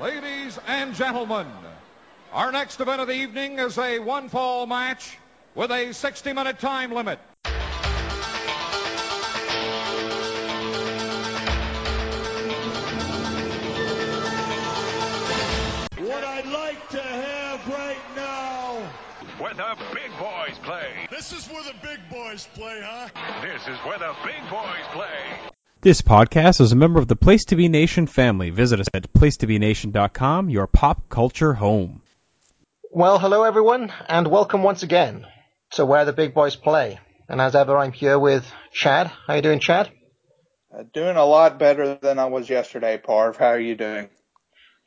Ladies and gentlemen, our next event of the evening is a one fall match with a 60 minute time limit. What I'd like to have right now. Where the big boys play. This is where the big boys play, huh? This is where the big boys play. This podcast is a member of the Place to Be Nation family. Visit us at placetobenation.com, your pop culture home. Well, hello everyone, and welcome once again to Where the Big Boys Play. And as ever, I'm here with Chad. How you doing, Chad? Uh, doing a lot better than I was yesterday, Parv. How are you doing?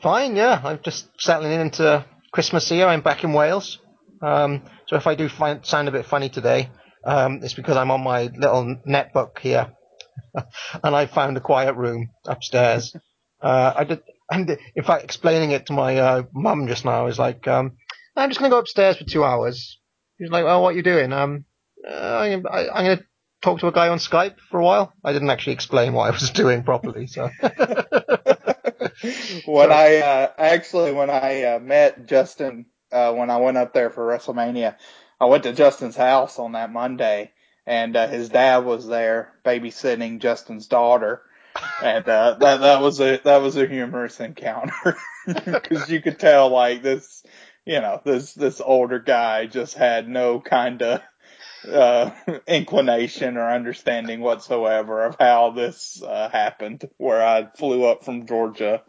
Fine, yeah. I'm just settling in into Christmas here. I'm back in Wales. Um, so if I do find, sound a bit funny today, um, it's because I'm on my little netbook here, and I found a quiet room upstairs. Uh, I did, and in fact, explaining it to my uh, mum just now is like, um, I'm just going to go upstairs for two hours. She's like, "Oh, what are you doing?" Um, uh, I, I, I'm going to talk to a guy on Skype for a while. I didn't actually explain what I was doing properly, so. when I uh, actually when I uh, met Justin uh, when I went up there for WrestleMania, I went to Justin's house on that Monday, and uh, his dad was there babysitting Justin's daughter, and uh, that that was a that was a humorous encounter because you could tell like this, you know, this this older guy just had no kind of uh, inclination or understanding whatsoever of how this uh, happened, where I flew up from Georgia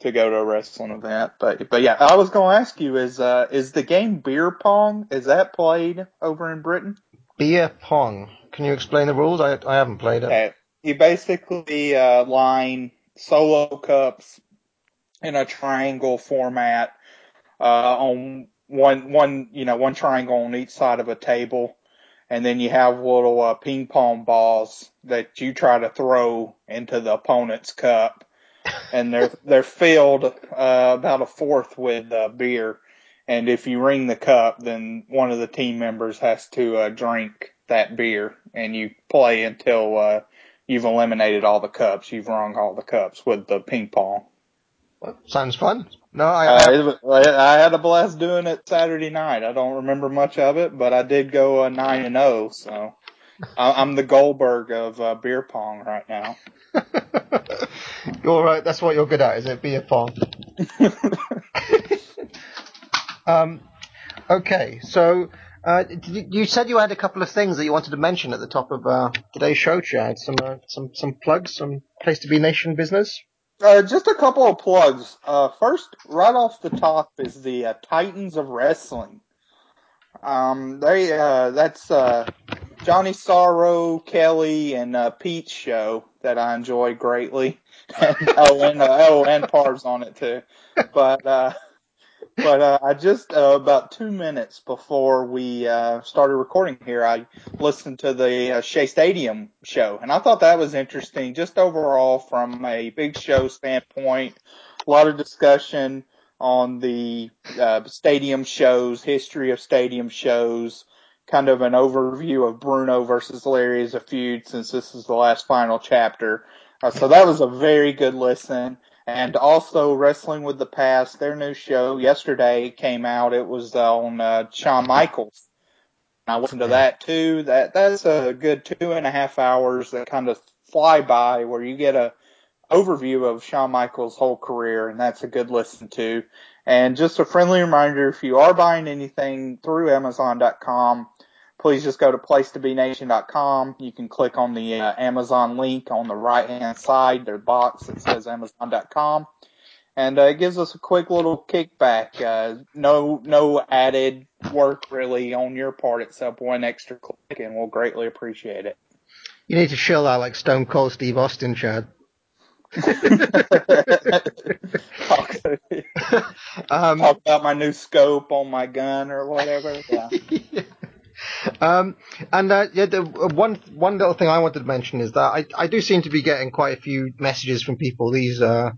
to go to a wrestling event. But but yeah, I was going to ask you is uh, is the game beer pong is that played over in Britain? Beer pong. Can you explain the rules? I I haven't played it. Okay. You basically uh, line solo cups in a triangle format uh, on one one you know one triangle on each side of a table and then you have little uh, ping pong balls that you try to throw into the opponent's cup, and they're they're filled uh, about a fourth with uh, beer, and if you ring the cup, then one of the team members has to uh, drink that beer, and you play until uh, you've eliminated all the cups, you've rung all the cups with the ping pong. Well, sounds fun. No, I, Uh, I was- I had a blast doing it Saturday night. I don't remember much of it, but I did go uh, nine and zero. So I- I'm the Goldberg of uh, beer pong right now. you're right. That's what you're good at, is it? Beer pong. um, okay, so uh, you said you had a couple of things that you wanted to mention at the top of uh, today's show, Chad. Some uh, some some plugs, some place to be nation business. Uh, just a couple of plugs. Uh, first, right off the top is the uh, Titans of Wrestling. Um, they that's Johnny Sorrow, Kelly, and Pete's show that I enjoy greatly. and, oh, and oh, and Parv's on it too. But but uh, I just uh, about two minutes before we uh, started recording here, I listened to the uh, Shea Stadium show, and I thought that was interesting. Just overall, from a big show standpoint, a lot of discussion on the uh, stadium shows, history of stadium shows, kind of an overview of Bruno versus Larry as a feud since this is the last final chapter. Uh, so that was a very good listen. And also Wrestling with the Past, their new show yesterday came out. It was on uh, Shawn Michaels. I listened to that too. That that's a good two and a half hours that kind of fly by where you get a overview of Shawn Michaels' whole career, and that's a good listen to. And just a friendly reminder, if you are buying anything through Amazon.com, please just go to placetobenation.com. You can click on the uh, Amazon link on the right hand side, their box that says Amazon.com. And uh, it gives us a quick little kickback. Uh, no, no added work really on your part except one extra click, and we'll greatly appreciate it. You need to chill out like Stone Cold Steve Austin, Chad. talk, Um, talk about my new scope on my gun or whatever. Yeah. Um, and uh, yeah, the uh, one one little thing I wanted to mention is that I I do seem to be getting quite a few messages from people these uh,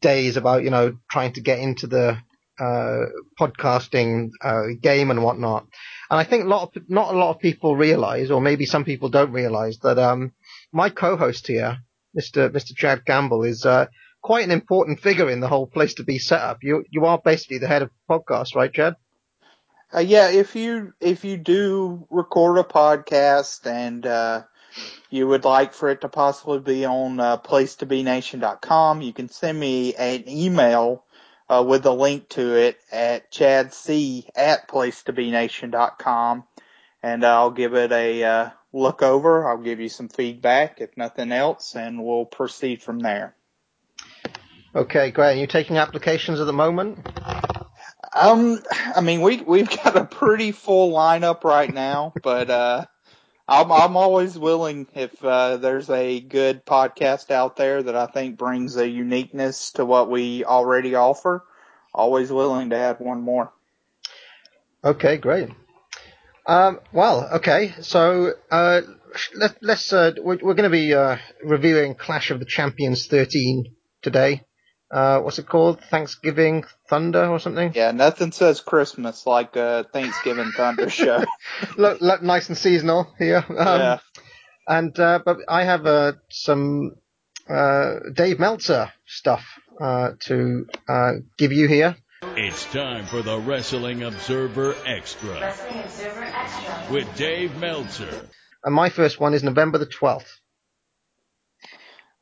days about you know trying to get into the uh, podcasting uh, game and whatnot. And I think a lot of, not a lot of people realize, or maybe some people don't realize, that um, my co-host here, Mr. Mr. Chad Gamble, is quite an important figure in the whole place to be setup. You you are basically the head of podcast, right, Chad? Uh, yeah, if you if you do record a podcast and uh, you would like for it to possibly be on uh, placetobenation.com, you can send me an email uh, with a link to it at chadc at placetobenation.com, and I'll give it a uh, look over. I'll give you some feedback, if nothing else, and we'll proceed from there. Okay, great. Are you taking applications at the moment? Um, I mean, we we've got a pretty full lineup right now, but uh, I'm I'm always willing if uh, there's a good podcast out there that I think brings a uniqueness to what we already offer. Always willing to add one more. Okay, great. Um, well, okay, so uh, let, let's uh, we're, we're going to be uh, reviewing Clash of the Champions 13 today. Uh, what's it called? Thanksgiving Thunder or something? Yeah, nothing says Christmas like a Thanksgiving Thunder show. look, look nice and seasonal here. Um, yeah. And uh, but I have uh, some uh, Dave Meltzer stuff uh, to uh, give you here. It's time for the Wrestling Observer Extra Wrestling Observer Extra. with Dave Meltzer. And my first one is November the 12th.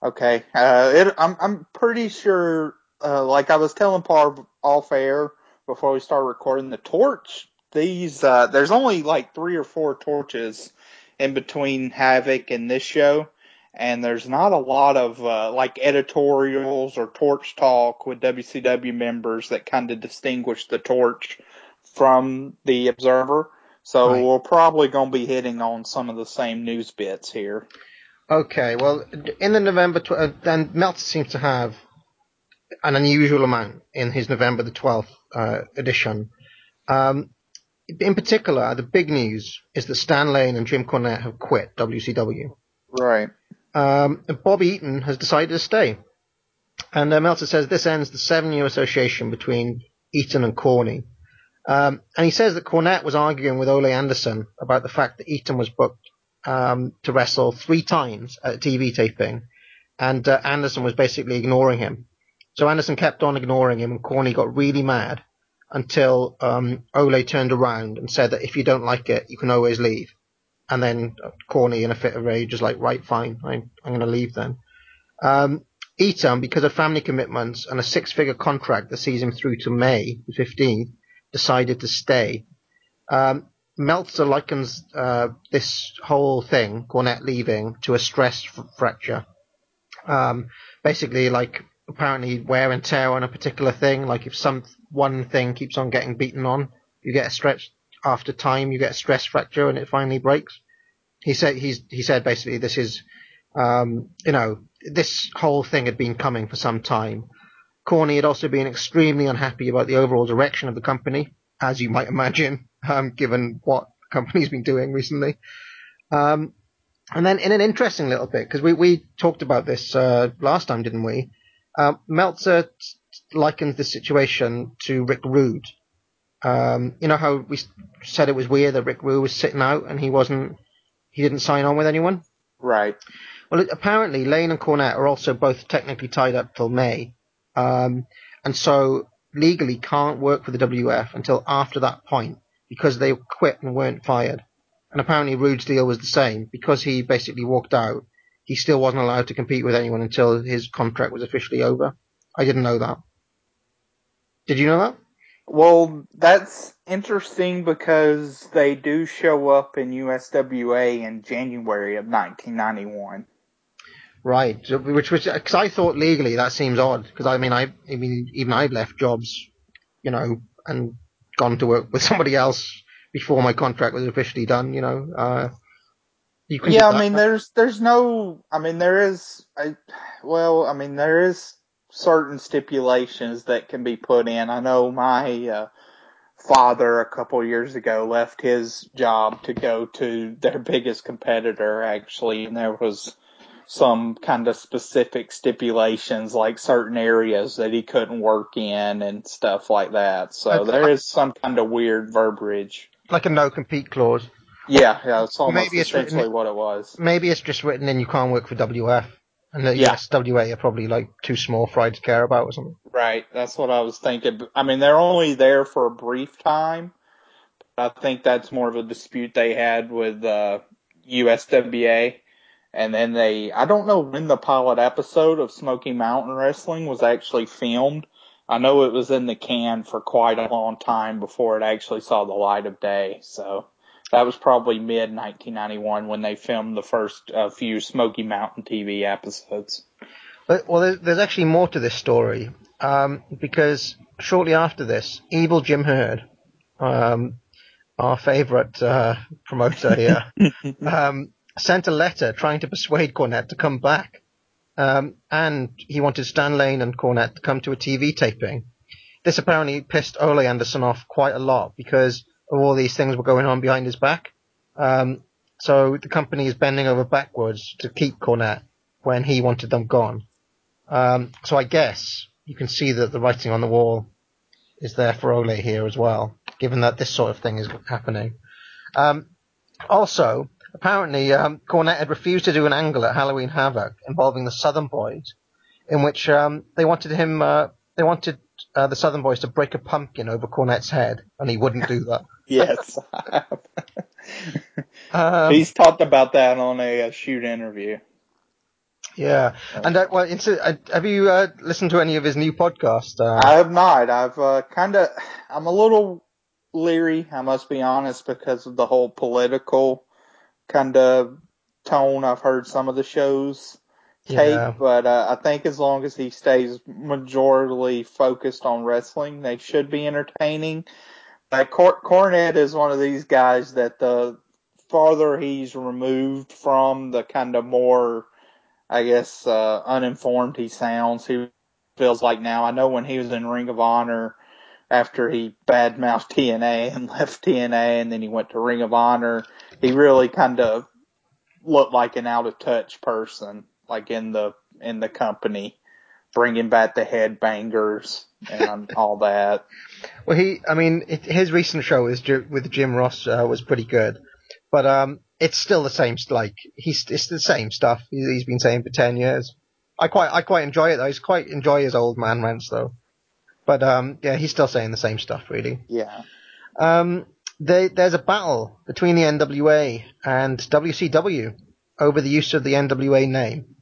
Okay. Uh, it, I'm I'm pretty sure. Uh, like I was telling Par off air before we started recording, the torch. These uh, there's only like three or four torches in between Havoc and this show, and there's not a lot of uh, like editorials or torch talk with WCW members that kind of distinguish the torch from the Observer. So Right. we're probably going to be hitting on some of the same news bits here. Okay, well, in the November, tw- uh, then Meltzer seems to have an unusual amount in his November the 12th uh, edition. Um, in particular, the big news is that Stan Lane and Jim Cornette have quit WCW. Right. Um, and Bob Eaton has decided to stay. And uh, Meltzer says this ends the seven-year association between Eaton and Corney. Um, and he says that Cornette was arguing with Ole Anderson about the fact that Eaton was booked um, to wrestle three times at TV taping, and uh, Anderson was basically ignoring him. So Anderson kept on ignoring him, and Corny got really mad until um, Ole turned around and said that if you don't like it, you can always leave. And then Corny, in a fit of rage, is like, right, fine, I'm, I'm going to leave then. Um, Eaton, because of family commitments and a six-figure contract that sees him through to May the 15th, decided to stay. Um, Meltzer likens uh, this whole thing, Cornette leaving, to a stress f- fracture. Um, basically, like apparently wear and tear on a particular thing. Like if some one thing keeps on getting beaten on, you get a stretch after time, you get a stress fracture, and it finally breaks. He said he's he said basically this is, um, you know, this whole thing had been coming for some time. Corney had also been extremely unhappy about the overall direction of the company, as you might imagine, um, given what the company's been doing recently. Um, and then in an interesting little bit, because we, we talked about this uh, last time, didn't we? Uh, Meltzer likens the situation to Rick Rude. Um, you know how we said it was weird that Rick Rude was sitting out and he wasn't, he didn't sign on with anyone? Right. Well, it, apparently Lane and Cornette are also both technically tied up till May, um, and so legally can't work for the WF until after that point because they quit and weren't fired. And apparently Rude's deal was the same because he basically walked out. He still wasn't allowed to compete with anyone until his contract was officially over. I didn't know that. Did you know that? Well, that's interesting because they do show up in USWA in January of 1991. Right, which was because I thought legally that seems odd because I mean I, I mean even I've left jobs, you know, and gone to work with somebody else before my contract was officially done. You know, uh, you can Yeah, I mean, there's there's no, I mean, there is, I, well, I mean, there is certain stipulations that can be put in. I know my uh, father a couple years ago left his job to go to their biggest competitor actually, and there was some kind of specific stipulations like certain areas that he couldn't work in and stuff like that. So Uh, there is some kind of weird verbiage. like a no compete clause. Yeah, yeah, it's almost Maybe it's written- what it was. Maybe it's just written in you can't work for WF. And the Yeah. USWA are probably like too small fry to care about or something. Right, that's what I was thinking. I mean, they're only there for a brief time. I think that's more of a dispute they had with uh, USWA. And then they, I don't know when the pilot episode of Smoky Mountain Wrestling was actually filmed. I know it was in the can for quite a long time before it actually saw the light of day. So that was probably mid 1991 when they filmed the first uh, few Smoky Mountain TV episodes. But, well, there's, actually more to this story um, because shortly after this, Evil Jim Herd, um, our favourite uh, promoter here, um, sent a letter trying to persuade Cornette to come back. Um, and he wanted Stan Lane and Cornette to come to a TV taping. This apparently pissed Ole Anderson off quite a lot because of all these things were going on behind his back. Um, so the company is bending over backwards to keep Cornette when he wanted them gone. Um, so I guess you can see that the writing on the wall is there for Ole here as well, given that this sort of thing is happening. Um, also, apparently, um, Cornette had refused to do an angle at Halloween Havoc involving the Southern Boys, in which um, they wanted him, uh, they wanted uh, the Southern Boys to break a pumpkin over Cornette's head, and he wouldn't do that. Yes. Um, He's talked about that on a, uh shoot interview. yeah, and uh, well, into, uh, have you uh, listened to any of his new podcast? Uh, I have not. I've uh, kind of. I'm a little leery. I must be honest because of the whole political kind of tone I've heard some of the shows take. Yeah. But uh, I think as long as he stays majorly focused on wrestling, they should be entertaining. Like Cor- Cornette is one of these guys that the farther he's removed from the kind of more, I guess, uh, uninformed he sounds, he feels like now. I know when he was in Ring of Honor, after he badmouthed TNA and left TNA, and then he went to Ring of Honor, he really kind of looked like an out of touch person, like in the in the company, bringing back the headbangers and all that. Well, he, I mean, it, his recent show is with Jim Ross uh, was pretty good, but um, it's still the same. Like he's it's the same stuff he- he's been saying for ten years. I quite I quite enjoy it though. I quite enjoy his old man rants though. But um, yeah, he's still saying the same stuff really. Yeah. Um, they, there's a battle between the NWA and WCW over the use of the NWA name.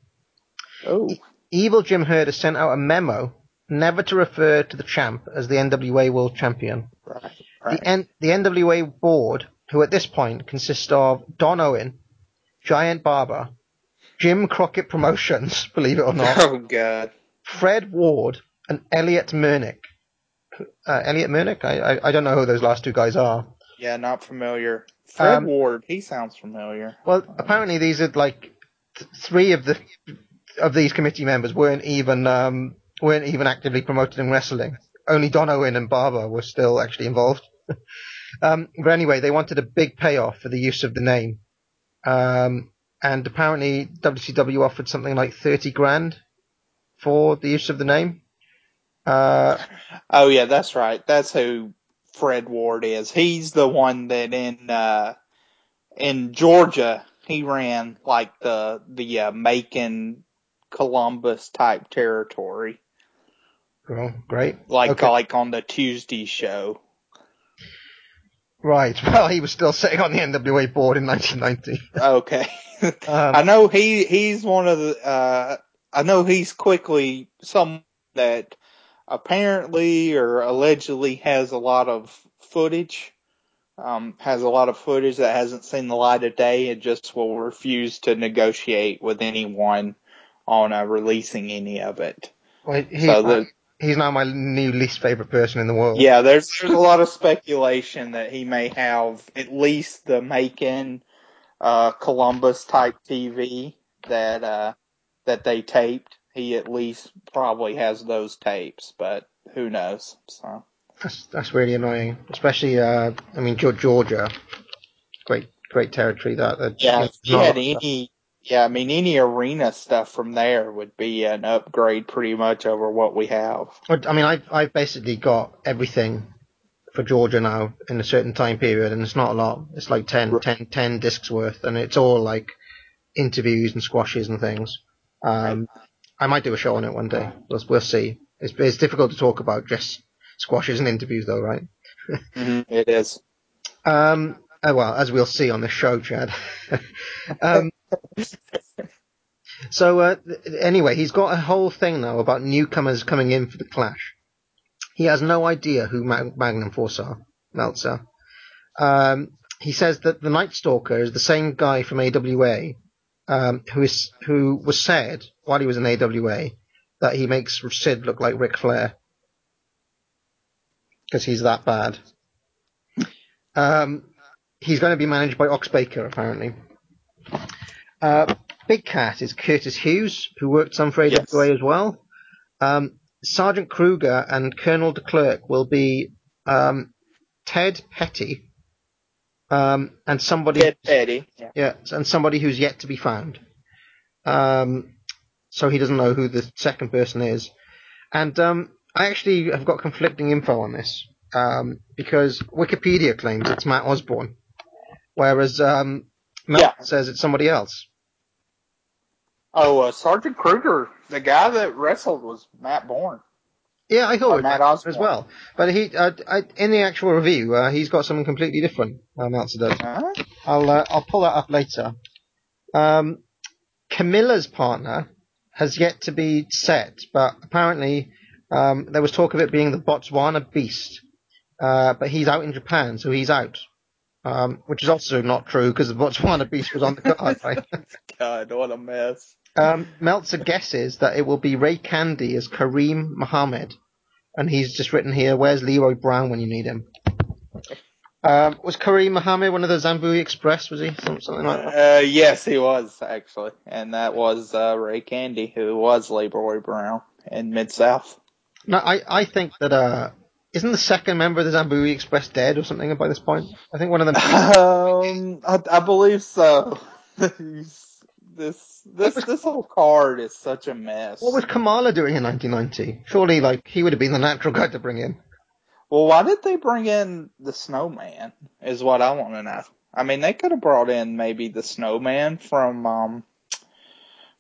Oh. Evil Jim Herd has sent out a memo never to refer to the champ as the NWA World Champion. Right. The, Right. N- the NWA board, who at this point consists of Don Owen, Giant Baba, Jim Crockett Promotions, believe it or not, Oh God. Fred Ward, and Elliot Murnick. Uh, Elliot Murnick? I, I I don't know who those last two guys are. Yeah, not familiar. Fred Um, Ward, he sounds familiar. Well, apparently these are like three of the of these committee members weren't even um, weren't even actively promoted in wrestling. Only Don Owen and Baba were still actually involved. um, but anyway, they wanted a big payoff for the use of the name, um, and apparently WCW offered something like thirty grand for the use of the name. Uh, Oh yeah, that's right. That's who Fred Ward is. He's the one that in uh in Georgia he ran like the the uh, Macon Columbus type territory. well, great. Like Okay. like on the Tuesday show. Right. Well, he was still sitting on the NWA board in 1990. Okay. Um, I know he he's one of the uh I know he's quickly some that apparently or allegedly has a lot of footage. Um, has a lot of footage that hasn't seen the light of day and just will refuse to negotiate with anyone on uh, releasing any of it. Well, he's, So the- he's now my new least favorite person in the world. Yeah, there's there's a lot of speculation that he may have at least the Macon, uh, Columbus type TV that uh that they taped. He at least probably has those tapes, but who knows? So That's, that's really annoying. Especially, uh, I mean, Georgia. Great, great territory that. that yeah, if you had any, yeah, I mean any arena stuff from there would be an upgrade pretty much over what we have. I mean, I've, I've basically got everything for Georgia now in a certain time period, and it's not a lot. It's like 10, 10, 10 discs worth, and it's all like interviews and squashes and things. Um, I might do a show on it one day. We'll, we'll see. It's, it's difficult to talk about just squashes and interviews, though, right? It is. Um, oh, well, as we'll see on the show, Chad. um, so uh, th- anyway, he's got a whole thing now about newcomers coming in for the Clash. He has no idea who Mag- Magnum Force are, Meltzer. Um, he says that the Night Stalker is the same guy from AWA um, who is who was said while he was in AWA that he makes Sid look like Ric Flair because he's that bad. Um, he's going to be managed by Ox Baker apparently. Uh, Big Cat is Curtis Hughes, who worked some for Yes. AWA as well. Um, Sergeant Krueger and Colonel de Klerk will be um, Ted Petty um, and somebody Ted Petty. Yeah. yeah, and somebody who's yet to be found. Um, so he doesn't know who the second person is. And um, I actually have got conflicting info on this um, because Wikipedia claims it's Matt Osborne, whereas um, Matt Yeah. says it's somebody else. Oh, uh, Sergeant Krueger, the guy that wrestled was Matt Bourne. Yeah, I thought Or it was Matt Matt Osborne. as well. But he, uh, I, in the actual review, uh, he's got something completely different. Uh, Meltzer does. Huh? I'll uh, I'll pull that up later. Um, Camilla's partner has yet to be set, but apparently um, there was talk of it being the Botswana Beast. Uh, but he's out in Japan, so he's out. Um, which is also not true because the Botswana Beast was on the card, right? God, what a mess. Um, Meltzer guesses that it will be Ray Candy as Kareem Mohammed, and he's just written here, "Where's Leroy Brown when you need him?" Um, was Kareem Mohammed one of the Zambui Express? Was he something like that? Uh, yes, he was actually, and that was uh, Ray Candy, who was Leroy Brown in Mid South. No, I, I think that uh, isn't the second member of the Zambui Express dead or something by this point? I think one of them. Um, I, I believe so. This this this whole card is such a mess. What was Kamala doing in 1990? Surely, like he would have been the natural guy to bring in. Well, why did they bring in the snowman? Is what I want to know. I mean, they could have brought in maybe the snowman from um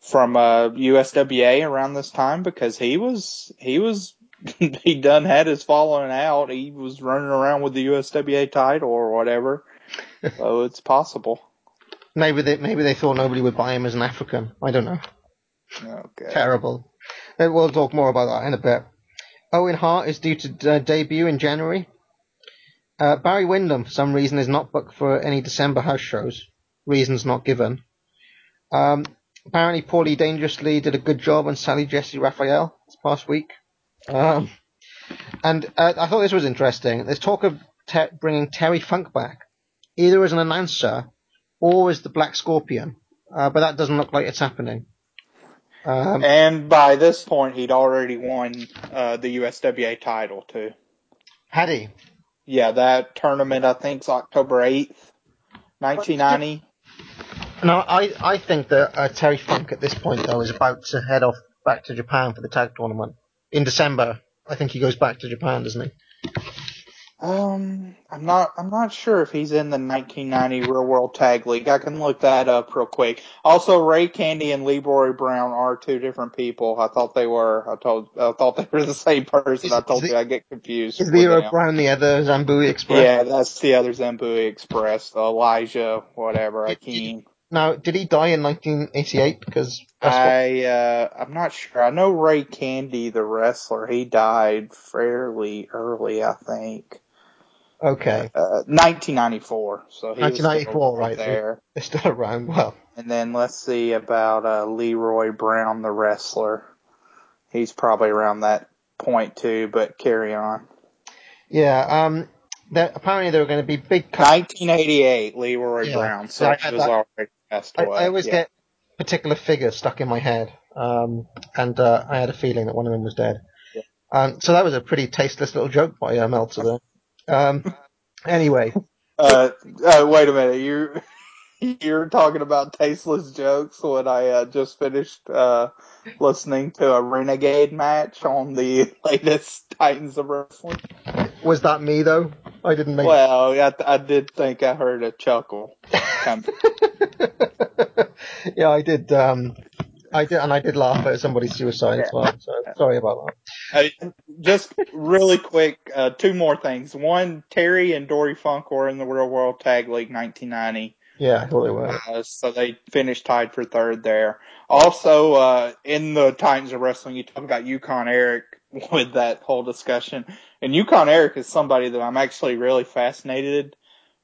from uh USWA around this time because he was he was he done had his falling out. He was running around with the USWA title or whatever. so it's possible. Maybe they maybe they thought nobody would buy him as an African. I don't know. Okay. Terrible. Uh, We'll talk more about that in a bit. Owen Hart is due to uh, debut in January. Uh, Barry Windham, for some reason, is not booked for any December house shows. Reasons not given. Um, apparently, Paulie Dangerously did a good job on Sally Jessy Raphael this past week. Um, and uh, I thought this was interesting. There's talk of te- bringing Terry Funk back, either as an announcer or is the Black Scorpion. Uh, but that doesn't look like it's happening. Um, And by this point, he'd already won uh, the USWA title too. had he? Yeah, that tournament I think's October eighth, nineteen ninety. No, I, I think that uh, Terry Funk at this point though is about to head off back to Japan for the tag tournament in December. I think he goes back to Japan, doesn't he? Um, I'm not. I'm not sure if he's in the 1990 Real World Tag League. I can look that up real quick. Also, Ray Candy and Leroy Brown are two different people. I thought they were. I told. I thought they were the same person. Is- I told you it- I get confused. Is Leroy. Brown the other Zambui Express? Yeah, that's the other Zambui Express, Elijah, whatever, Akeem. Now, did he die in 1988? Because I uh I'm not sure. I know Ray Candy, the wrestler, he died fairly early, I think. Okay, Uh, 1994. So he was still 1994, right, there. they're still around. Well, And then let's see about uh, Leroy Brown, the wrestler. He's probably around that point too, but carry on. yeah. Um, there, apparently there were going to be big cuts. 1988, Leroy Yeah. Brown. So Yeah, I he was that. already passed I, away. I always yeah. get particular figures stuck in my head, um, and uh, I had a feeling that one of them was dead. Yeah. Um, so that was a pretty tasteless little joke by uh, Meltzer there. Um, anyway, Uh, uh, wait a minute. You you're talking about tasteless jokes when I uh, just finished uh, listening to a Renegade match on the latest Titans of Wrestling. was that me though? I didn't make. Well, I, I did think I heard a chuckle. Yeah, I did. Um, I did, and I did laugh at somebody's suicide as well. So sorry about that. Uh, just really quick, uh, two more things. One, Terry and Dory Funk were in the Real World Tag League 1990. Yeah, I thought they were. Uh, so they finished tied for third there. Also, uh, in the Titans of Wrestling, you talk about Yukon Eric with that whole discussion. And Yukon Eric is somebody that I'm actually really fascinated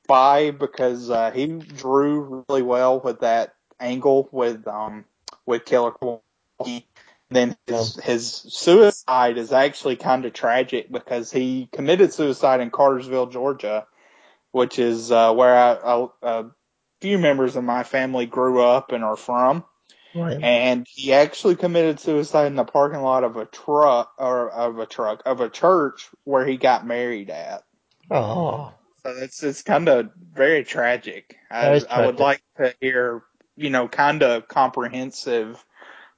by because, uh, he drew really well with that angle with, um, with Killer Kowalski. Then his, his suicide is actually kind of tragic because he committed suicide in Cartersville, Georgia, which is, uh, where I, I, uh, few members of my family grew up and are from. Right. And he actually committed suicide in the parking lot of a truck or of a truck of a church where he got married at. Oh, So it's it's kind of very tragic. I, is I would like to hear, you know, kind of comprehensive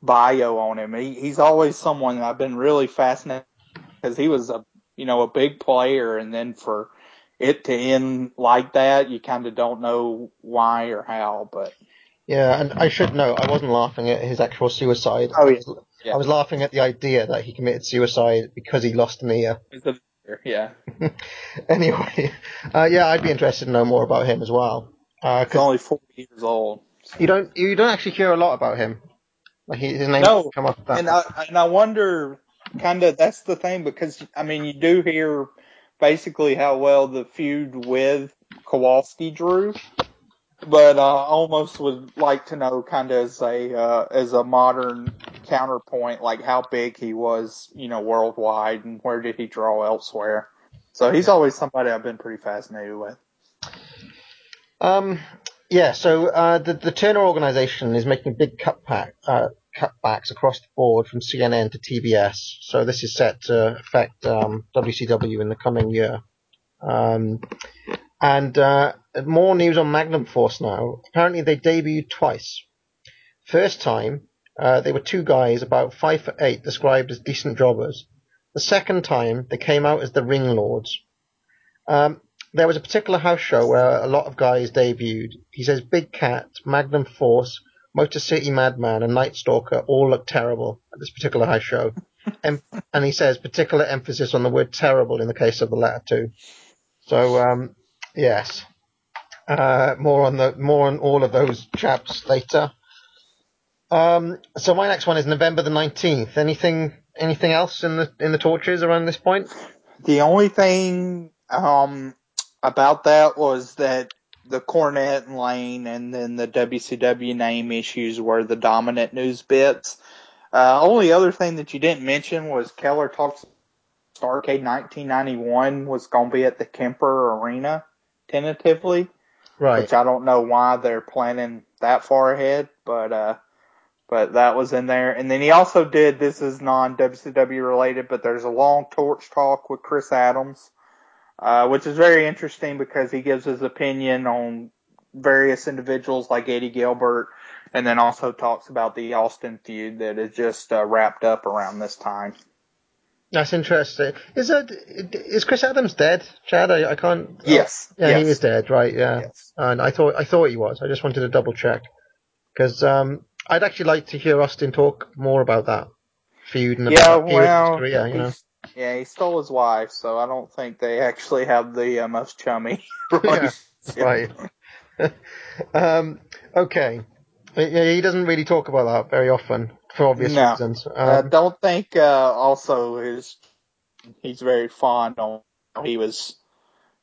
bio on him. He, he's always someone I've been really fascinated because he was a, you know, a big player and then for it to end like that, you kind of don't know why or how, but yeah, and I should know, I wasn't laughing at his actual suicide. Oh, I yeah. was, Yeah. I was laughing at the idea that he committed suicide because he lost an ear. yeah, Anyway, uh, yeah, I'd be interested to know more about him as well. Uh he's only 40 years old. You don't, you don't actually hear a lot about him. Like he, his name No, come up that And I, and I wonder, kind of, that's the thing because, I mean, you do hear basically how well the feud with Kowalski drew, but uh, almost would like to know kind of as a, uh, as a modern counterpoint, like how big he was, you know, worldwide and where did he draw elsewhere. So he's always somebody I've been pretty fascinated with. Um, yeah, so uh, the the Turner organization is making big uh, cutbacks across the board from CNN to TBS. So this is set to affect um, WCW in the coming year. Um, and uh, more news on Magnum Force now. Apparently they debuted twice. First time uh, they were two guys about five foot eight, described as decent jobbers. The second time they came out as the Ring Lords. Um, there was a particular house show where a lot of guys debuted. He says Big Cat, Magnum Force, Motor City Madman, and Night Stalker all look terrible at this particular house show. em- and he says particular emphasis on the word terrible in the case of the latter two. So, um, yes. Uh, more on the more on all of those chaps later. Um, so my next one is November the nineteenth. Anything anything else in the in the torches around this point? The only thing um, about that was that the Cornette and Lane and then the WCW name issues were the dominant news bits. Uh, only other thing that you didn't mention was Keller talks Starcade 1991 was going to be at the Kemper Arena tentatively, Right. which I don't know why they're planning that far ahead, but uh, but that was in there. And then he also did this is non WCW related, but there's a long torch talk with Chris Adams, uh, which is very interesting because he gives his opinion on various individuals like Eddie Gilbert, and then also talks about the Austin feud that is just uh, wrapped up around this time. That's interesting. Is that is Chris Adams dead, Chad? I, I can't. Yes. Oh, yeah, he yes. is dead. Right. Yeah. Yes. And I thought I thought he was. I just wanted to double check because um, I'd actually like to hear Austin talk more about that feud and the Yeah, period of his well, career. You know. Yeah, he stole his wife, so I don't think they actually have the uh, most chummy relationship. right. um, okay. Uh, Yeah, he doesn't really talk about that very often for obvious No. reasons. I Um, don't think uh, also his he's very fond on how he was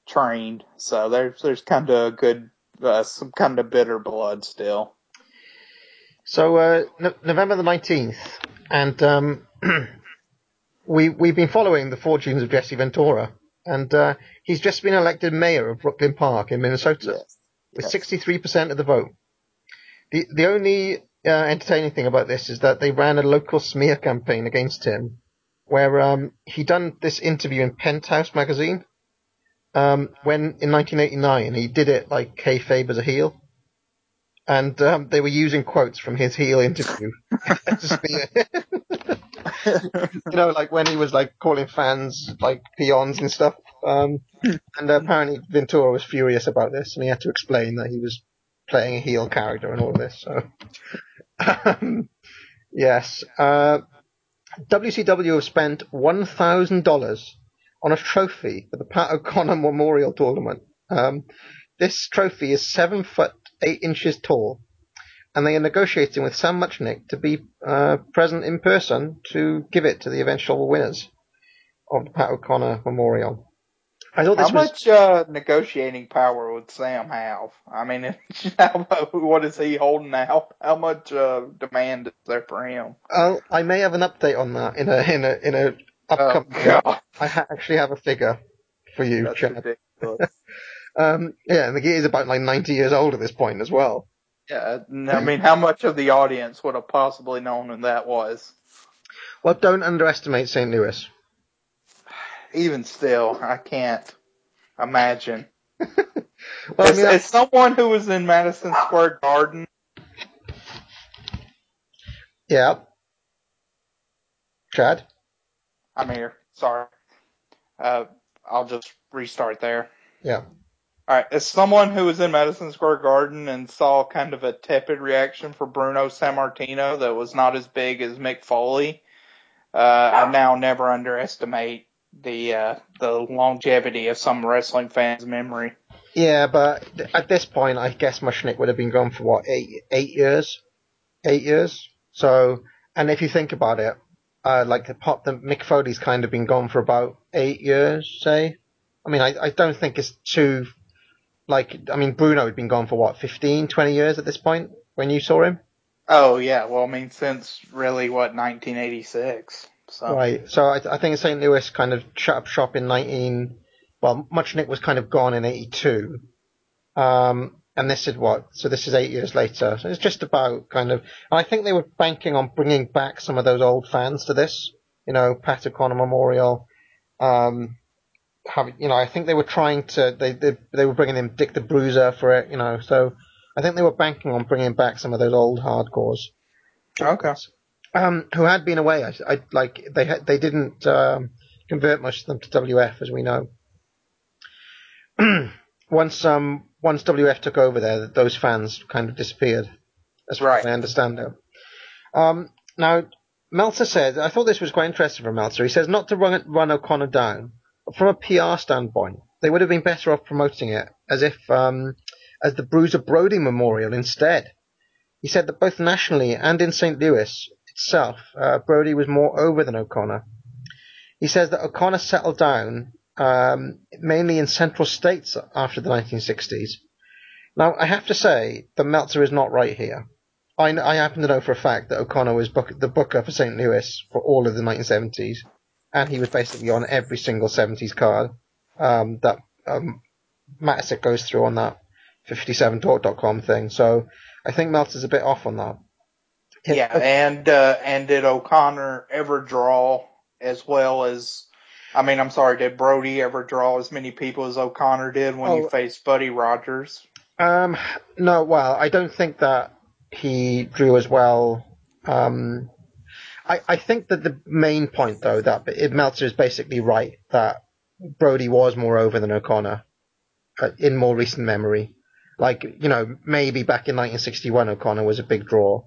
trained, so there's there's kind of a good uh, some kind of bitter blood still. So uh, no- November the nineteenth, and um, we we've been following the fortunes of Jesse Ventura, and uh, he's just been elected mayor of Brooklyn Park in Minnesota with sixty three percent of the vote. The the only uh, entertaining thing about this is that they ran a local smear campaign against him, where um, he done this interview in Penthouse magazine. Um, when in 1989 he did it like kayfabe as a heel and um, they were using quotes from his heel interview to smear. you know, like when he was like calling fans like peons and stuff. Um, and apparently Ventura was furious about this, and he had to explain that he was playing a heel character and all this. So, um, Yes. Uh, WCW have spent one thousand dollars on a trophy for the Pat O'Connor Memorial Tournament. Um, this trophy is seven foot eight inches tall, and they are negotiating with Sam Muchnick to be uh, present in person to give it to the eventual winners of the Pat O'Connor Memorial. I thought this How was much uh, negotiating power would Sam have? I mean, how, what is he holding out? How much uh, demand is there for him? Oh, I may have an update on that in a in a in a upcoming. Oh. I ha- actually have a figure for you, Chad. Um, yeah, and the gear is about like 90 years old at this point as well. Yeah, I mean, how much of the audience would have possibly known who that was? Well, don't underestimate St. Louis. Even still, I can't imagine. Well, I as, mean, as someone who was in Madison Square Garden, yeah. Chad? I'm here. Sorry. Uh, I'll just restart there. Yeah. All right. As someone who was in Madison Square Garden and saw kind of a tepid reaction for Bruno Sammartino that was not as big as Mick Foley, uh, I now never underestimate the uh, the longevity of some wrestling fans' memory. Yeah, but at this point, I guess Muchnick would have been gone for what, eight, eight years? Eight years? So, and if you think about it, uh, like the pop, the Mick Foley's kind of been gone for about eight years, say. I mean, I, I don't think it's too, like, I mean, Bruno had been gone for what, 15, 20 years at this point when you saw him? Oh yeah, well I mean since really what 1986. So Right. So I, I think St. Louis kind of shut up shop in 19. Well, Muchnick was kind of gone in 82. Um, and this is what? So this is eight years later. So it's just about kind of. And I think they were banking on bringing back some of those old fans to this. You know, Pat O'Connor Memorial. Um, have you know? I think they were trying to. They they they were bringing in Dick the Bruiser for it. You know, so I think they were banking on bringing back some of those old hardcores okay. um, who had been away. I, I like they had, they didn't um, convert much of them to WF, as we know. once um once WF took over there, those fans kind of disappeared. As far as Right. I understand it. Um, now Meltzer said, I thought this was quite interesting from Meltzer. He says not to run run O'Connor down, from a PR standpoint, they would have been better off promoting it as if um, as the Bruiser Brody Memorial instead. He said that both nationally and in St. Louis itself, uh, Brody was more over than O'Connor. He says that O'Connor settled down um, mainly in central states after the 1960s. Now, I have to say that Meltzer is not right here. I, I happen to know for a fact that O'Connor was book, the booker for St. Louis for all of the 1970s, and he was basically on every single 70s card um, that um, Matysik goes through on that 57talk.com thing. So I think Meltzer's a bit off on that. Yeah, and uh, and did O'Connor ever draw as well as? I mean, I'm sorry, did Brody ever draw as many people as O'Connor did when Oh. he faced Buddy Rogers? Um, no, well, I don't think that he drew as well. Um, I, I think that the main point, though, that it, Meltzer is basically right that Brody was more over than O'Connor uh, in more recent memory. Like, you know, maybe back in 1961, O'Connor was a big draw,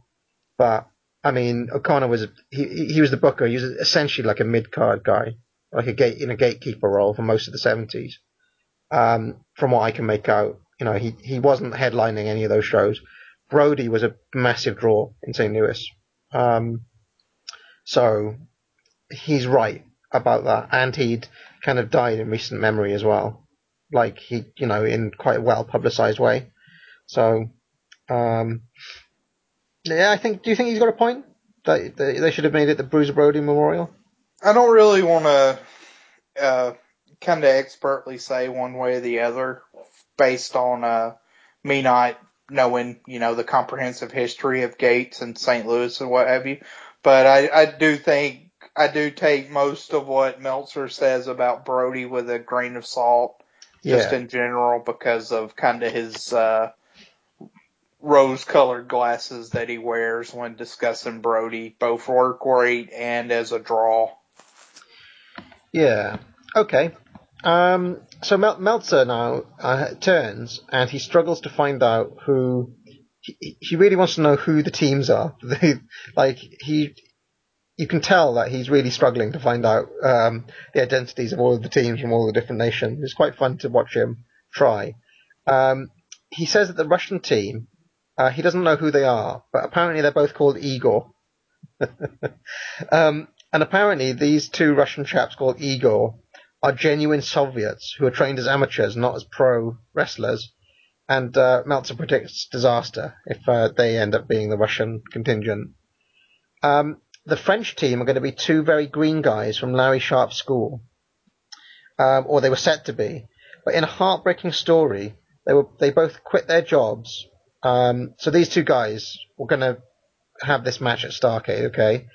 but I mean, O'Connor was he he was the booker. He was essentially like a mid card guy, like a gate in a gatekeeper role for most of the 70s. Um, from what I can make out, you know, he he wasn't headlining any of those shows. Brody was a massive draw in St. Louis. Um, so he's right about that, and he'd kind of died in recent memory as well, like he, you know, in quite a well publicized way. So, um, yeah, I think. Do you think he's got a point that they should have made it the Bruiser Brody Memorial? I don't really want to uh, kind of expertly say one way or the other based on uh, me not knowing, you know, the comprehensive history of Gates and St. Louis and what have you. But I, I do think I do take most of what Meltzer says about Brody with a grain of salt, just Yeah. in general, because of kind of his uh, rose-colored glasses that he wears when discussing Brody, both work rate and as a draw. Yeah. Okay. Um, so Mel- Meltzer now uh, turns and he struggles to find out who he, really wants to know who the teams are. like he, you can tell that he's really struggling to find out um, the identities of all of the teams from all the different nations. It's quite fun to watch him try. Um, he says that the Russian team, uh, he doesn't know who they are, but apparently they're both called Igor. um, and apparently these two Russian chaps called Igor are genuine Soviets who are trained as amateurs, not as pro wrestlers. And uh, Meltzer predicts disaster if uh, they end up being the Russian contingent. Um, the French team are going to be two very green guys from Larry Sharp's school, um, or they were set to be. But in a heartbreaking story, they were they both quit their jobs. Um, so these two guys were going to have this match at Starcade. Okay,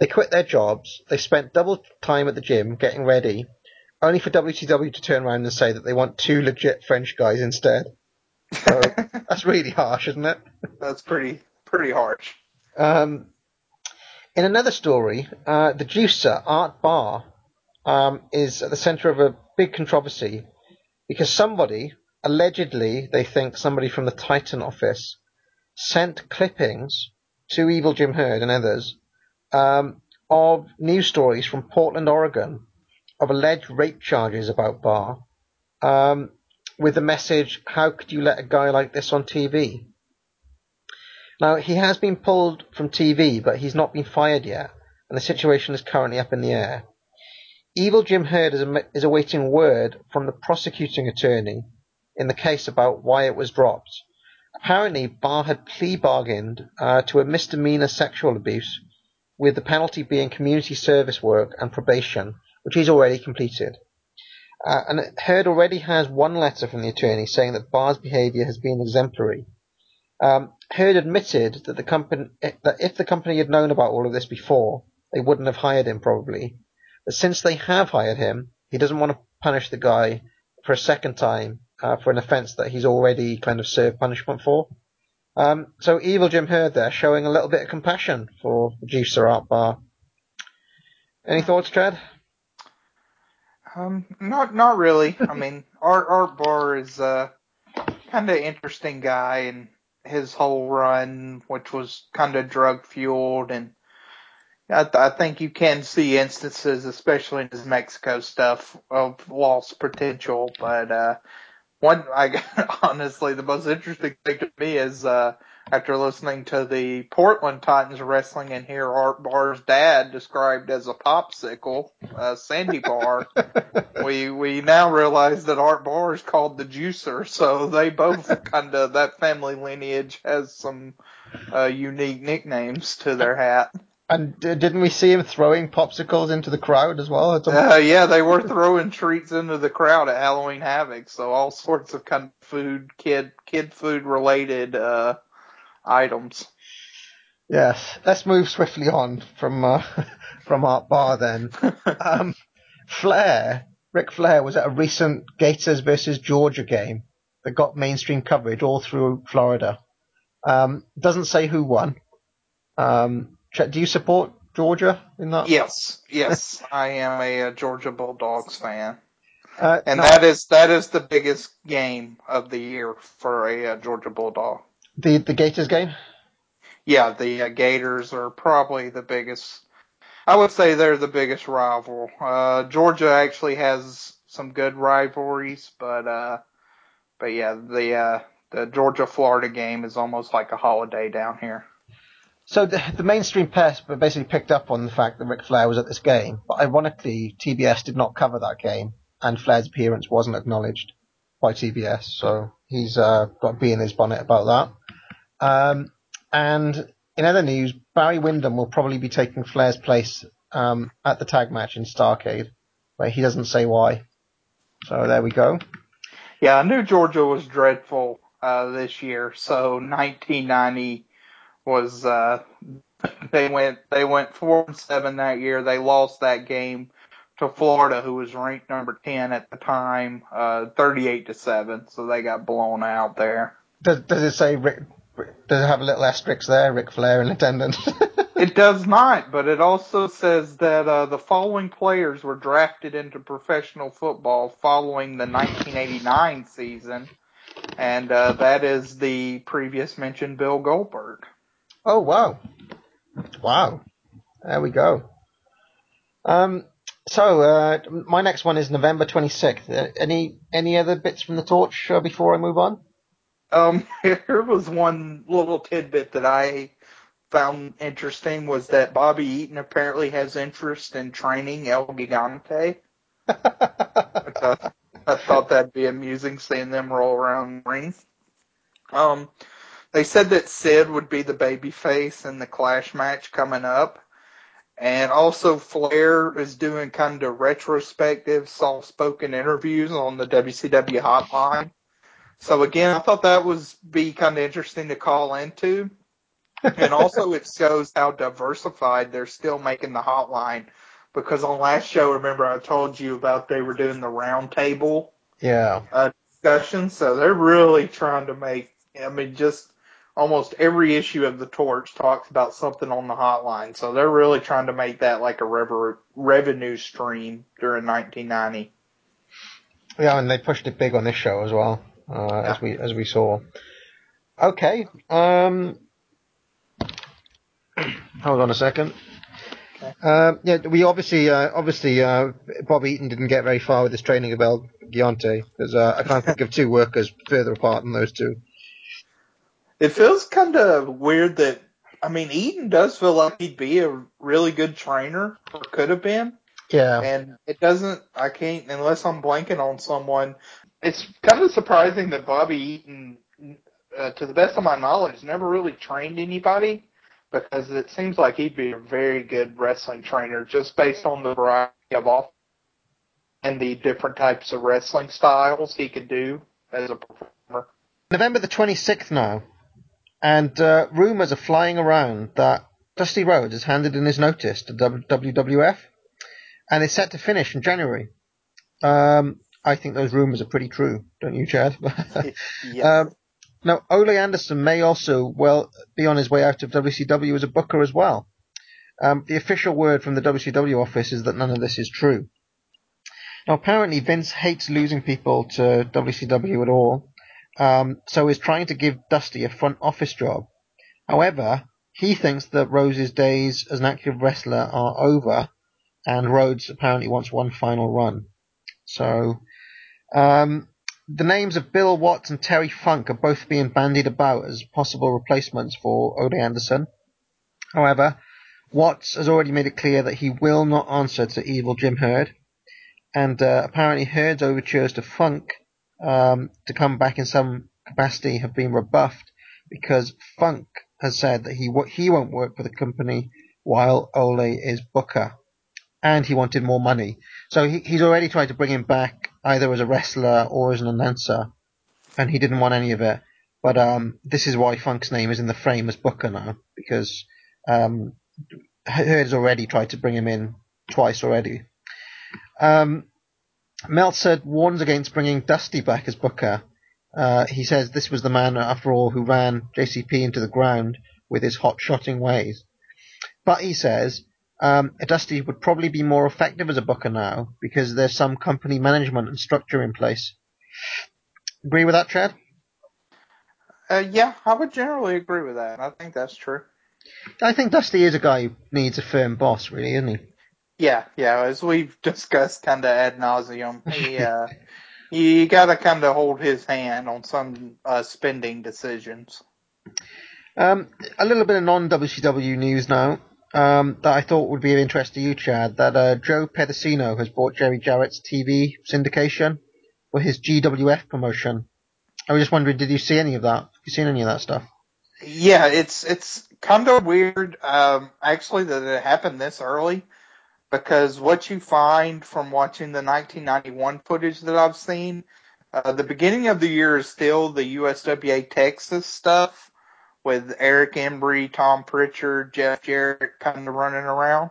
they quit their jobs. They spent double time at the gym getting ready, only for WCW to turn around and say that they want two legit French guys instead. So that's really harsh, isn't it? That's pretty pretty harsh. Um, in another story, uh, the juicer Art Barr um, is at the centre of a big controversy because somebody, allegedly, they think somebody from the Titan office, sent clippings to Evil Jim Herd and others um, of news stories from Portland, Oregon, of alleged rape charges about Barr. Um, with the message, how could you let a guy like this on TV? Now, he has been pulled from TV, but he's not been fired yet, and the situation is currently up in the air. Evil Jim Herd is, is awaiting word from the prosecuting attorney in the case about why it was dropped. Apparently, Barr had plea bargained uh, to a misdemeanor sexual abuse, with the penalty being community service work and probation, which he's already completed. Uh, and Herd already has one letter from the attorney saying that Barr's behaviour has been exemplary. Um, Herd admitted that the company that if the company had known about all of this before, they wouldn't have hired him probably. But since they have hired him, he doesn't want to punish the guy for a second time uh, for an offence that he's already kind of served punishment for. Um, so evil Jim Herd there showing a little bit of compassion for juicer Art Barr. Any thoughts, Chad? Um, not not really. I mean, Art Art Barr is a kind of interesting guy, and his whole run, which was kind of drug fueled, and I, th- I think you can see instances, especially in his Mexico stuff, of lost potential. But uh, one, I honestly, the most interesting thing to me is uh, after listening to the Portland Titans wrestling and hear Art Barr's dad described as a popsicle, uh, Sandy Barr, we we now realize that Art Barr is called the Juicer. So they both kind of that family lineage has some uh, unique nicknames to their hat. And uh, didn't we see him throwing popsicles into the crowd as well? Uh, yeah, they were throwing treats into the crowd at Halloween Havoc. So all sorts of kind of food, kid kid food related uh, items. Yes, let's move swiftly on from uh, from Art Barr then. um, Flair, Ric Flair was at a recent Gators versus Georgia game that got mainstream coverage all through Florida. Um, doesn't say who won. Um, do you support Georgia in that? Yes, yes, I am a, uh Georgia Bulldogs fan, Uh, and no, that is that is the biggest game of the year for a uh, Georgia Bulldog. The the Gators game. Yeah, the uh, Gators are probably the biggest. I would say they're the biggest rival. Uh, Georgia actually has some good rivalries, but uh, but yeah, the uh, the Georgia Florida game is almost like a holiday down here. So the, the mainstream press basically picked up on the fact that Ric Flair was at this game, but ironically, TBS did not cover that game, and Flair's appearance wasn't acknowledged by TBS, so he's uh, got a bee in his bonnet about that. Um, and in other news, Barry Windham will probably be taking Flair's place um, at the tag match in Starcade, but he doesn't say why. So there we go. Yeah, I knew Georgia was dreadful uh, this year. So 1990 was uh, they went they went four and seven that year. They lost that game to Florida, who was ranked number 10 at the time, uh, 38 to seven. So they got blown out there. Does, does it say Rick? Does it have a little asterisk there, Ric Flair in attendance? It does not, but it also says that uh, the following players were drafted into professional football following the 1989 season. and uh, that is the previous mentioned Bill Goldberg. Oh wow, wow. There we go. Um, so uh, my next one is November twenty sixth. Uh, any any other bits from the torch uh, before I move on? Um, here was one little tidbit that I found interesting was that Bobby Eaton apparently has interest in training El Gigante. I thought, I thought that'd be amusing seeing them roll around the ring. Um, they said that Sid would be the babyface in the Clash match coming up. And also Flair is doing kind of retrospective, soft-spoken interviews on the WCW hotline. So again, I thought that was be kind of interesting to call into. and also it shows how diversified they're still making the hotline because on last show, remember I told you about they were doing the roundtable Yeah. uh, discussion. So they're really trying to make, I mean, just almost every issue of the Torch talks about something on the hotline. So they're really trying to make that like a rever- revenue stream during 1990. Yeah, and they pushed it big on this show as well, uh, as we as we saw. Okay. Um, hold on a second. Um, yeah, we obviously, uh, obviously, uh, Bob Eaton didn't get very far with his training of El Gigante because uh, I can't think of two workers further apart than those two. It feels kind of weird that, I mean, Eaton does feel like he'd be a really good trainer, or could have been. Yeah. And it doesn't, I can't, unless I'm blanking on someone. It's kind of surprising that Bobby Eaton, uh, to the best of my knowledge, never really trained anybody because it seems like he'd be a very good wrestling trainer just based on the variety of off and the different types of wrestling styles he could do as a performer. November the 26th now, and uh, rumours are flying around that Dusty Rhodes has handed in his notice to WWF, and is set to finish in January. Um, I think those rumours are pretty true, don't you, Chad? Yeah. um, now, Ole Anderson may also well be on his way out of WCW as a booker as well. Um, the official word from the WCW office is that none of this is true. Now, apparently, Vince hates losing people to WCW at all, um, so is trying to give Dusty a front office job. However, he thinks that Rhodes's days as an active wrestler are over, and Rhodes apparently wants one final run. So, um, the names of Bill Watts and Terry Funk are both being bandied about as possible replacements for Ole Anderson. However, Watts has already made it clear that he will not answer to evil Jim Herd, and uh, apparently Herd's overtures to Funk um, to come back in some capacity have been rebuffed because Funk has said that he wo- he won't work for the company while Ole is Booker, and he wanted more money. So he, he's already tried to bring him back either as a wrestler or as an announcer, and he didn't want any of it. But um, this is why Funk's name is in the frame as Booker now because um, Herd's already tried to bring him in twice already. Um, Meltzer warns against bringing Dusty back as Booker. Uh, he says this was the man, after all, who ran JCP into the ground with his hot-shotting ways. But he says um, Dusty would probably be more effective as a Booker now because there's some company management and structure in place. Agree with that, Chad? Uh, yeah, I would generally agree with that. I think that's true. I think Dusty is a guy who needs a firm boss, really, isn't he? Yeah, yeah. As we've discussed, kind of ad nauseum, he, uh, you got to kind of hold his hand on some uh, spending decisions. Um, a little bit of non-WCW news now um, that I thought would be of interest to you, Chad. That uh, Joe Pedicino has bought Jerry Jarrett's TV syndication for his GWF promotion. I was just wondering, did you see any of that? Have you seen any of that stuff? Yeah, it's it's kind of weird, um, actually, that it happened this early, because what you find from watching the 1991 footage that I've seen, uh, the beginning of the year is still the USWA Texas stuff with Eric Embry, Tom Pritchard, Jeff Jarrett kind of running around,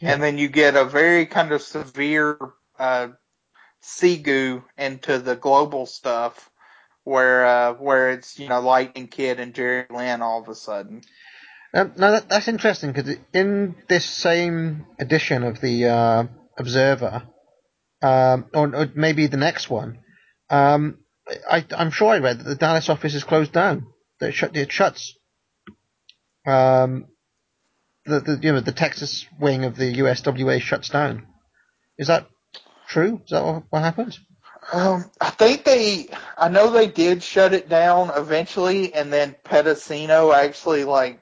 and then you get a very kind of severe uh, into the global stuff where uh, where it's you know Lightning Kid and Jerry Lynn all of a sudden. Um, no, that, that's interesting because in this same edition of the uh, Observer, um, or, or maybe the next one, um, I, I'm sure I read that the Dallas office is closed down. It, shut, it shuts. Um, the, the you know the Texas wing of the USWA shuts down. Is that true? Is that what, what happened? Um, I think they, I know they did shut it down eventually, and then Pedicino actually like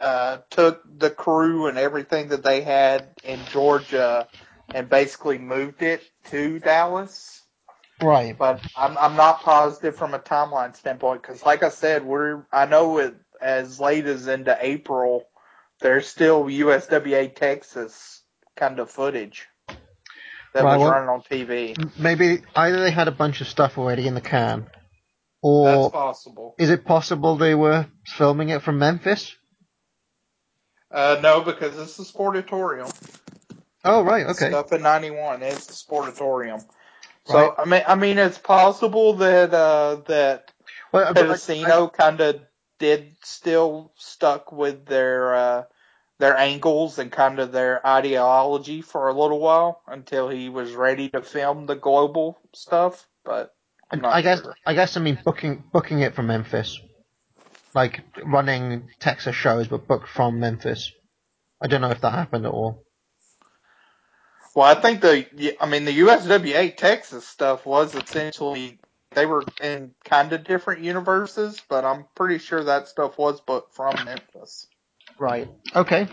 uh, took the crew and everything that they had in Georgia and basically moved it to Dallas. Right. But I'm I'm not positive from a timeline standpoint because, like I said, we're I know it as late as into April. There's still USWA Texas kind of footage that Right, was well- running on TV. Maybe either they had a bunch of stuff already in the can, or That's possible. is it possible they were filming it from Memphis? Uh, no, because it's a sportatorium. Oh, right. Okay. Stuff in 91. It's the sportatorium. So I mean, I mean, it's possible that uh, that Well, Pedicino kind of did still stuck with their uh, their angles and kind of their ideology for a little while until he was ready to film the global stuff. But I guess sure. I guess I mean booking booking it from Memphis, like running Texas shows, but booked from Memphis. I don't know if that happened at all. Well, I think the, I mean, the USWA Texas stuff was essentially, they were in kind of different universes, but I'm pretty sure that stuff was booked from Memphis. Right. Okay.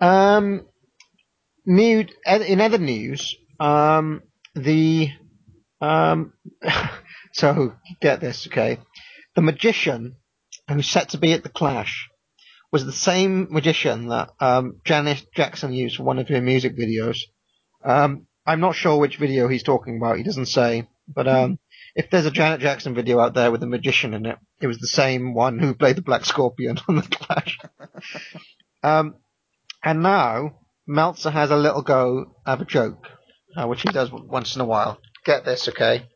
Um, new in other news, um, the um, so get this, okay, the magician who's set to be at the Clash was the same magician that um, Janet Jackson used for one of her music videos. Um, I'm not sure which video he's talking about. He doesn't say, but um, if there's a Janet Jackson video out there with a magician in it, it was the same one who played the Black Scorpion on the Clash. um, and now Meltzer has a little go of a joke, uh, which he does once in a while. Get this, okay?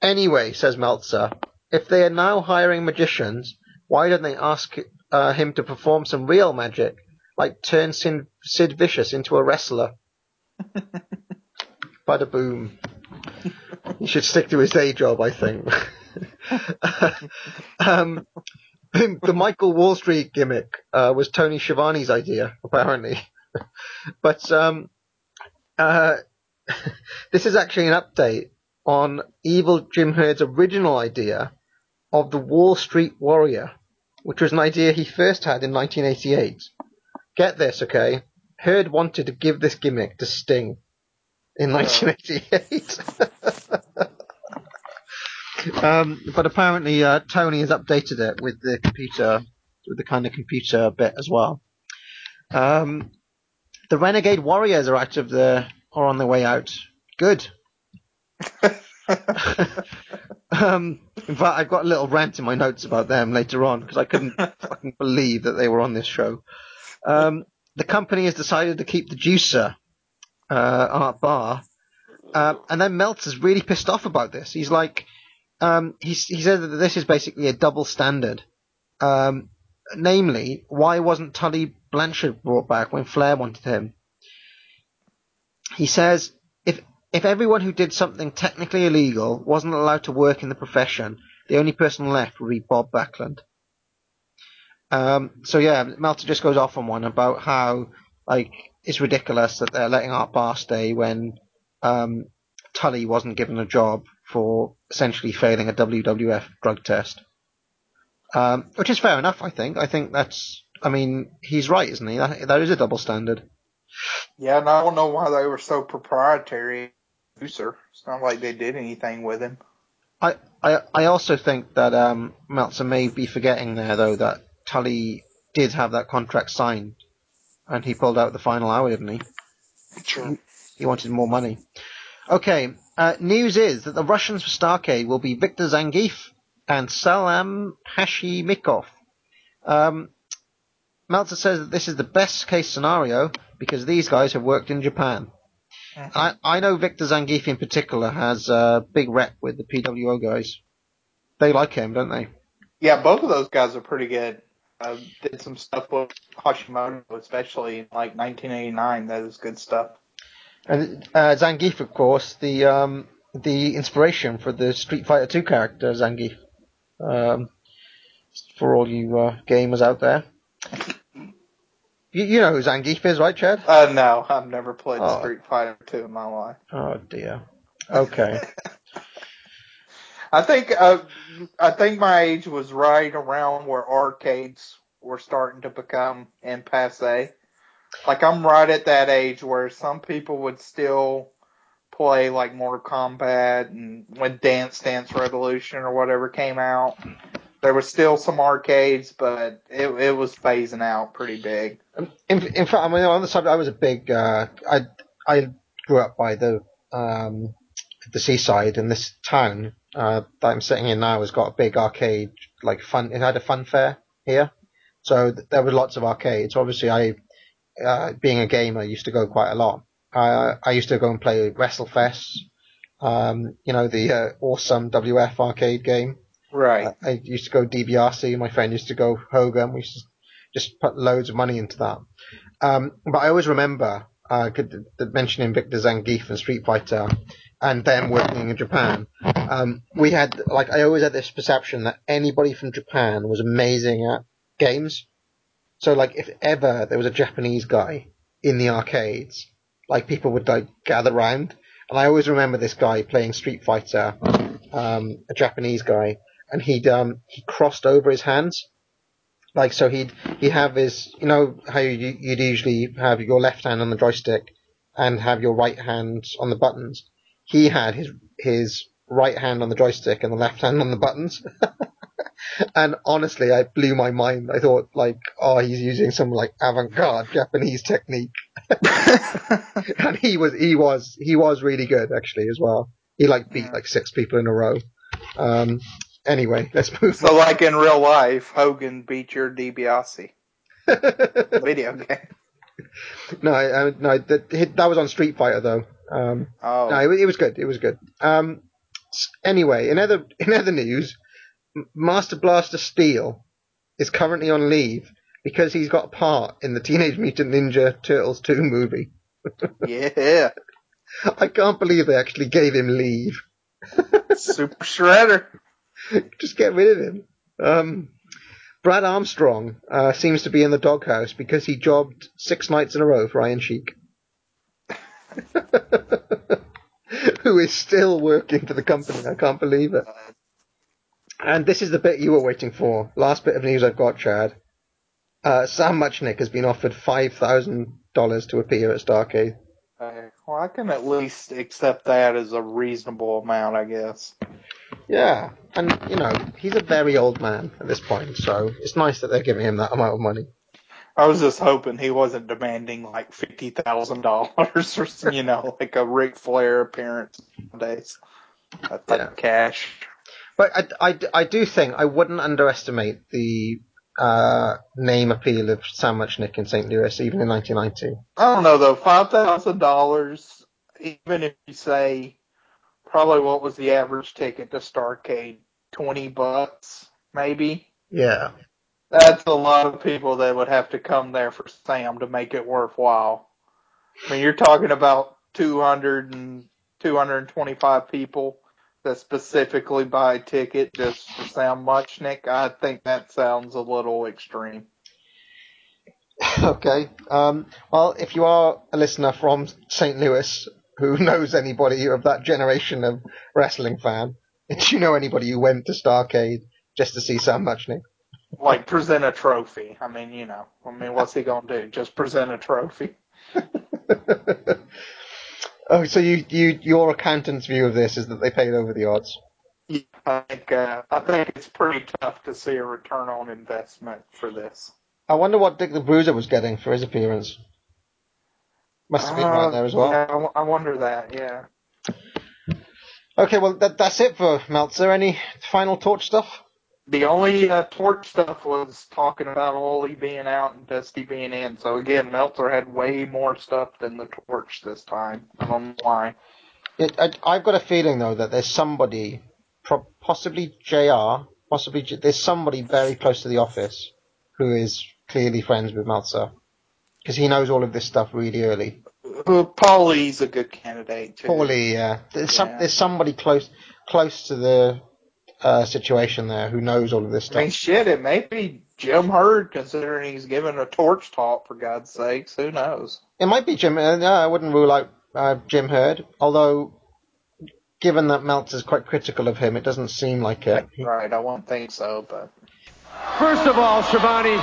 Anyway, says Meltzer, if they are now hiring magicians, why don't they ask uh, him to perform some real magic, like turn Sid, Sid Vicious into a wrestler? Bada boom. He should stick to his day job, I think. um, the Michael Wall Street gimmick uh, was Tony Schiavone's idea, apparently. but um, uh, this is actually an update on Evil Jim Herd's original idea of the Wall Street Warrior, which was an idea he first had in 1988. Get this, okay? Herd wanted to give this gimmick to Sting in 1988. um, but apparently uh, Tony has updated it with the computer, with the kind of computer bit as well. Um, the Renegade Warriors are out of the, are on their way out. Good. um, in fact, I've got a little rant in my notes about them later on because I couldn't fucking believe that they were on this show. Um, the company has decided to keep the juicer uh, Art Barr, uh, and then Meltzer's really pissed off about this. He's like, um, he he said that this is basically a double standard. Um, namely, why wasn't Tully Blanchard brought back when Flair wanted him? He says if everyone who did something technically illegal wasn't allowed to work in the profession, the only person left would be Bob Backlund. Um, so yeah, Meltzer just goes off on one about how like it's ridiculous that they're letting Art Barr stay when um, Tully wasn't given a job for essentially failing a WWF drug test. Um, which is fair enough, I think. I think that's, I mean, he's right, isn't he? That, that is a double standard. Yeah, and I don't know why they were so proprietary. Producer. It's not like they did anything with him. I, I, I also think that um, Meltzer may be forgetting there, though, that Tully did have that contract signed, and he pulled out the final hour, didn't he? Sure. He wanted more money. Okay, uh, news is that the Russians for Starcade will be Viktor Zangief and Salman Hashimikov. Um, Meltzer says that this is the best case scenario because these guys have worked in Japan. I, I know Victor Zangief in particular has a big rep with the PWO guys. They like him, don't they? Yeah, both of those guys are pretty good. Uh, did some stuff with Hashimoto, especially in like 1989. That is good stuff. And uh, Zangief, of course, the um, the inspiration for the Street Fighter 2 character Zangief. Um, for all you uh, gamers out there. You, you know who Zangief is, right, Chad? Uh, no, I've never played Oh. Street Fighter 2 in my life. Oh dear. Okay. I think uh, I think my age was right around where arcades were starting to become in passe. Like I'm right at that age where some people would still play like Mortal Kombat and when Dance Dance Revolution or whatever came out. There was still some arcades, but it it was phasing out pretty big. In, in fact, I mean, on the subject, I was a big. Uh, I I grew up by the um, the seaside, and this town uh, that I'm sitting in now has got a big arcade, like fun. It had a fun fair here, so th- there were lots of arcades. Obviously, I, uh, being a gamer, I used to go quite a lot. I I used to go and play WrestleFest. Um, you know the uh, awesome WF arcade game. Right. I used to go DBRC. My friend used to go Hogan. We used to just put loads of money into that. Um, but I always remember uh, mentioning Victor Zangief and Street Fighter, and them working in Japan. Um, we had like I always had this perception that anybody from Japan was amazing at games. So like if ever there was a Japanese guy in the arcades, like people would like gather round. And I always remember this guy playing Street Fighter, um, a Japanese guy, and he'd um he crossed over his hands. Like so he'd he'd have his you know how you, you'd usually have your left hand on the joystick and have your right hand on the buttons. He had his his right hand on the joystick and the left hand on the buttons. and honestly, I blew my mind. I thought like, oh, he's using some like avant-garde Japanese technique. and he was he was he was really good actually as well. He like beat like six people in a row. Um, anyway, let's move So like in real life, Hogan beat your DiBiase video game. no, I- no, that that was on Street Fighter though. Um, Oh, no, it, it was good. It was good. Um, anyway, in other in other news, Master Blaster Steel is currently on leave because he's got a part in the Teenage Mutant Ninja Turtles 2 movie. yeah, I can't believe they actually gave him leave. Super Shredder. Just get rid of him. Um, Brad Armstrong uh, seems to be in the doghouse because he jobbed six nights in a row for Iron Sheik. Who is still working for the company. I can't believe it. And this is the bit you were waiting for. Last bit of news I've got, Chad. Uh, Sam Muchnick has been offered $5,000 to appear at Starcade. Uh, well, I can at least accept that as a reasonable amount, I guess. Yeah, and you know, he's a very old man at this point, so it's nice that they're giving him that amount of money. I was just hoping he wasn't demanding like fifty thousand dollars or you know, like a Ric Flair appearance nowadays. That type Yeah. cash. But I, I, I do think I wouldn't underestimate the uh, name appeal of Sam Muchnick in St. Louis, even in 1990. I don't know though, five thousand dollars. Even if you say probably what was the average ticket to Starcade, twenty bucks, maybe. Yeah. That's a lot of people that would have to come there for Sam to make it worthwhile. I mean, you're talking about 200 and 225 people that specifically buy a ticket just for Sam Muchnick. I think that sounds a little extreme. okay. Um, well, if you are a listener from St. Louis who knows anybody of that generation of wrestling fan, if you know anybody who went to Starcade just to see Sam Muchnick, Like present a trophy. I mean, you know, I mean, what's he gonna do? Just present a trophy? oh, so you, you, your accountant's view of this is that they paid over the odds. Yeah, I think uh, I think it's pretty tough to see a return on investment for this. I wonder what Dick the Bruiser was getting for his appearance. Must have been right there as well. Uh, Yeah, I wonder that. Yeah. Okay, well that, that's it for Meltzer. Any final torch stuff? The only uh, torch stuff was talking about Ole being out and Dusty being in. So again, Meltzer had way more stuff than the torch this time. I don't know why. It, I, I've got a feeling though that there's somebody, possibly Jr. Possibly J- there's somebody very close to the office who is clearly friends with Meltzer because he knows all of this stuff really early. Paulie's a good candidate too. Paulie, yeah. There's, some, there's somebody close close to the uh, situation there who knows all of this stuff. I mean, shit, it may be Jim Herd considering he's given a torch talk for God's sakes. Who knows? It might be Jim. Uh, no, I wouldn't rule out uh, Jim Herd, although given that Meltzer's quite critical of him, it doesn't seem like it. Right, I won't think so, but First of all, Schiavone,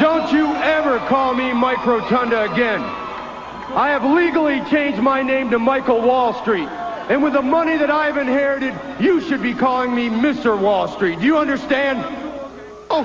don't you ever call me Mike Rotunda again. I have legally changed my name to Michael Wall Street. And with the money that I've inherited, you should be calling me Mr. Wall Street. Do you understand? Oh.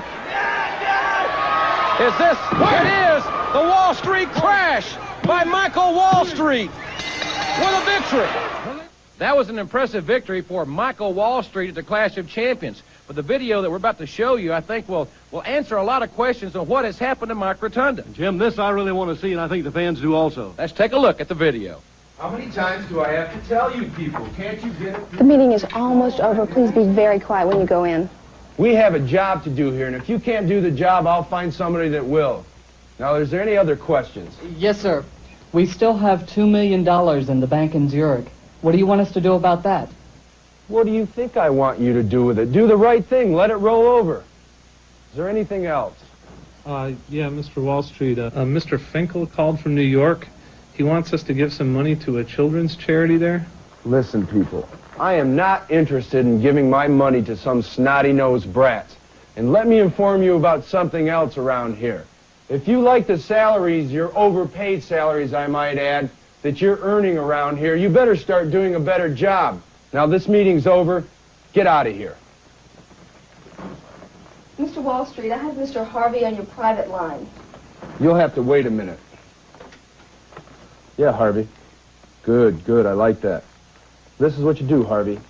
Is this? It is the Wall Street crash by Michael Wall Street with a victory. That was an impressive victory for Michael Wall Street at the Clash of Champions. But the video that we're about to show you, I think, will will answer a lot of questions on what has happened to Mike Rotunda. Jim, this I really want to see, and I think the fans do also. Let's take a look at the video. How many times do I have to tell you people? Can't you get it? The meeting is almost over. Please be very quiet when you go in. We have a job to do here, and if you can't do the job, I'll find somebody that will. Now, is there any other questions? Yes, sir. We still have $2 million in the bank in Zurich. What do you want us to do about that? What do you think I want you to do with it? Do the right thing. Let it roll over. Is there anything else? Uh, yeah, Mr. Wall Street. Uh, uh, Mr. Finkel called from New York. He wants us to give some money to a children's charity there. Listen, people. I am not interested in giving my money to some snotty-nosed brats. And let me inform you about something else around here. If you like the salaries, your overpaid salaries, I might add, that you're earning around here, you better start doing a better job. Now, this meeting's over. Get out of here. Mr. Wall Street, I have Mr. Harvey on your private line. You'll have to wait a minute. Yeah, Harvey. Good, good. I like that. This is what you do, Harvey.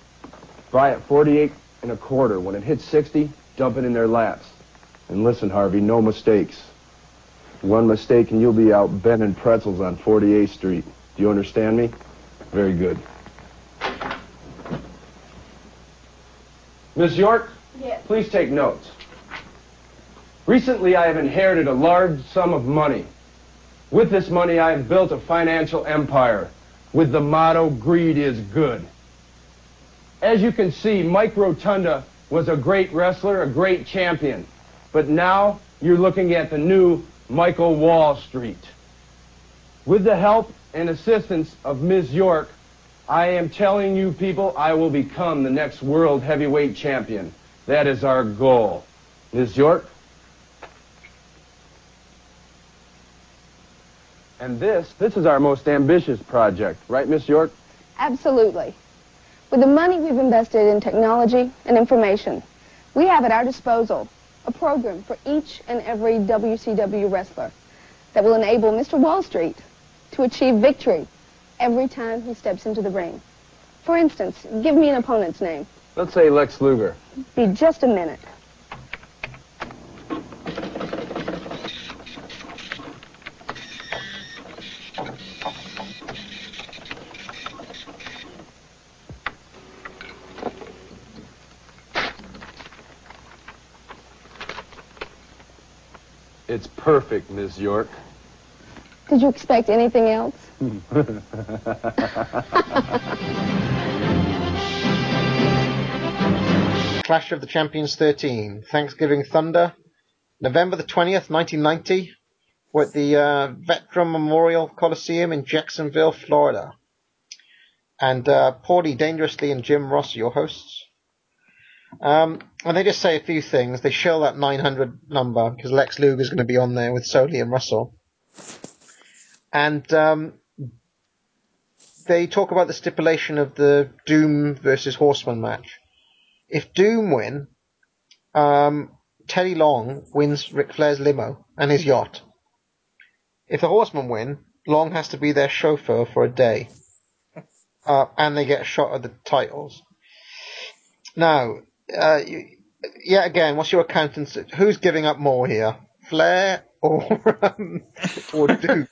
Buy at 48 and a quarter. When it hits 60, dump it in their laps. And listen, Harvey, no mistakes. One mistake and you'll be out bending pretzels on 48th Street. Do you understand me? Very good. Miss York, Yes. please take notes. Recently, I have inherited a large sum of money. With this money, I have built a financial empire with the motto, greed is good. As you can see, Mike Rotunda was a great wrestler, a great champion. But now, you're looking at the new Michael Wall Street. With the help and assistance of Ms. York, I am telling you people I will become the next world heavyweight champion. That is our goal. Ms. York? And this, this is our most ambitious project, right, Miss York? Absolutely. With the money we've invested in technology and information, we have at our disposal a program for each and every WCW wrestler that will enable Mr. Wall Street to achieve victory every time he steps into the ring. For instance, give me an opponent's name. Let's say Lex Luger. Be just a minute. It's perfect, Miss York. Did you expect anything else? Clash of the Champions 13, Thanksgiving Thunder, November the 20th, 1990. We're at the uh, Veteran Memorial Coliseum in Jacksonville, Florida. And uh, Paulie Dangerously and Jim Ross are your hosts. Um, and they just say a few things. They show that 900 number because Lex Luger is going to be on there with Solie and Russell. And um, they talk about the stipulation of the Doom versus Horseman match. If Doom win, um, Teddy Long wins Ric Flair's limo and his yacht. If the Horsemen win, Long has to be their chauffeur for a day. Uh, and they get a shot at the titles. Now, uh, you, yet again, what's your accountant's? Who's giving up more here, Flair or um, or Doom?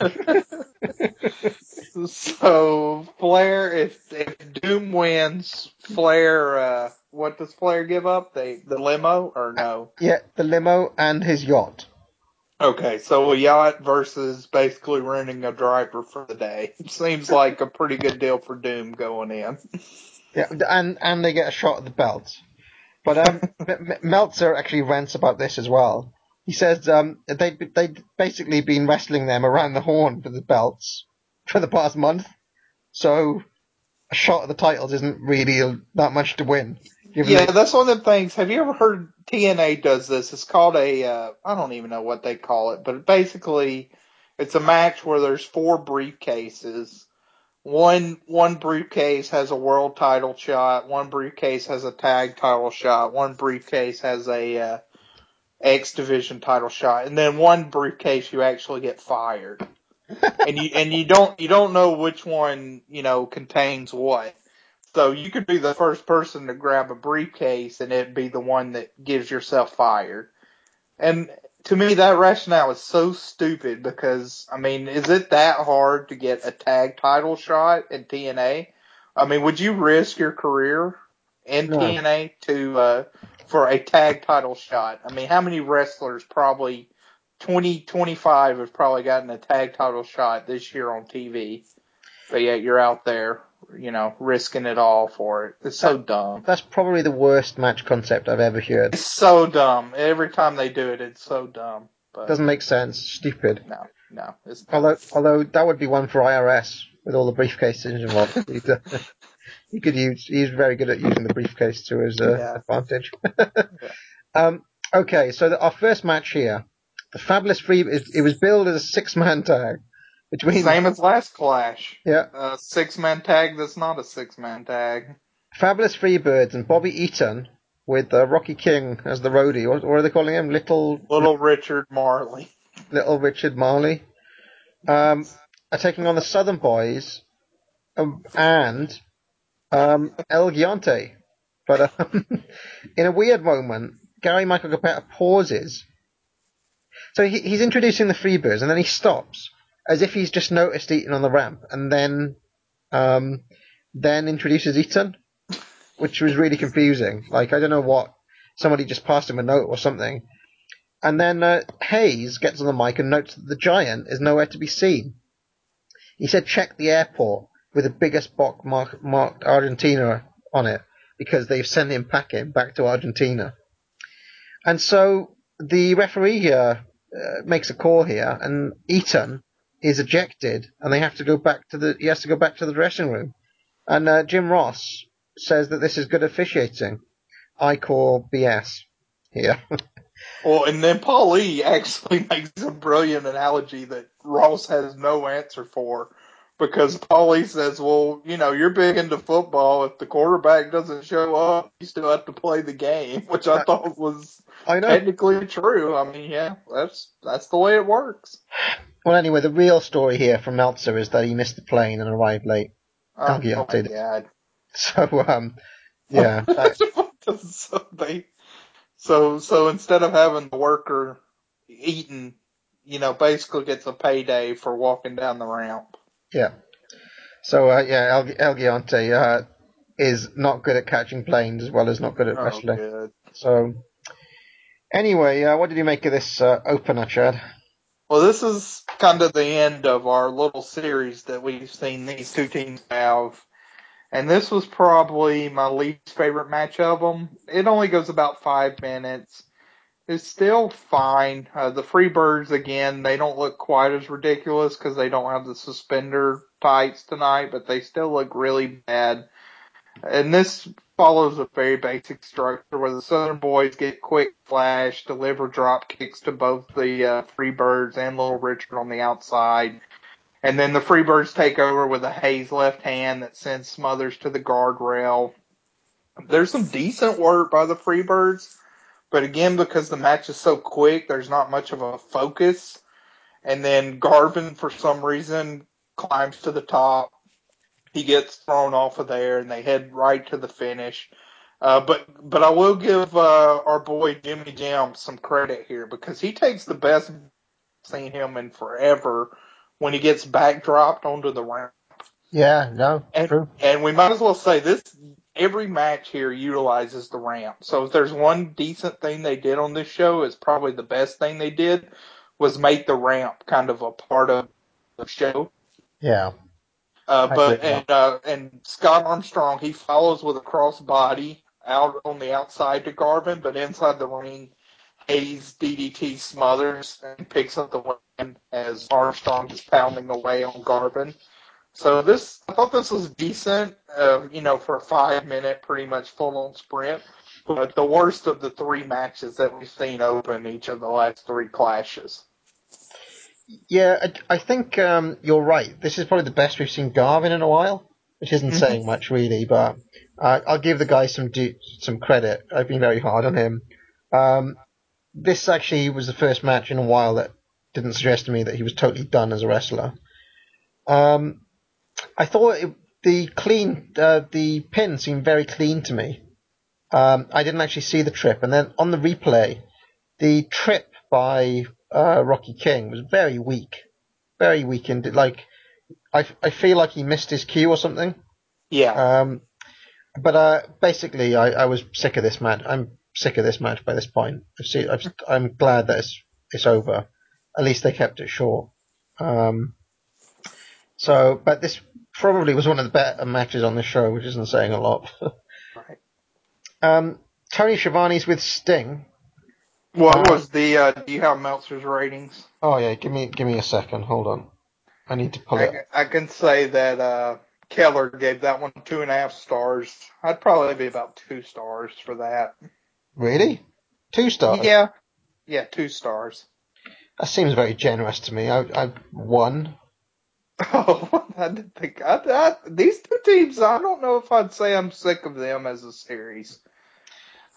so Flair, if if Doom wins, Flair, uh, what does Flair give up? They the limo or no? yeah, the limo and his yacht. Okay, so a yacht versus basically renting a driver for the day. Seems like a pretty good deal for Doom going in. Yeah, and and they get a shot at the belt. But um, M- Meltzer actually rants about this as well. He says um, they they'd basically been wrestling them around the horn for the belts for the past month, so a shot at the titles isn't really that much to win. given Yeah, that- that's one of the things. Have you ever heard TNA does this? It's called a, uh, I don't even know what they call it, but basically it's a match where there's four briefcases. One, one briefcase has a world title shot, one briefcase has a tag title shot, one briefcase has a, uh, X division title shot, and then one briefcase you actually get fired. and you, and you don't, you don't know which one, you know, contains what. So you could be the first person to grab a briefcase and it'd be the one that gives yourself fired. And to me, that rationale is so stupid because, I mean, is it that hard to get a tag title shot in TNA? I mean, would you risk your career in No. TNA to, uh, for a tag title shot? I mean, how many wrestlers probably, 20, 25 have probably gotten a tag title shot this year on TV? But yet you're out there, you know, risking it all for it. It's so dumb. that's probably the worst match concept I've ever heard. It's so dumb. Every time they do it, it's so dumb. But Doesn't make sense. Stupid. no, no, it's Although, although that would be one for IRS with all the briefcases involved. He'd, he could use. He's very good at using the briefcase to his uh, Yeah. advantage. um, okay, so the, our first match here, the Fabulous Free. It, it was billed as a six-man tag between same as last Clash. yeah Uh, six man tag. That's not a six man tag. Fabulous Freebirds and Bobby Eaton with uh, Rocky King as the roadie. What, what are they calling him? Little Little Richard Marley. little Richard Marley, um, are taking on the Southern Boys um, and um, El Gigante. But um, in a weird moment, Gary Michael Cappetta pauses. So he, he's introducing the Freebirds and then he stops as if he's just noticed Eaton on the ramp and then um, then introduces Eaton, which was really confusing. Like, I don't know what, somebody just passed him a note or something. And then uh, Hayes gets on the mic and notes that the giant is nowhere to be seen. He said check the airport with the biggest box mark, marked Argentina on it because they've sent him packing back to Argentina. And so the referee here uh, makes a call here, and Eaton is ejected, and they have to go back to the. He has to go back to the dressing room, and uh, Jim Ross says that this is good officiating. I call BS here. Well, and then Paulie actually makes a brilliant analogy that Ross has no answer for. Because Paulie says, well, you know, you're big into football. If the quarterback doesn't show up, you still have to play the game, which I thought was I know. technically true. I mean, yeah, that's, that's the way it works. Well, anyway, the real story here from Meltzer is that he missed the plane and arrived late. Oh, oh my. God. So, um, yeah, so they, so, so instead of having the worker Eaton, you know, basically gets a payday for walking down the ramp. Yeah. So, uh, yeah, El, El Gigante, uh, is not good at catching planes as well as not good at Oh, wrestling. So, anyway, uh, what did you make of this uh, opener, Chad? Well, this is kind of the end of our little series that we've seen these two teams have. And this was probably my least favorite match of them. It only goes about five minutes. It's still fine. Uh, the Freebirds, again, they don't look quite as ridiculous because they don't have the suspender tights tonight, but they still look really bad. And this follows a very basic structure where the Southern Boys get quick flash, deliver drop kicks to both the uh, Freebirds and Little Richard on the outside. And then the Freebirds take over with a Hayes left hand that sends Smothers to the guardrail. There's some decent work by the Freebirds, but again, because the match is so quick, there's not much of a focus. And then Garvin, for some reason, climbs to the top. He gets thrown off of there, and they head right to the finish. Uh, but but I will give uh, our boy Jimmy Jam some credit here because he takes the best seen him in forever when he gets backdropped onto the ramp. Yeah, no, And, true. and we might as well say this, every match here utilizes the ramp. So if there's one decent thing they did on this show, it's probably the best thing they did was make the ramp kind of a part of the show. Yeah. Uh, but and uh, and Scott Armstrong he follows with a cross body out on the outside to Garvin, but inside the ring, Hayes DDT smothers and picks up the win as Armstrong is pounding away on Garvin. So this I thought this was decent, uh, you know, for a five minute pretty much full on sprint. But the worst of the three matches that we've seen open each of the last three clashes. Yeah, I, I think um, you're right. This is probably the best we've seen Garvin in a while, which isn't Mhm. saying much really, but uh, I'll give the guy some du- some credit. I've been very hard on him. Um, this actually was the first match in a while that didn't suggest to me that he was totally done as a wrestler. Um, I thought it, the clean, uh, the pin seemed very clean to me. Um, I didn't actually see the trip, and then on the replay, the trip by uh, Rocky King was very weak, very weak. And like, I, I feel like he missed his cue or something. Yeah. Um, but uh, basically, I, I was sick of this match. I'm sick of this match by this point. I've seen, I've, I'm glad that it's it's over. At least they kept it short. Um, so, but this probably was one of the better matches on the show, which isn't saying a lot. Right. um, Tony Schiavone's with Sting. What Uh, was the? Uh, do you have Meltzer's ratings? Oh yeah, give me give me a second. Hold on. I need to pull I, it. I can say that uh, Keller gave that one two and a half stars. I'd probably be about two stars for that. Really? Two stars. Yeah, yeah, two stars. That seems very generous to me. I I one. Oh, I didn't think I, I, these two teams. I don't know if I'd say I'm sick of them as a series.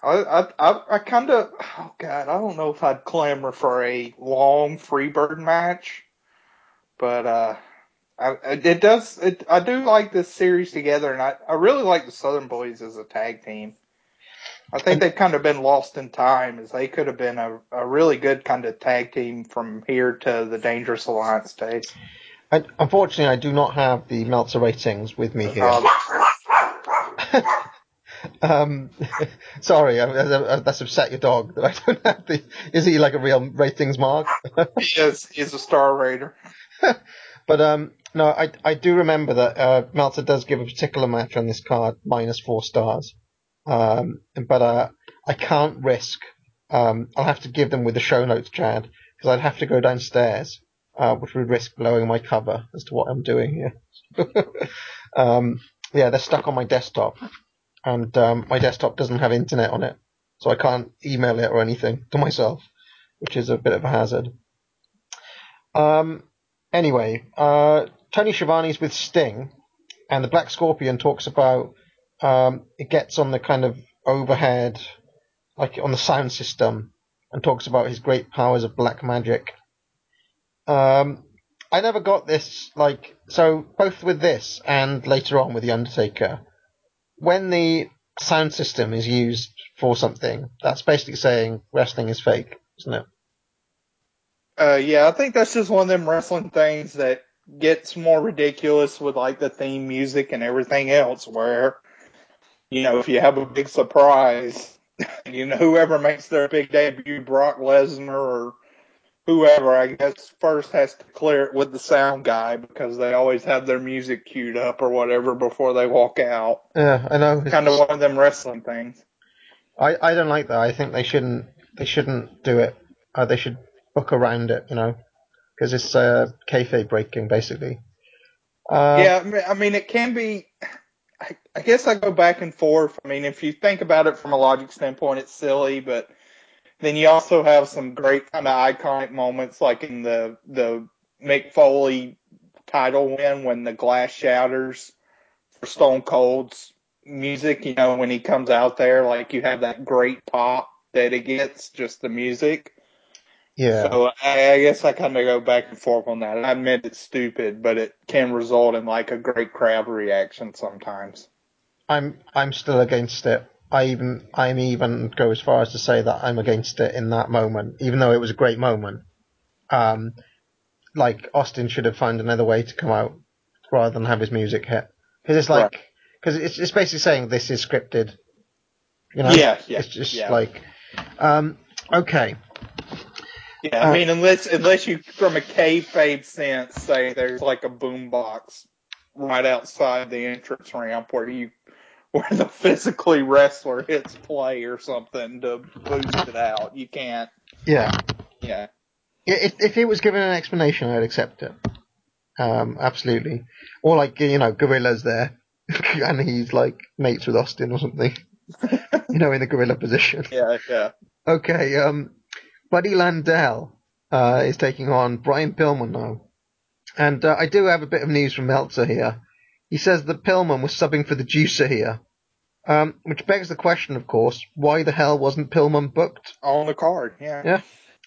I I I, I kind of oh god, I don't know if I'd clamor for a long Freebird match, but uh, I, it does. It, I do like this series together, and I I really like the Southern Boys as a tag team. I think they've kind of been lost in time, as they could have been a, a really good kind of tag team from here to the Dangerous Alliance days. I, unfortunately, I do not have the Meltzer ratings with me here. Um, Um, sorry, I, I, that's upset your dog that I don't have the. Is he like a real ratings mark? he is. He's a star raider. but um, no, I I do remember that uh, Meltzer does give a particular match on this card minus four stars. Um, but uh, I can't risk. Um, I'll have to give them with the show notes, Chad, because I'd have to go downstairs, uh, which would risk blowing my cover as to what I'm doing here. um, yeah, they're stuck on my desktop, and um, my desktop doesn't have internet on it, so I can't email it or anything to myself, which is a bit of a hazard. Um, anyway, uh, Tony Schiavone's with Sting, and the Black Scorpion talks about um, it gets on the kind of overhead, like on the sound system, and talks about his great powers of black magic. Um, I never got this, like, so both with this and later on with The Undertaker, when the sound system is used for something, that's basically saying wrestling is fake, isn't it? Uh, yeah, I think that's just one of them wrestling things that gets more ridiculous with like the theme music and everything else. Where, you know, if you have a big surprise, you know, whoever makes their big debut, Brock Lesnar or whoever, I guess first has to clear it with the sound guy because they always have their music queued up or whatever before they walk out. Yeah, I know. Kind of one of them wrestling things. I, I don't like that. I think they shouldn't they shouldn't do it. Uh, they should book around it, you know, because it's uh, kayfabe breaking basically. Uh, yeah, I mean- I mean, it can be. I, I guess I go back and forth. I mean, if you think about it from a logic standpoint, it's silly, but then you also have some great kind of iconic moments, like in the the Mick Foley title win when the glass shatters for Stone Cold's music. You know, when he comes out there, like you have that great pop that it gets, just the music. Yeah. So I, I guess I kind of go back and forth on that. I admit it's stupid, but it can result in like a great crowd reaction sometimes. I'm I'm still against it. I even I'm even go as far as to say that I'm against it in that moment, even though it was a great moment. Um, like Austin should have found another way to come out rather than have his music hit because it's like because it's it's basically saying this is scripted. You know, Yeah, yeah, It's just yeah. like, um, okay. Yeah, I Uh, mean, unless unless you, from a kayfabe sense, say there's like a boombox right outside the entrance ramp where you where the physically wrestler hits play or something to boost it out. You can't. Yeah. Yeah. If, if it was given an explanation, I'd accept it. Um, absolutely. Or like, you know, Gorilla's there, and he's like mates with Austin or something. you know, in the gorilla position. Yeah. Yeah. Okay, um, Buddy Landel uh, is taking on Brian Pillman now. And uh, I do have a bit of news from Meltzer here. He says that Pillman was subbing for the juicer here. Um, which begs the question, of course, why the hell wasn't Pillman booked? On the card. Yeah. Yeah.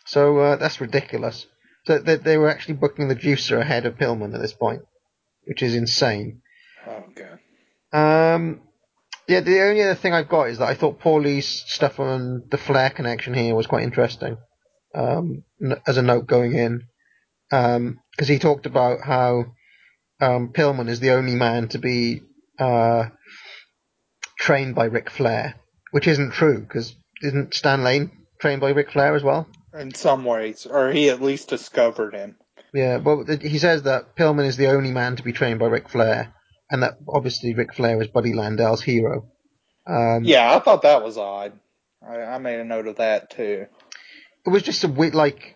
So uh, that's ridiculous. So they, they were actually booking the juicer ahead of Pillman at this point, which is insane. Oh god. Um, yeah, the only other thing I've got is that I thought Paulie's stuff on the Flair connection here was quite interesting. Um, as a note going in, because he talked about how um, Pillman is the only man to be uh, trained by Ric Flair, which isn't true because isn't Stan Lane trained by Ric Flair as well? In some ways, or he at least discovered him. Yeah, well, he says that Pillman is the only man to be trained by Ric Flair, and that obviously Ric Flair is Buddy Landel's hero. Um, Yeah, I thought that was odd. I, I made a note of that too. it was just a weird, like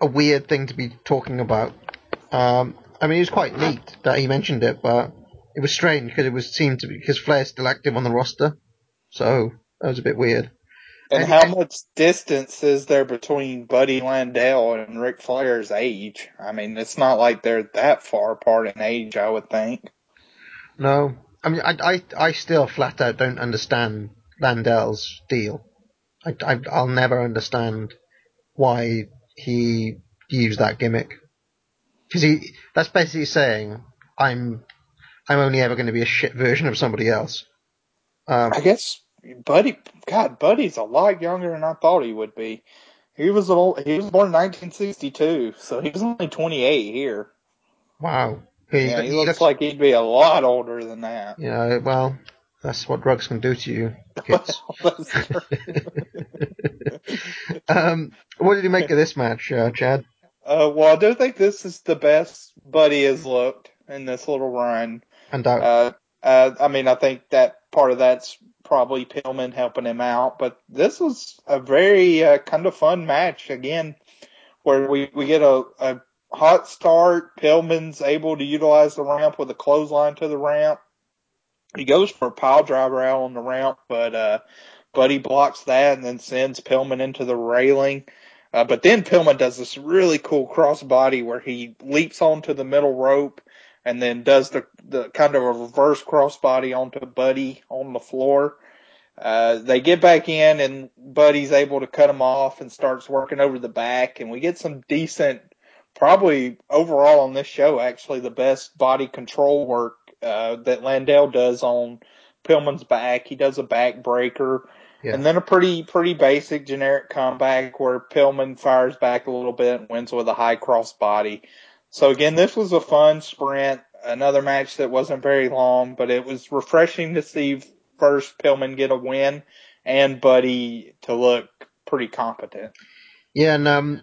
a weird thing to be talking about. Um, I mean, it was quite neat that he mentioned it, but it was strange because it was seemed to be because Flair's still active on the roster, so that was a bit weird. And And- how much distance is there between Buddy Landel and Ric Flair's age? I mean, it's not like they're that far apart in age, I would think. No, I mean, I, I, I still flat out don't understand Landel's deal. I, I, I'll never understand why he used that gimmick. Because he, that's basically saying, I'm, I'm only ever going to be a shit version of somebody else. Um, I guess Buddy, God, Buddy's a lot younger than I thought he would be. He was old, he was born in 1962, so he was only 28 here. wow. He, Yeah, he he looks like he'd be a lot older than that. you know, well, that's what drugs can do to you, kids. Um, what did you make of this match, uh, Chad? Uh, well, I do think this is the best Buddy has looked in this little run. And uh, Uh, uh, I mean, I think that part of that's probably Pillman helping him out, but this was a very uh, kind of fun match again, where we we get a, a hot start. Pillman's able to utilize the ramp with a clothesline to the ramp. He goes for a pile driver out on the ramp, but uh, Buddy blocks that and then sends Pillman into the railing. Uh, but then Pillman does this really cool crossbody where he leaps onto the middle rope and then does the, the kind of a reverse crossbody onto Buddy on the floor. Uh, they get back in and Buddy's able to cut him off and starts working over the back and we get some decent, probably overall on this show, actually the best body control work, uh, that Landel does on Pillman's back. He does a back breaker. Yeah. And then a pretty, pretty basic generic comeback where Pillman fires back a little bit and wins with a high cross body. So again, this was a fun sprint, another match that wasn't very long, but it was refreshing to see first Pillman get a win and Buddy to look pretty competent. Yeah, and um,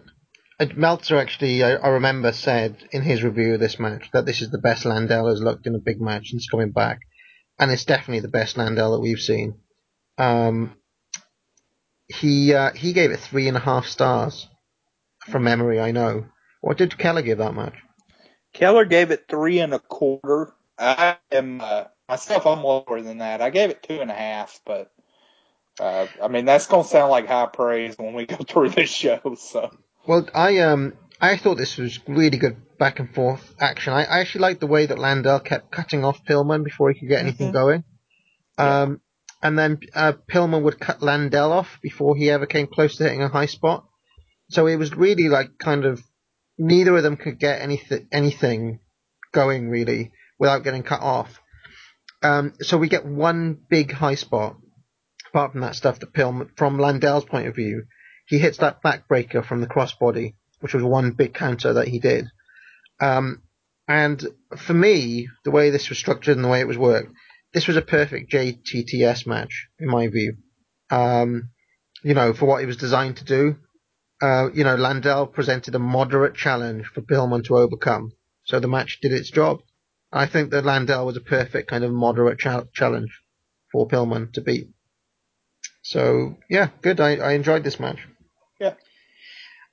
Meltzer actually, I, I remember, said in his review of this match that this is the best Landel has looked in a big match since coming back, and it's definitely the best Landel that we've seen. Um, he uh, he gave it three and a half stars from memory. I know. What did Keller give that match? Keller gave it three and a quarter. I am uh, myself. I'm lower than that. I gave it two and a half, but uh, I mean that's gonna sound like high praise when we go through this show. So Well, I um I thought this was really good back and forth action. I, I actually liked the way that Landel kept cutting off Pillman before he could get anything Mhm. going. Um, and then uh, Pillman would cut Landel off before he ever came close to hitting a high spot. So it was really like kind of neither of them could get anything anything going really without getting cut off. Um, so we get one big high spot. Apart from that stuff that Pillman, from Landel's point of view, he hits that backbreaker from the crossbody, which was one big counter that he did. Um, and for me, the way this was structured and the way it was worked, this was a perfect JTTS match in my view. Um, you know, for what it was designed to do. uh, you know, Landel presented a moderate challenge for Pillman to overcome. So the match did its job. I think that Landel was a perfect kind of moderate cha- challenge for Pillman to beat. So yeah, good. I, I enjoyed this match. Yeah.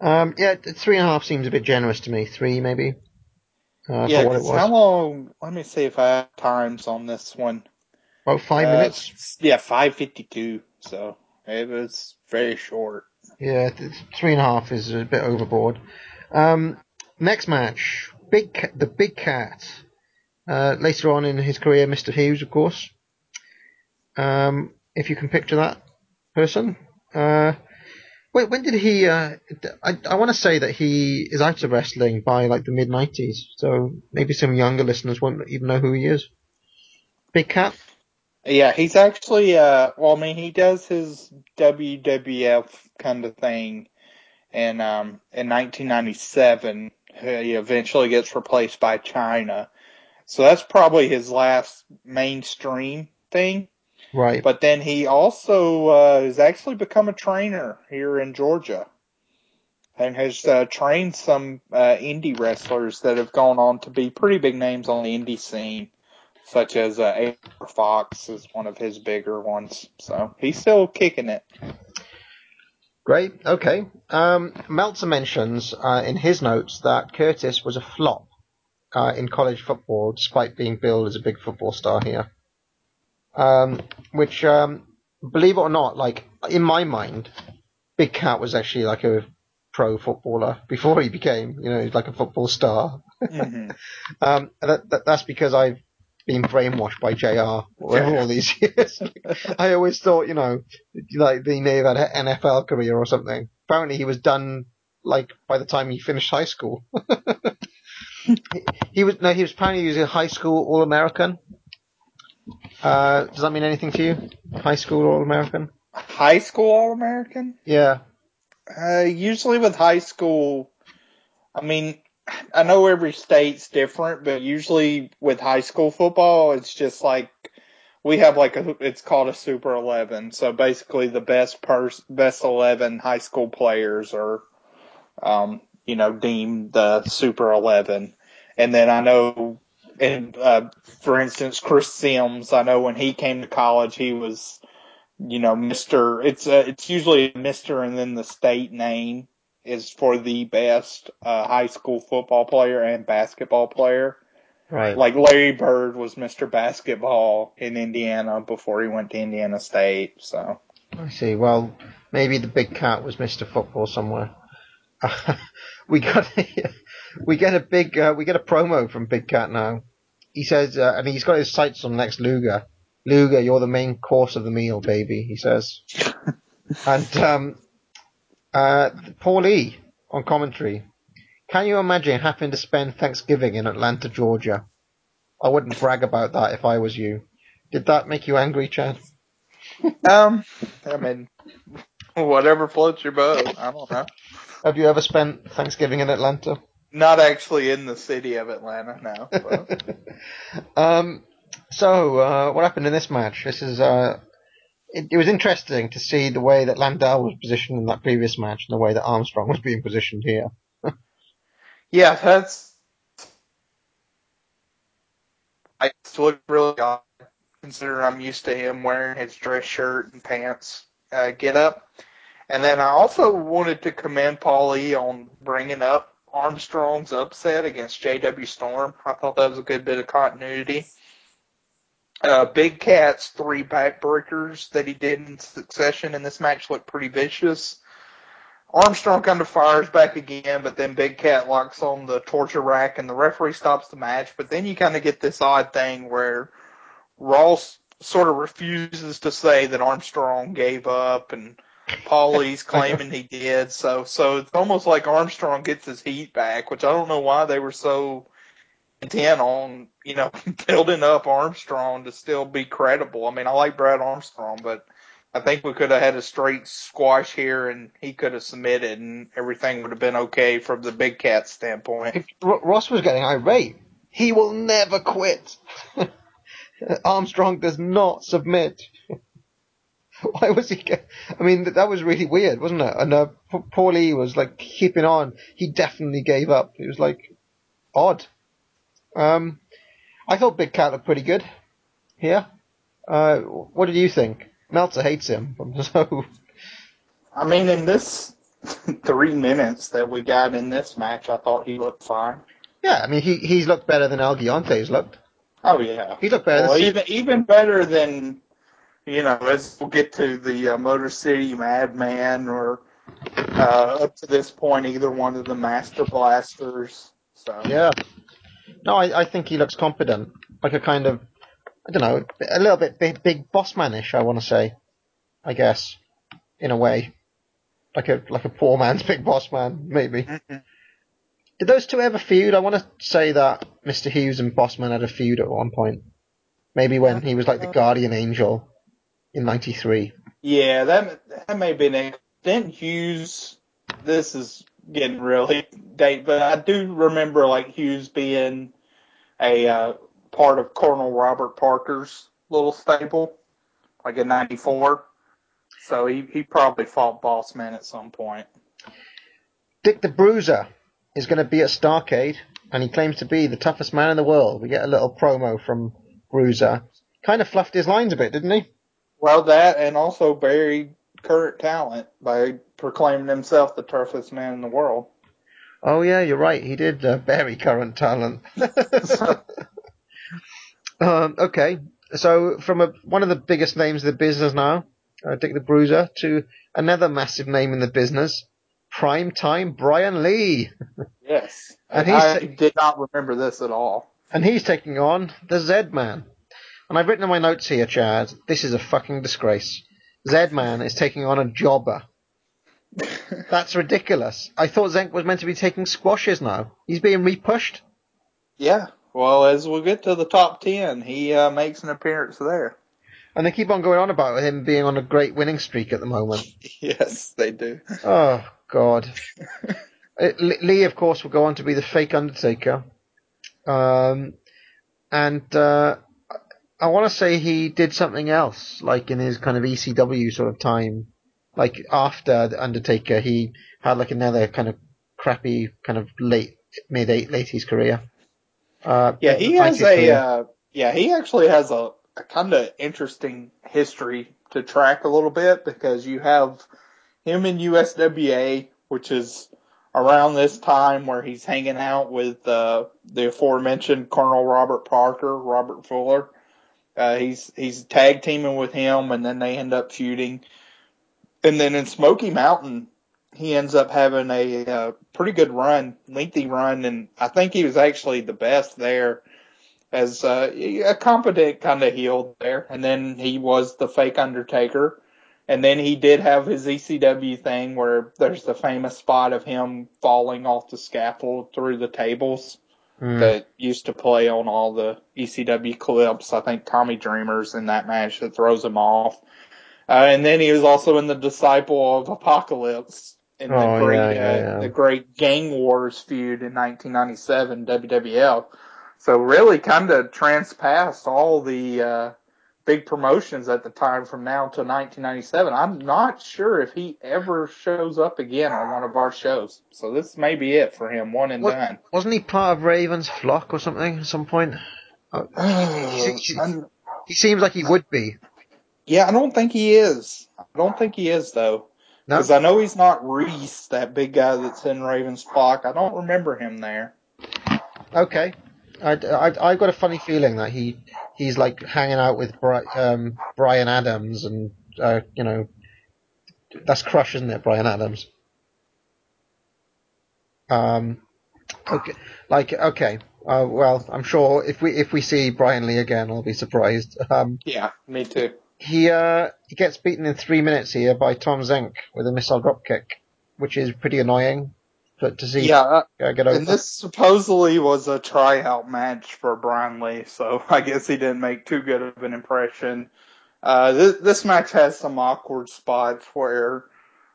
Um, yeah, three and a half seems a bit generous to me. Three maybe. Uh, yeah, what it 'cause was. how long? Let me see if I have times on this one. About five Uh, minutes. Yeah, five fifty-two. So it was very short. Yeah, three and a half is a bit overboard. Um, next match, Big the Big Cat. Uh, later on in his career, Mr. Hughes, of course. Um, if you can picture that person. Wait, when did he? Uh, I I want to say that he is out of wrestling by like the mid '90s, so maybe some younger listeners won't even know who he is. Big Cat. Yeah, he's actually. Uh, well, I mean, he does his WWF kind of thing, and um, in 1997, he eventually gets replaced by Chyna. So that's probably his last mainstream thing. Right. But then he also uh, has actually become a trainer here in Georgia, and has uh, trained some uh, indie wrestlers that have gone on to be pretty big names on the indie scene, such as uh. Fox is one of his bigger ones. So he's still kicking it. Great. Okay. Um, Meltzer mentions uh, in his notes that Curtis was a flop uh, in college football, despite being billed as a big football star here. Um, which, um, believe it or not, like in my mind, Big Cat was actually like a pro footballer before he became, you know, like a football star. hmm Um, that, that, that's because I've been brainwashed by JR over all these years. I always thought, you know, like he may have had an NFL career or something. Apparently, he was done like by the time he finished high school. he, he was no, he was apparently he was a high school All American. Uh, does that mean anything to you? High school All American? High school All American? Yeah. Uh, usually with high school, I mean, I know every state's different, but usually with high school football, it's just like we have like a it's called a Super Eleven. So basically, the best pers best eleven high school players are, um, you know, deemed the Super Eleven. And then I know, and uh, for instance, Chris Sims, I know when he came to college, he was you know, Mister. It's uh, it's usually Mister, and then the state name is for the best uh, high school football player and basketball player. Right. Like Larry Bird was Mister Basketball in Indiana before he went to Indiana State. So I see. Well, maybe the big cat was Mr. Football somewhere. we got we get a big uh, we get a promo from Big Cat now. He says, uh, and he's got his sights on next Luger. Luger, you're the main course of the meal, baby. He says, and um, uh, Paul E on commentary. Can you imagine having to spend Thanksgiving in Atlanta, Georgia? I wouldn't brag about that if I was you. Did that make you angry, Chad? um, I mean, whatever floats your boat. I don't know. Have you ever spent Thanksgiving in Atlanta? Not actually in the city of Atlanta, no. Um, so, uh, what happened in this match? This is, uh, it, it was interesting to see the way that Landel was positioned in that previous match and the way that Armstrong was being positioned here. Yeah, that's. I look really odd, considering I'm used to him wearing his dress shirt and pants uh, get up. And then I also wanted to commend Paul E on bringing up Armstrong's upset against J.W. Storm. I thought that was a good bit of continuity. Uh, Big Cat's three backbreakers that he did in succession in this match looked pretty vicious. Armstrong kind of fires back again, but then Big Cat locks on the torture rack and the referee stops the match. But then you kind of get this odd thing where Ross sort of refuses to say that Armstrong gave up and Paulie's claiming he did. So, so it's almost like Armstrong gets his heat back, which I don't know why they were so intent on, you know, building up Armstrong to still be credible. I mean, I like Brad Armstrong, but I think we could have had a straight squash here and he could have submitted and everything would have been okay from the big cat standpoint. Ross was getting irate. He will never quit. Armstrong does not submit. Why was he? I mean, that was really weird, wasn't it? And uh, P- Paulie was like keeping on. He definitely gave up. It was like odd. Um, I thought Big Cat looked pretty good here. Uh, what did you think? Meltzer hates him, so I mean, in this three minutes that we got in this match, I thought he looked fine. yeah. I mean, he he's looked better than El Gigante's looked. Oh yeah, He looked better. well, than even even better than you know as we'll get to the uh, Motor City Madman or uh, up to this point either one of the Master Blasters. So Yeah. No, I, I think he looks competent. Like a kind of, I don't know, a little bit big, big boss manish, I want to say. I guess. In a way. Like a, like a poor man's big boss man, maybe. Did those two ever feud? I want to say that Mr. Hughes and Bossman had a feud at one point. Maybe when he was like the guardian angel in 93. yeah, that that may have been it. Then Hughes, this is getting really date, but I do remember like Hughes being a uh, part of Colonel Robert Parker's little stable, like in '94. So he he probably fought Bossman at some point. Dick the Bruiser is going to be at Starcade, and he claims to be the toughest man in the world. We get a little promo from Bruiser. Kind of fluffed his lines a bit, didn't he? Well, that and also buried current talent by proclaiming himself the toughest man in the world. Oh yeah, you're right. He did uh, bury current talent. um, okay, so from a, one of the biggest names of the business now, uh, Dick the Bruiser, to another massive name in the business, prime time Brian Lee, Yes. And And he's- I did not remember this at all. and he's taking on the Z Man. And I've written in my notes here, Chad. This is a fucking disgrace. Z Man is taking on a jobber. That's ridiculous. I thought Zenk was meant to be taking squashes now. He's being repushed. Yeah. Well, as we get to the top ten, he uh, makes an appearance there. And they keep on going on about him being on a great winning streak at the moment. Yes, they do. Oh, God. L- Lee, of course, will go on to be the fake Undertaker. Um, and uh, I want to say he did something else, like in his kind of ECW sort of time. Like after the Undertaker, he had like another kind of crappy, kind of late, mid late 80s career. Uh, Yeah, he has a uh, yeah, he actually has a, a kind of interesting history to track a little bit because you have him in USWA, which is around this time where he's hanging out with uh, the aforementioned Colonel Robert Parker, Robert Fuller. Uh, he's he's tag teaming with him, and then they end up feuding. And then in Smoky Mountain, he ends up having a, uh pretty good run, lengthy run, and I think he was actually the best there as uh, a competent kind of heel there. And then he was the fake Undertaker. And then he did have his ECW thing where there's the famous spot of him falling off the scaffold through the tables Mm. that used to play on all the ECW clips. I think Tommy Dreamer's in that match that throws him off. Uh, and then he was also in the Disciple of Apocalypse in the Oh, great, yeah, yeah, uh, yeah. the great Gang Wars feud in 1997 WWF. So really kind of transpassed all the, uh, big promotions at the time from now to 1997. I'm not sure if he ever shows up again on one of our shows. So this may be it for him, one and What- done. Wasn't he part of Raven's flock or something at some point? Uh, he, he- he seems like he would be. Yeah, I don't think he is. I don't think he is though. No? Because I know he's not Reese, that big guy that's in Raven's flock. I don't remember him there. Okay. I, I, I've got a funny feeling that he he's like hanging out with Bri- um, Brian Adams and uh, you know that's Crush, isn't it? Brian Adams. Um. Okay. Like okay. Uh, well, I'm sure if we if we see Brian Lee again, I'll be surprised. Um. Yeah, me too. He uh he gets beaten in three minutes here by Tom Zenk with a missile dropkick, which is pretty annoying. But to see Yeah, uh, get over. and this supposedly was a tryout match for Brian Lee, so I guess he didn't make too good of an impression. Uh, this, this match has some awkward spots where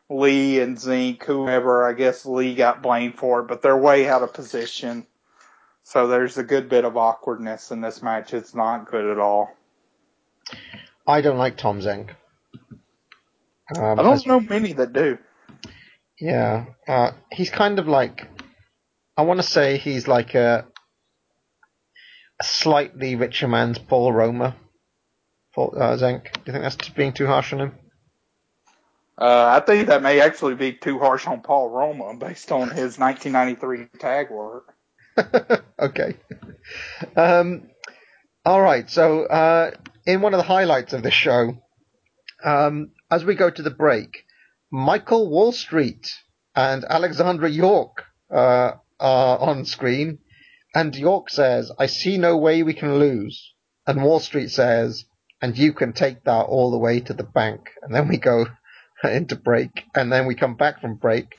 Lee and Zink, whoever, I guess Lee got blamed for it, but they're way out of position. So there's a good bit of awkwardness in this match. It's not good at all. I don't like Tom Zenk. Um, I don't know many that do. Yeah, uh, he's kind of like, I want to say he's like a, a slightly richer man's Paul Roma. Paul uh, Zenk. Do you think that's being too harsh on him? Uh, I think that may actually be too harsh on Paul Roma based on his 1993 tag work. okay. Um, all right. So, uh, in one of the highlights of the show, um, as we go to the break, Michael Wall Street and Alexandra York uh, are on screen, and York says, "I see no way we can lose," and Wall Street says, "And you can take that all the way to the bank." And then we go into break, and then we come back from break.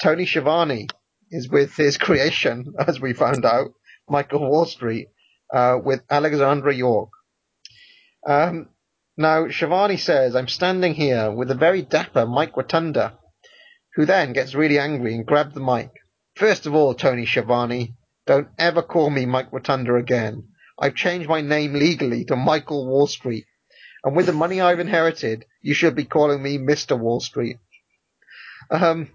Tony Schiavone is with his creation, as we found out, Michael Wall Street, uh, with Alexandra York. Um, now, Schiavone says, I'm standing here with a very dapper Mike Rotunda, who then gets really angry and grabs the mic. First of all, Tony Schiavone, don't ever call me Mike Rotunda again. I've changed my name legally to Michael Wall Street. And with the money I've inherited, you should be calling me Mr. Wall Street. Um,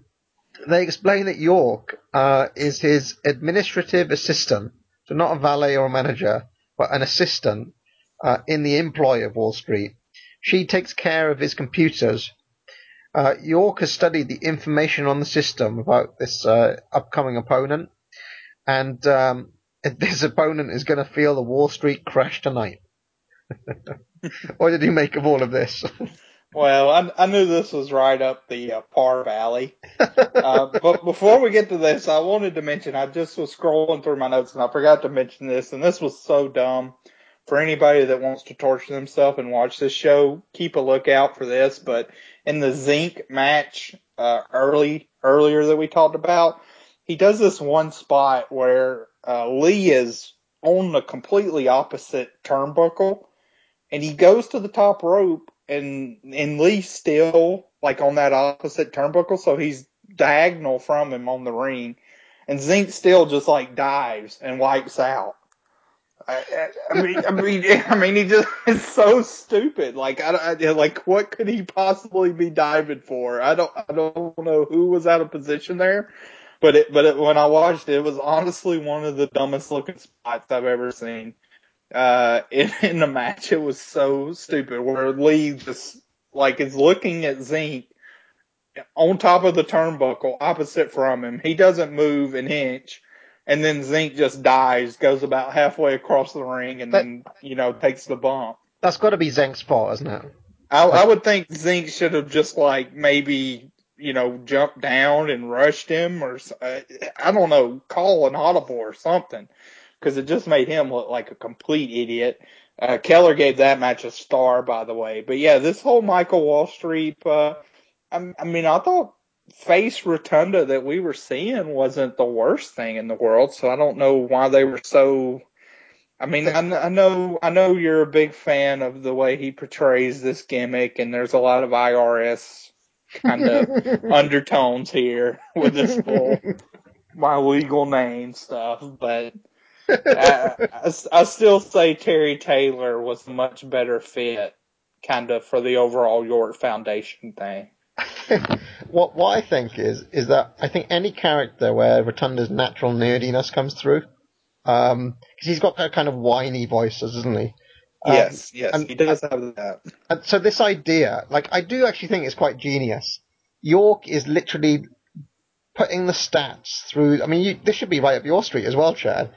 they explain that York uh, is his administrative assistant, so not a valet or a manager, but an assistant uh, in the employ of Wall Street. She takes care of his computers. Uh, York has studied the information on the system about this uh, upcoming opponent, and um, this opponent is going to feel the Wall Street crash tonight. what did you make of all of this? Well, I, I knew this was right up the uh, Parv alley. Uh, but before we get to this, I wanted to mention I just was scrolling through my notes and I forgot to mention this, and this was so dumb. For anybody that wants to torture themselves and watch this show, keep a lookout for this. But in the Zinc match uh, early earlier that we talked about, he does this one spot where uh, Lee is on the completely opposite turnbuckle, and he goes to the top rope and and Lee's still like on that opposite turnbuckle, so he's diagonal from him on the ring, and Zink still just like dives and wipes out. I, I, mean, I mean, I mean, he just is so stupid. Like, I, I like what could he possibly be diving for? I don't, I don't know who was out of position there, but it, but it, when I watched it, it was honestly one of the dumbest looking spots I've ever seen uh, in, in the match. It was so stupid where Lee just like is looking at Zink on top of the turnbuckle opposite from him. He doesn't move an inch. And then Zink just dies, goes about halfway across the ring, and then, you know, takes the bump. That's got to be Zenk's fault, isn't it? I, I would think Zink should have just like maybe, you know, jumped down and rushed him or, uh, I don't know, call an audible or something. Cause it just made him look like a complete idiot. Uh, Keller gave that match a star, by the way. But yeah, this whole Michael Wall Street, uh, I, I mean, I thought face rotunda that we were seeing wasn't the worst thing in the world. So I don't know why they were so. I mean, I, I know, I know you're a big fan of the way he portrays this gimmick, and there's a lot of IRS kind of undertones here with this whole my legal name stuff, but. I, I, I still say Terry Taylor was a much better fit, kind of for the overall York Foundation thing. What what I think is is that I think any character where Rotunda's natural nerdiness comes through, um, because he's got that kind of whiny voice, doesn't he? Um, Yes, yes, and- he does have that. And so this idea, like, I do actually think it's quite genius. York is literally putting the stats through. I mean, you, this should be right up your street as well, Chad.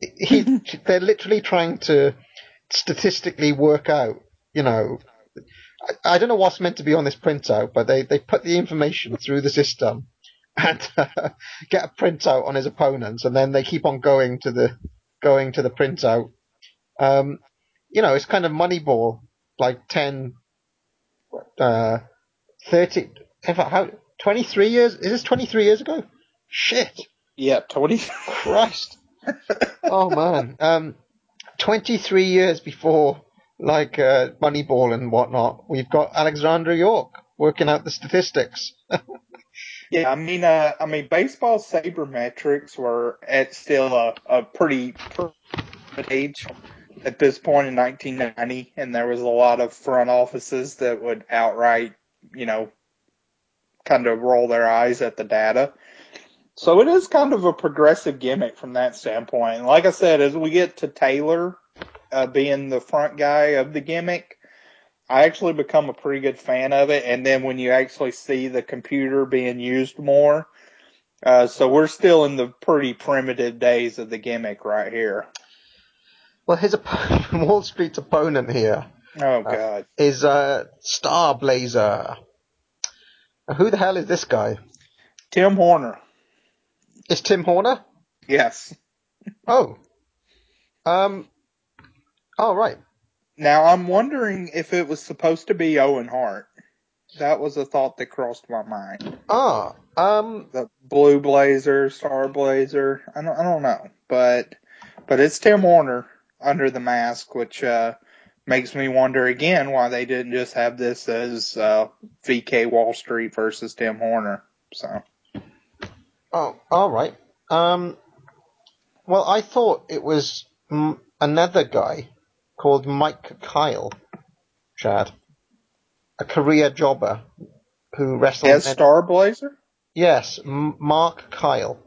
He, they're literally trying to statistically work out, you know. I, I don't know what's meant to be on this printout, but they, they put the information through the system and uh, get a printout on his opponents, and then they keep on going to the going to the printout. Um, you know, it's kind of Moneyball, like 10, uh, 30, in fact, how, 23 years? Is this 23 years ago? Shit. Yeah, 20. Christ. oh man. Um, 23 years before, like, uh, Moneyball and whatnot, we've got Alexandra York working out the statistics. Yeah, I mean, uh, I mean, baseball sabermetrics were at still a, a pretty primitive age at this point in 1990, and there was a lot of front offices that would outright you know, kind of roll their eyes at the data. So it is kind of a progressive gimmick from that standpoint. And like I said, as we get to Taylor uh, being the front guy of the gimmick, I actually become a pretty good fan of it. And then when you actually see the computer being used more, uh, so we're still in the pretty primitive days of the gimmick right here. Well, his op- Wall Street's opponent here Oh God, is uh, Star Blazer. Who the hell is this guy? Tim Horner. Is Tim Horner? Yes. Oh. Um. Oh right. Now I'm wondering if it was supposed to be Owen Hart. That was a thought that crossed my mind. Ah. Um. The Blue Blazer, Star Blazer. I don't, I don't know, but but it's Tim Horner under the mask, which uh, makes me wonder again why they didn't just have this as uh, VK Wall Street versus Tim Horner. So Oh. All right. Um. Well, I thought it was another guy called Mike Kyle. Chad. A career jobber who wrestled. as Star Blazer. Yes, M- Mark Kyle.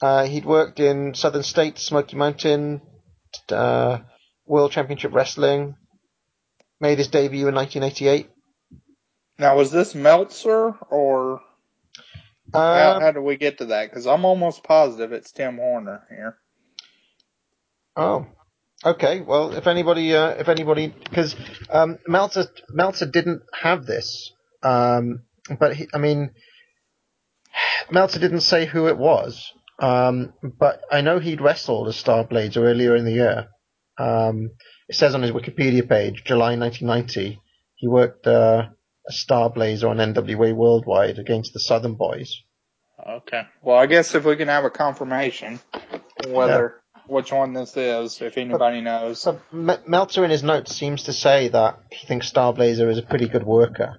Uh, he'd worked in Southern States, Smoky Mountain, uh, World Championship Wrestling. Made his debut in 1988. Now was this Meltzer or how, Um, how do we get to that? Because I'm almost positive it's Tim Horner here. oh, okay. Well, if anybody, uh, if anybody, because um, Meltzer Meltzer didn't have this, um, but he, I mean, Meltzer didn't say who it was. Um, but I know he'd wrestled as Star Blazer earlier in the year. Um, it says on his Wikipedia page, July 1990, he worked uh, as Star Blazer on NWA Worldwide against the Southern Boys. Okay. Well, I guess if we can have a confirmation whether which one this is, if anybody knows. So M- Meltzer in his notes seems to say that he thinks Starblazer is a pretty good worker,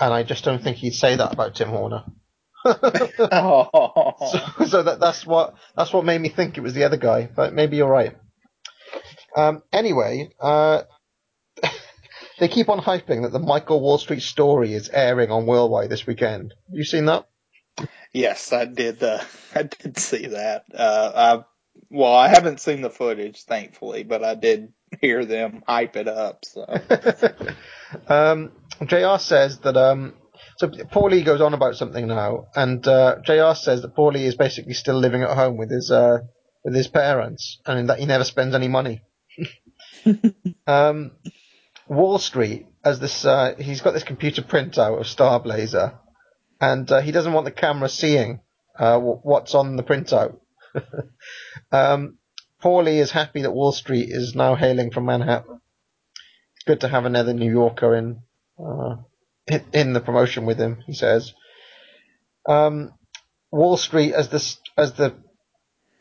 and I just don't think he'd say that about Tim Horner. oh. so, so that that's what that's what made me think it was the other guy, but maybe you're right. Um, anyway, uh, they keep on hyping that the Michael Wall Street story is airing on Worldwide this weekend. You seen that? Yes, I did. Uh, I did see that. Uh, I well, I haven't seen the footage, thankfully, but I did hear them hype it up. So Um, JR says that um, so Paulie goes on about something now, and uh, JR says that Paulie is basically still living at home with his uh, with his parents, and that he never spends any money. um, Wall Street as this, uh, he's got this computer printout of Star Blazer, and uh, he doesn't want the camera seeing uh, w- what's on the printout. um, Paulie is happy that Wall Street is now hailing from Manhattan. It's good to have another New Yorker in uh, in, the promotion with him. He says. Um, Wall Street, as the as the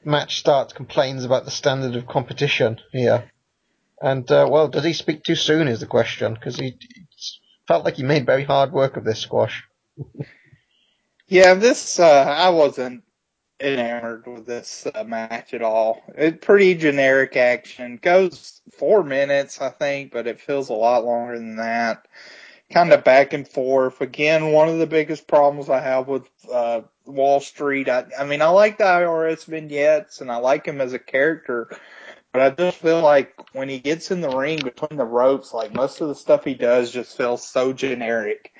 match starts, complains about the standard of competition here. And uh, well, does he speak too soon? Is the question because he, he felt like he made very hard work of this squash. yeah, this uh, I wasn't enamored with this uh, match at all. It pretty generic action. Goes four minutes, I think, but it feels a lot longer than that. Kind of back and forth. Again, one of the biggest problems I have with uh, Wall Street. I, I mean, I like the IRS vignettes and I like him as a character, but I just feel like when he gets in the ring between the ropes, like most of the stuff he does just feels so generic.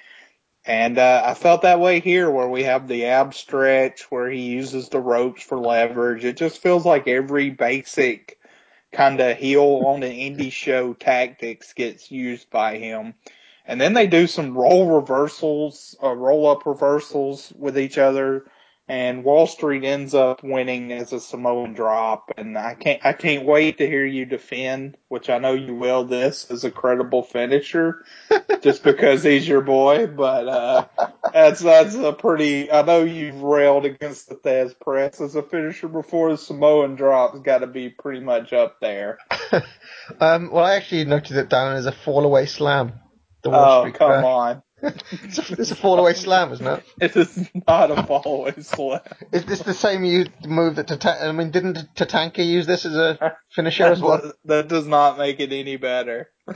And uh, I felt that way here, where we have the ab stretch, where he uses the ropes for leverage. It just feels like every basic kind of heel on an indie show tactics gets used by him. And then they do some roll reversals, uh, roll up reversals with each other. And Wall Street ends up winning as a Samoan drop. And I can't, I can't wait to hear you defend, which I know you will, this as a credible finisher just because he's your boy. But, uh, that's, that's a pretty, I know you've railed against the Thesz press as a finisher before. The Samoan drop's got to be pretty much up there. Um, well, I actually noted it down as a fall away slam. Oh, come on. It's, a, it's a fall away slam, isn't it? It is not a follow slam. Is this the same move that Tata- I mean, didn't Tatanka use this as a finisher as well? That does not make it any better.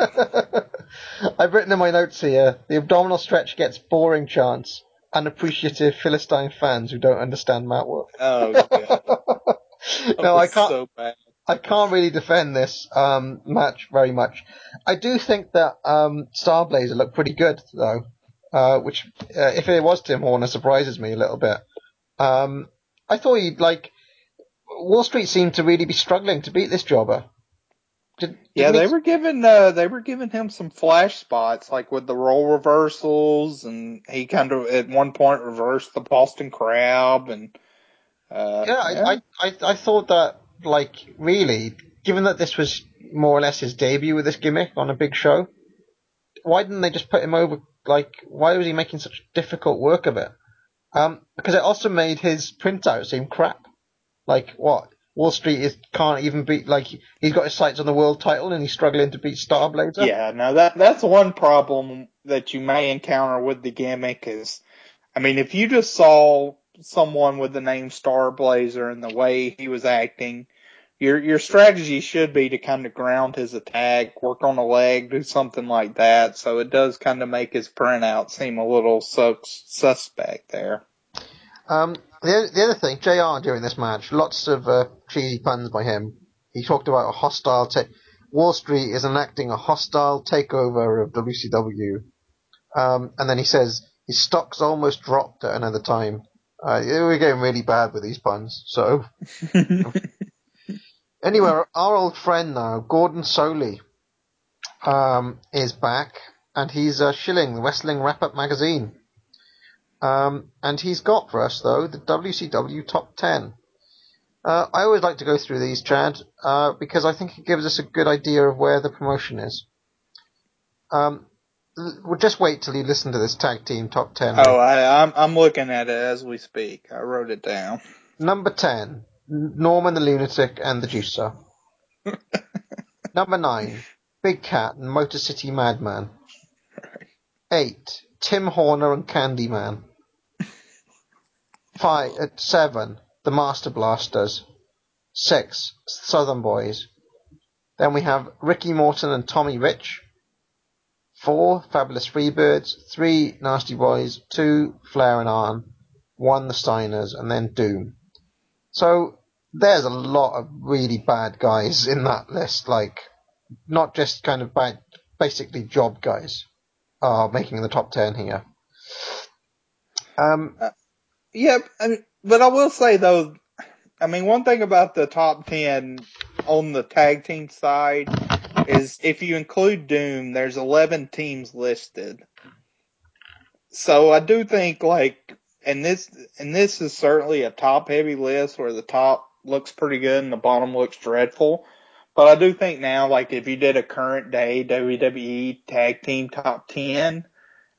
I've written in my notes here the abdominal stretch gets boring chants, unappreciative Philistine fans who don't understand mat work. Oh, God. no, I can't. So bad. I can't really defend this um, match very much. I do think that um, Starblazer looked pretty good though, uh, which uh, if it was Tim Horner surprises me a little bit. Um, I thought he'd like Wall Street seemed to really be struggling to beat this jobber. Did, Yeah, they he- were giving uh, they were giving him some flash spots, like with the role reversals, and he kind of at one point reversed the Boston Crab, and uh, Yeah, I, I, I, I thought that, like, really, given that this was more or less his debut with this gimmick on a big show, why didn't they just put him over? Like, why was he making such difficult work of it? Um, because it also made his printout seem crap. Like, what? Wall Street is can't even beat, like, he's got his sights on the world title and he's struggling to beat Starblazer. Yeah, no, that that's one problem that you may encounter with the gimmick is, I mean, if you just saw someone with the name Star Blazer and the way he was acting, your your strategy should be to kind of ground his attack, work on the leg, do something like that. So it does kind of make his printout seem a little sus- suspect there. Um, the, the other thing, JR during this match, lots of uh, cheesy puns by him. He talked about a hostile ta- Wall Street is enacting a hostile takeover of WCW. Um, and then he says his stocks almost dropped at another time. Uh, we're getting really bad with these puns. So anyway, our old friend now, Gordon Solie, um, is back, and he's uh, shilling the Wrestling Wrap Up magazine. Um, and he's got for us though the WCW Top 10. Uh, I always like to go through these, Chad, uh, because I think it gives us a good idea of where the promotion is. Um, we'll just wait till you listen to this tag team top 10. Oh, I, I'm I'm looking at it as we speak. I wrote it down. Number 10, Norman the Lunatic and the Juicer. Number 9, Big Cat and Motor City Madman. 8, Tim Horner and Candyman. 5, at 7, The Master Blasters. 6, Southern Boys. Then we have Ricky Morton and Tommy Rich. 4, Fabulous Freebirds. 3, Nasty Boys. 2, Flair and Arn. 1, The Steiners. And then Doom. So there's a lot of really bad guys in that list, like not just kind of bad, basically job guys are making the top ten here. Um, I mean, but I will say though, I mean, one thing about the top 10 on the tag team side is if you include Doom, there's 11 teams listed. So I do think like, and this, and this is certainly a top heavy list where the top looks pretty good and the bottom looks dreadful. But I do think now, like if you did a current day WWE tag team top 10,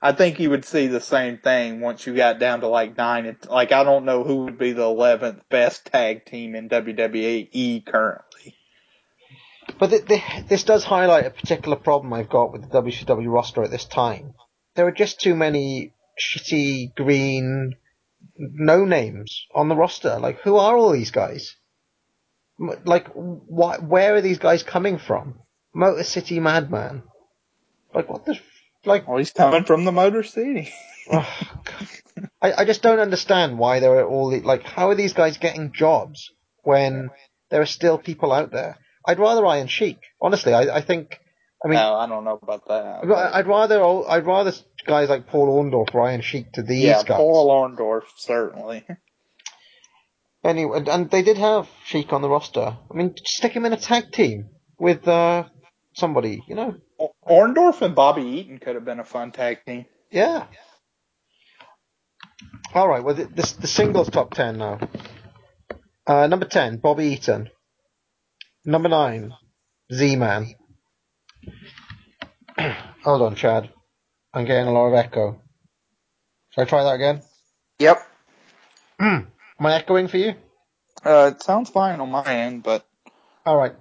I think you would see the same thing once you got down to like nine. Like I don't know who would be the eleventh best tag team in WWE currently. But th- th- this does highlight a particular problem I've got with the WCW roster at this time. There are just too many shitty green no names on the roster. Like, who are all these guys? Like, why, where are these guys coming from? Motor City Madman. Like, what the, f- like, Well, he's coming from the Motor City. Oh, I, I just don't understand why there are all the, like, how are these guys getting jobs when there are still people out there? I'd rather Iron Sheik. Honestly, I, I think, I mean, no, I don't know about that. I- I'd rather, I'd rather guys like Paul Orndorff or Iron Sheik to these yeah, guys. Paul Orndorff certainly. Anyway, and- and they did have Sheik on the roster. I mean, stick him in a tag team with, uh, somebody, you know? Orndorff and Bobby Eaton could have been a fun tag team. Yeah. All right. Well, the, the, the singles top ten now. Uh, number ten, Bobby Eaton. Number nine, Z-Man. Hold on, Chad. I'm getting a lot of echo. Shall I try that again? Yep. Am I echoing for you? Uh, it sounds fine on my end, but All right.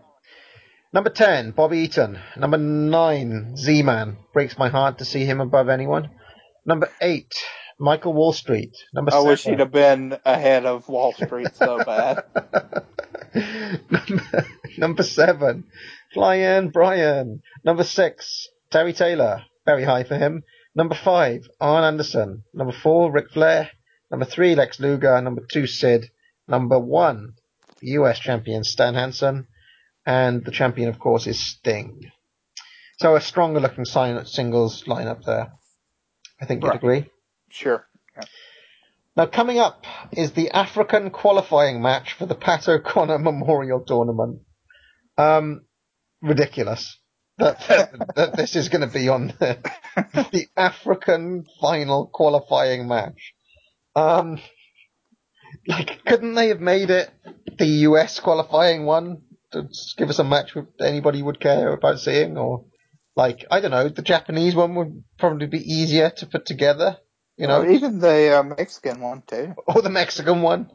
Number ten, Bobby Eaton. Number nine, Z-Man. Breaks my heart to see him above anyone. Number eight, Michael Wall Street. Number I seven. wish he'd have been ahead of Wall Street so bad. number, number seven, Flyin' Brian. Number six, Terry Taylor. very high for him. Number five, Arn Anderson. Number four, Ric Flair. Number three, Lex Luger. Number two, Sid. Number one, US champion Stan Hansen. And the champion, of course, is Sting. So a stronger looking sign- singles lineup there. I think you'd Right. agree. Sure. Now, coming up is the African qualifying match for the Pat O'Connor Memorial Tournament. Um, ridiculous that, that, that this is going to be on the, the African final qualifying match. Um, like, couldn't they have made it the US qualifying one to give us a match anybody would care about seeing? Or, like, I don't know, the Japanese one would probably be easier to put together. You know, even the uh, Mexican one too. or the Mexican one.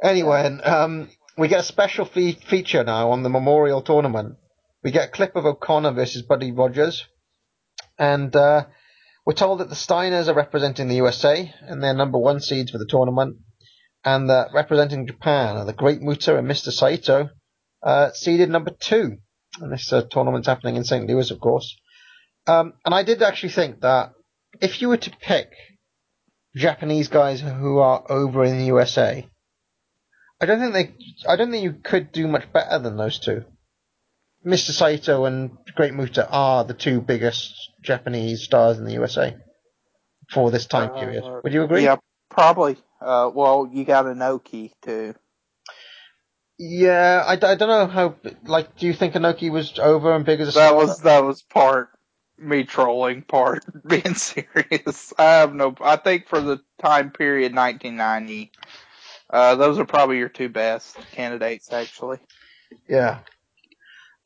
Anyway, and, um, we get a special fe- feature now on the Memorial Tournament. We get a clip of O'Connor versus Buddy Rogers, and uh, we're told that the Steiners are representing the USA and they're number one seeds for the tournament, and that representing Japan are the Great Muta and Mr. Saito, uh, seeded number two. And this uh, tournament's happening in St. Louis, of course. Um, and I did actually think that if you were to pick Japanese guys who are over in the USA, I don't think they, I don't think you could do much better than those two. Mr. Saito and Great Muta are the two biggest Japanese stars in the USA for this time period. Uh, Would you agree? Yeah, probably. Uh, well, you got Inoki too. Yeah, I don't know how. Like, do you think Inoki was over and big as a That star? was that was part me trolling, part being serious. I have no. I think for the time period 1990, uh, those are probably your two best candidates. Actually, Yeah.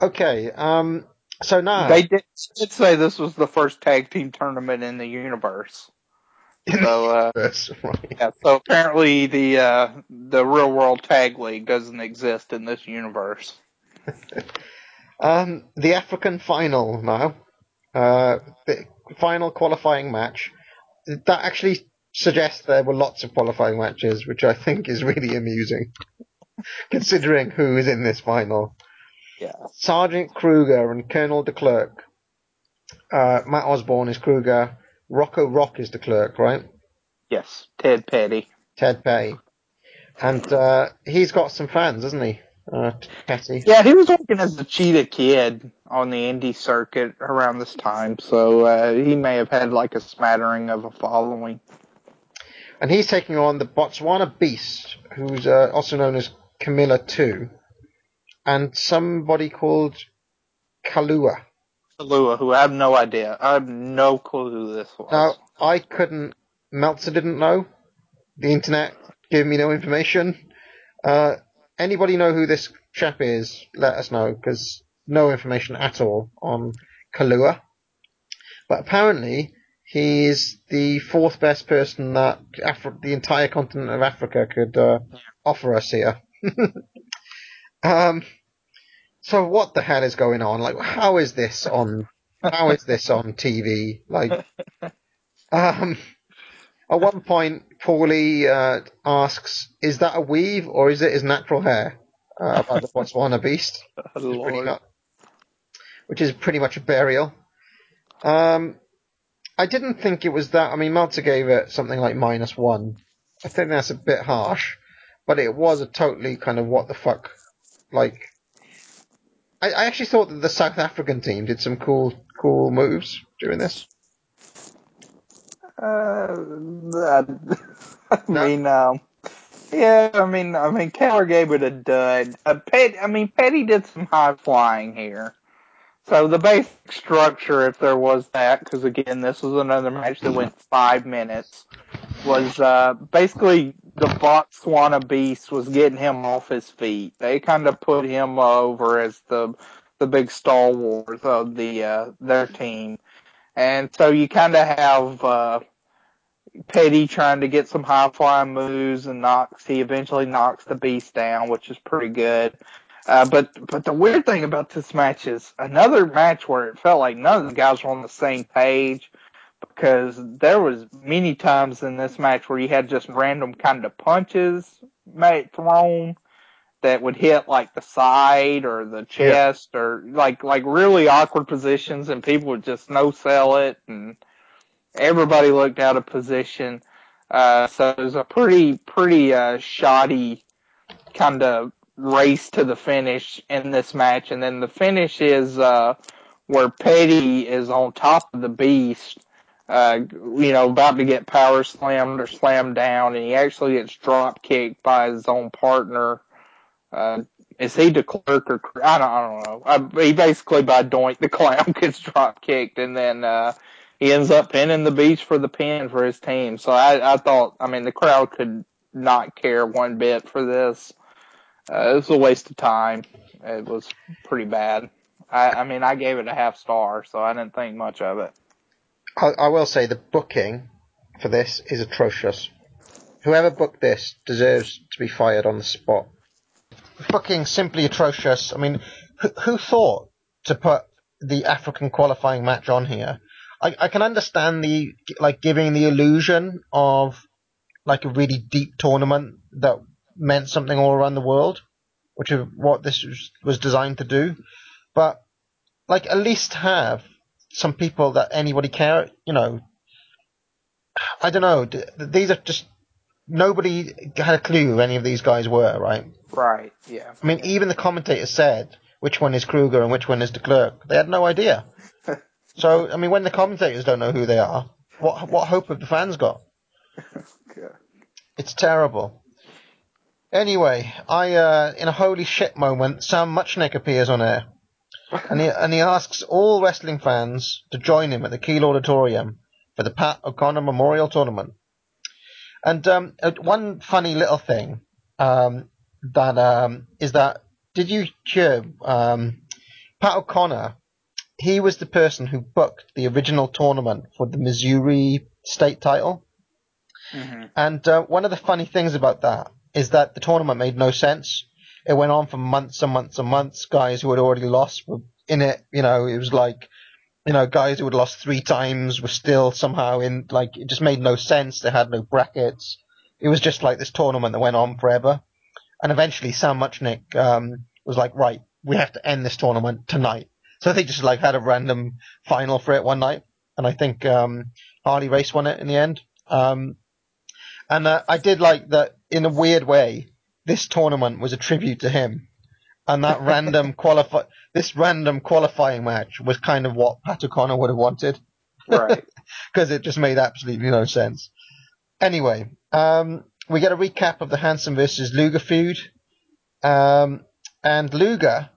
Okay. Um. So now they did, did say this was the first tag team tournament in the universe. So, uh, That's right. yeah, so apparently the uh, the real world tag league doesn't exist in this universe. Um, the African final now. Uh, the final qualifying match. That actually suggests there were lots of qualifying matches, which I think is really amusing, considering who is in this final. Yeah. Sergeant Krueger and Colonel de Klerk. Uh, Matt Osborne is Krueger. Rocco Rock is de Klerk, right? Yes, Ted Petty. Ted Petty. And uh, he's got some fans, hasn't he? Uh. Yeah, he was working as a cheetah kid on the indie circuit around this time, so uh, he may have had like a smattering of a following. And he's taking on the Botswana Beast, who's uh, also known as Kamala 2, and somebody called Kalua. Kalua, who I have no idea. I have no clue who this was. Now, I couldn't, Meltzer didn't know. The internet gave me no information. Uh, anybody know who this chap is? Let us know, because no information at all on Kalua. But apparently, he's the fourth best person that Afri- the entire continent of Africa could uh, offer us here. um, so what the hell is going on? Like, how is this on? How is this on TV? Like, um, at one point, Paulie uh, asks, "Is that a weave or is it his natural hair?" Uh, about the Botswana beast, which is, pretty which is pretty much a burial. Um, I didn't think it was that. I mean, Meltzer gave it something like minus one. I think that's a bit harsh, but it was a totally kind of what the fuck. Like, I, I actually thought that the South African team did some cool, cool moves during this. Uh, I mean, um, yeah, I mean, I mean, Keller gave it a dud. Uh, Pet, I mean, Petty did some high flying here. So the basic structure, if there was that, because again, this was another match that went five minutes, was uh, basically the Botswana Beast was getting him off his feet. They kind of put him over as the the big stalwart of the uh, their team, and so you kind of have uh, Petty trying to get some high flying moves and knocks. He eventually knocks the Beast down, which is pretty good. Uh, but but the weird thing about this match is another match where it felt like none of the guys were on the same page because there was many times in this match where you had just random kind of punches made thrown that would hit like the side or the chest or like like really awkward positions, and people would just no sell it, and everybody looked out of position. Uh, so it was a pretty pretty uh, shoddy kind of race to the finish in this match, and then the finish is uh, where Petty is on top of the Beast, uh, you know, about to get power slammed or slammed down, and he actually gets drop kicked by his own partner. Uh, is he de Klerk or I don't, I don't know. I, he basically by Doink the clown gets drop kicked, and then uh, he ends up pinning the Beast for the pin for his team. So I, I thought, I mean, the crowd could not care one bit for this. Uh, it was a waste of time. It was pretty bad. I, I mean, I gave it a half star, so I didn't think much of it. I, I will say the booking for this is atrocious. Whoever booked this deserves to be fired on the spot. Booking simply atrocious. I mean, who, who thought to put the African qualifying match on here? I, I can understand the like giving the illusion of like a really deep tournament that meant something all around the world, which is what this was, was designed to do. But like at least have some people that anybody care. You know, I don't know. These are just nobody had a clue who any of these guys were, right? Right. Yeah. I mean, even the commentators said which one is Krueger and which one is de Klerk. They had no idea. So, I mean, when the commentators don't know who they are, what what hope have the fans got? It's terrible. Anyway, I uh, in a holy shit moment, Sam Muchnick appears on air, and he and he asks all wrestling fans to join him at the Kiel Auditorium for the Pat O'Connor Memorial Tournament. And um, uh, one funny little thing um, that um, is that did you hear um, Pat O'Connor? He was the person who booked the original tournament for the Missouri state title. And uh, one of the funny things about that is that the tournament made no sense. It went on for months and months and months. Guys who had already lost were in it. You know, it was like, you know, guys who had lost three times were still somehow in. Like, it just made no sense. They had no brackets. It was just like this tournament that went on forever. And eventually, Sam Muchnick um, was like, right, we have to end this tournament tonight. So they just like had a random final for it one night, and I think um, Harley Race won it in the end. Um, and uh, I did like that in a weird way. This tournament was a tribute to him, and that random qualify this random qualifying match was kind of what Pat O'Connor would have wanted, Right. because it just made absolutely no sense. Anyway, um, we get a recap of the Hansen versus Luger feud, um, and Luger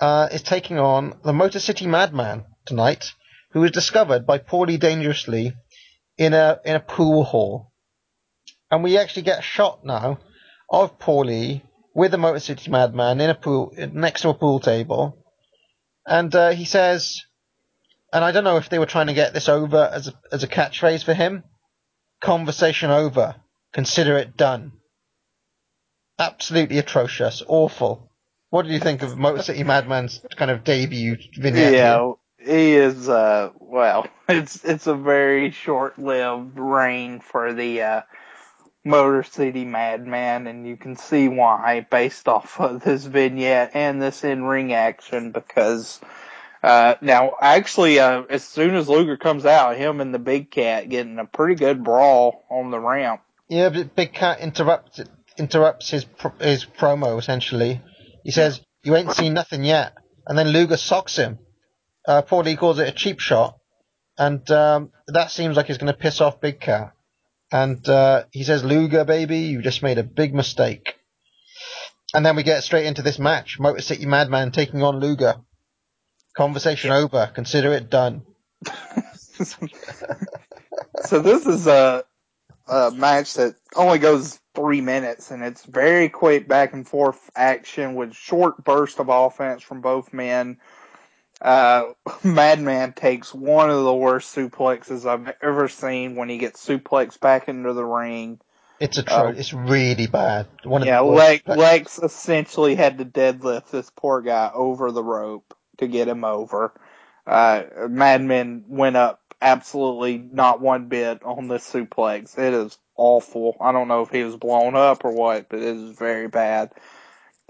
uh, is taking on the Motor City Madman tonight, who was discovered by Paulie Dangerously in a in a pool hall, and we actually get a shot now of Paulie with the Motor City Madman in a pool next to a pool table, and uh, he says, and I don't know if they were trying to get this over as a, as a catchphrase for him. Conversation over. Consider it done. Absolutely atrocious. Awful. What did you think of Motor City Madman's kind of debut vignette? Yeah, he is. Uh, well, it's it's a very short-lived reign for the uh, Motor City Madman, and you can see why based off of this vignette and this in-ring action. Because uh, now, actually, uh, as soon as Luger comes out, him and the Big Cat getting a pretty good brawl on the ramp. Yeah, but Big Cat interrupts interrupts his his promo essentially. He says, "You ain't seen nothing yet," and then Luger socks him. Uh, Paulie calls it a cheap shot, and um, that seems like he's going to piss off Big Cat. And uh, he says, "Luger, baby, you just made a big mistake." And then we get straight into this match: Motor City Madman taking on Luger. Conversation over. Consider it done. So this is a, a match that only goes three minutes, and it's very quick back and forth action with short burst of offense from both men. Uh, Madman takes one of the worst suplexes I've ever seen when he gets suplexed back into the ring. It's a tro- Uh, it's really bad. One yeah, Lex, Lex essentially had to deadlift this poor guy over the rope to get him over. Uh, Madman went up absolutely not one bit on this suplex. It is awful. I don't know if he was blown up or what, but it was very bad.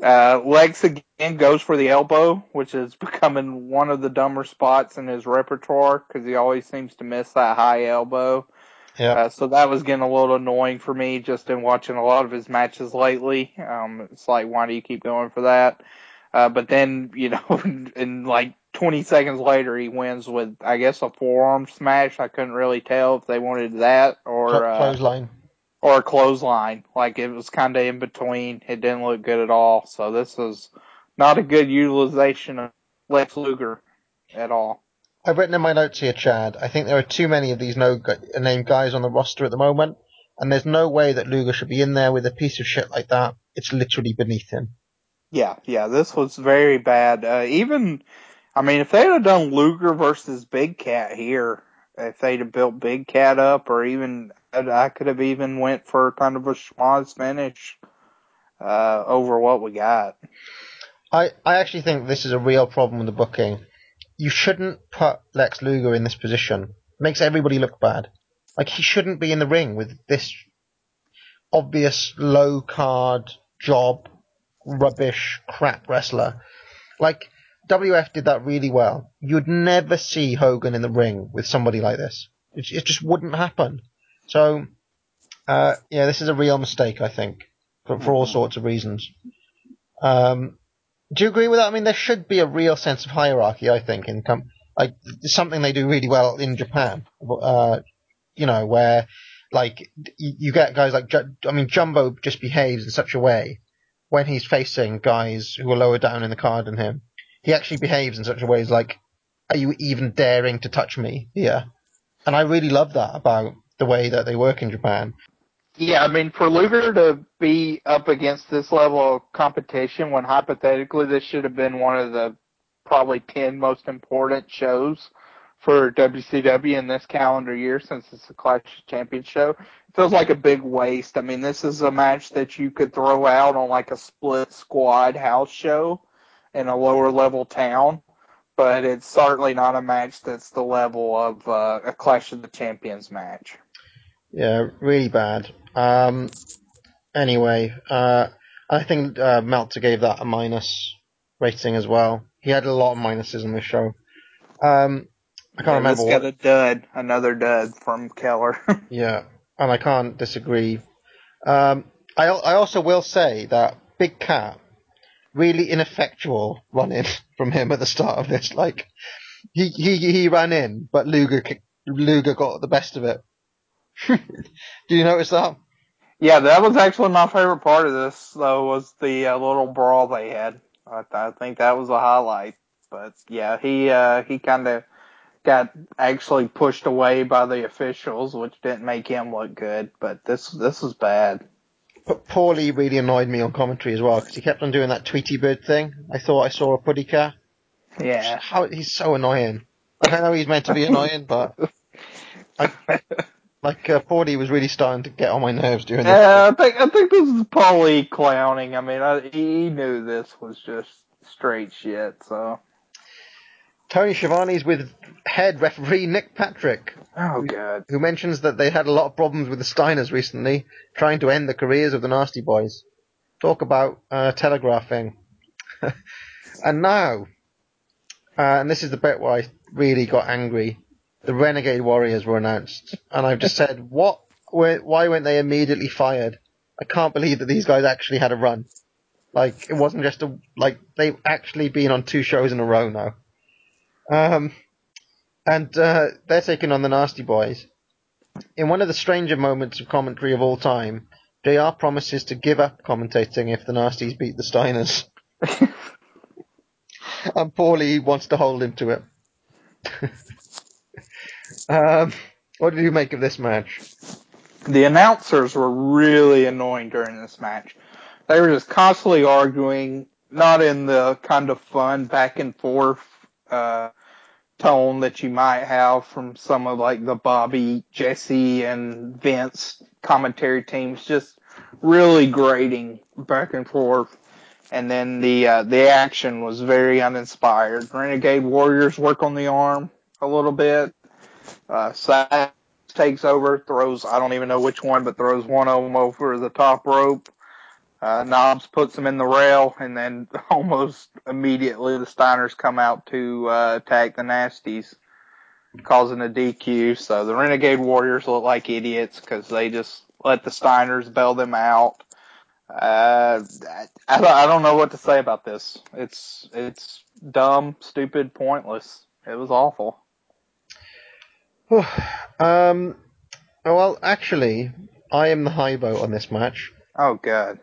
Uh, Lex again goes for the elbow, which is becoming one of the dumber spots in his repertoire because he always seems to miss that high elbow. Yeah. Uh, so that was getting a little annoying for me just in watching a lot of his matches lately. Um, it's like, why do you keep going for that? Uh, but then, you know, in like 20 seconds later, he wins with, I guess, a forearm smash. I couldn't really tell if they wanted that or, uh, clothesline. or a clothesline. Like it was kind of in between. It didn't look good at all. So this is not a good utilization of Lex Luger at all. I've written in my notes here, Chad. I think there are too many of these no gu- name guys on the roster at the moment, and there's no way that Luger should be in there with a piece of shit like that. It's literally beneath him. Yeah, yeah, this was very bad. Uh, even, I mean, if they'd have done Luger versus Big Cat here, if they'd have built Big Cat up, or even I could have even went for kind of a schmoz finish uh, over what we got. I, I actually think this is a real problem with the booking. You shouldn't put Lex Luger in this position. It makes everybody look bad. Like he shouldn't be in the ring with this obvious low card job rubbish crap wrestler. Like WF did that really well. You'd never see Hogan in the ring with somebody like this. It, it just wouldn't happen. So, uh, yeah, this is a real mistake, I think, for, for all sorts of reasons. Um, do you agree with that? I mean, there should be a real sense of hierarchy, I think, in com- like something they do really well in Japan. Uh, you know, where like you get guys like I mean, Jumbo just behaves in such a way when he's facing guys who are lower down in the card than him. He actually behaves in such a way as like, are you even daring to touch me here? And I really love that about the way that they work in Japan. Yeah, I mean, for Luger to be up against this level of competition when hypothetically this should have been one of the probably 10 most important shows for WCW in this calendar year since it's a Clash of Champions show, it feels like a big waste. I mean, this is a match that you could throw out on like a split squad house show in a lower level town, but it's certainly not a match that's the level of uh, a Clash of the Champions match. Yeah, really bad. Um, anyway, uh, I think uh, Meltzer gave that a minus rating as well. He had a lot of minuses on this show. Um, I can't Yeah, remember what. got a dud, another dud from Keller. Yeah, and I can't disagree. Um, I I also will say that Big Cat really ineffectual run in from him at the start of this. Like he he he ran in, but Luger Luger got the best of it. Do you notice that? Yeah, that was actually my favorite part of this, though, was the uh, little brawl they had. I, I think that was a highlight. But yeah, he uh, he kind of got actually pushed away by the officials, which didn't make him look good. But this this was bad. But Paulie really annoyed me on commentary as well because he kept on doing that Tweety Bird thing. I thought I saw a putty cat. Yeah. How he's so annoying. Like I know he's meant to be annoying, but I, like uh, Paulie was really starting to get on my nerves during this. Yeah, I think I think this is Paulie clowning. I mean, I, he knew this was just straight shit. So. Tony Schiavone's with head referee Nick Patrick. Oh god. Who mentions that they had a lot of problems with the Steiners recently, trying to end the careers of the Nasty Boys. Talk about uh, telegraphing. and now, uh, and this is the bit where I really got angry. The Renegade Warriors were announced, and I've just said, what? Why weren't they immediately fired? I can't believe that these guys actually had a run. Like it wasn't just a like they've actually been on two shows in a row now. Um, and uh, they're taking on the Nasty Boys. In one of the stranger moments of commentary of all time, JR promises to give up commentating if the Nasties beat the Steiners. and Paulie wants to hold him to it. um, what did you make of this match? the announcers were really annoying during this match. They were just constantly arguing, not in the kind of fun back and forth uh, tone that you might have from some of like the Bobby, Jesse, and Vince commentary teams. Just really grating back and forth. And then the uh, the action was very uninspired. Renegade Warriors work on the arm a little bit. Uh, Sags takes over, throws I don't even know which one, but throws one of them over the top rope. Uh, Knobbs puts him in the rail, and then almost immediately the Steiners come out to uh, attack the Nasties, causing a DQ. So the Renegade Warriors look like idiots because they just let the Steiners bail them out. Uh, I, don't- I don't know what to say about this. It's it's dumb, stupid, pointless. It was awful. um, well, actually, I am the high vote on this match. Oh god.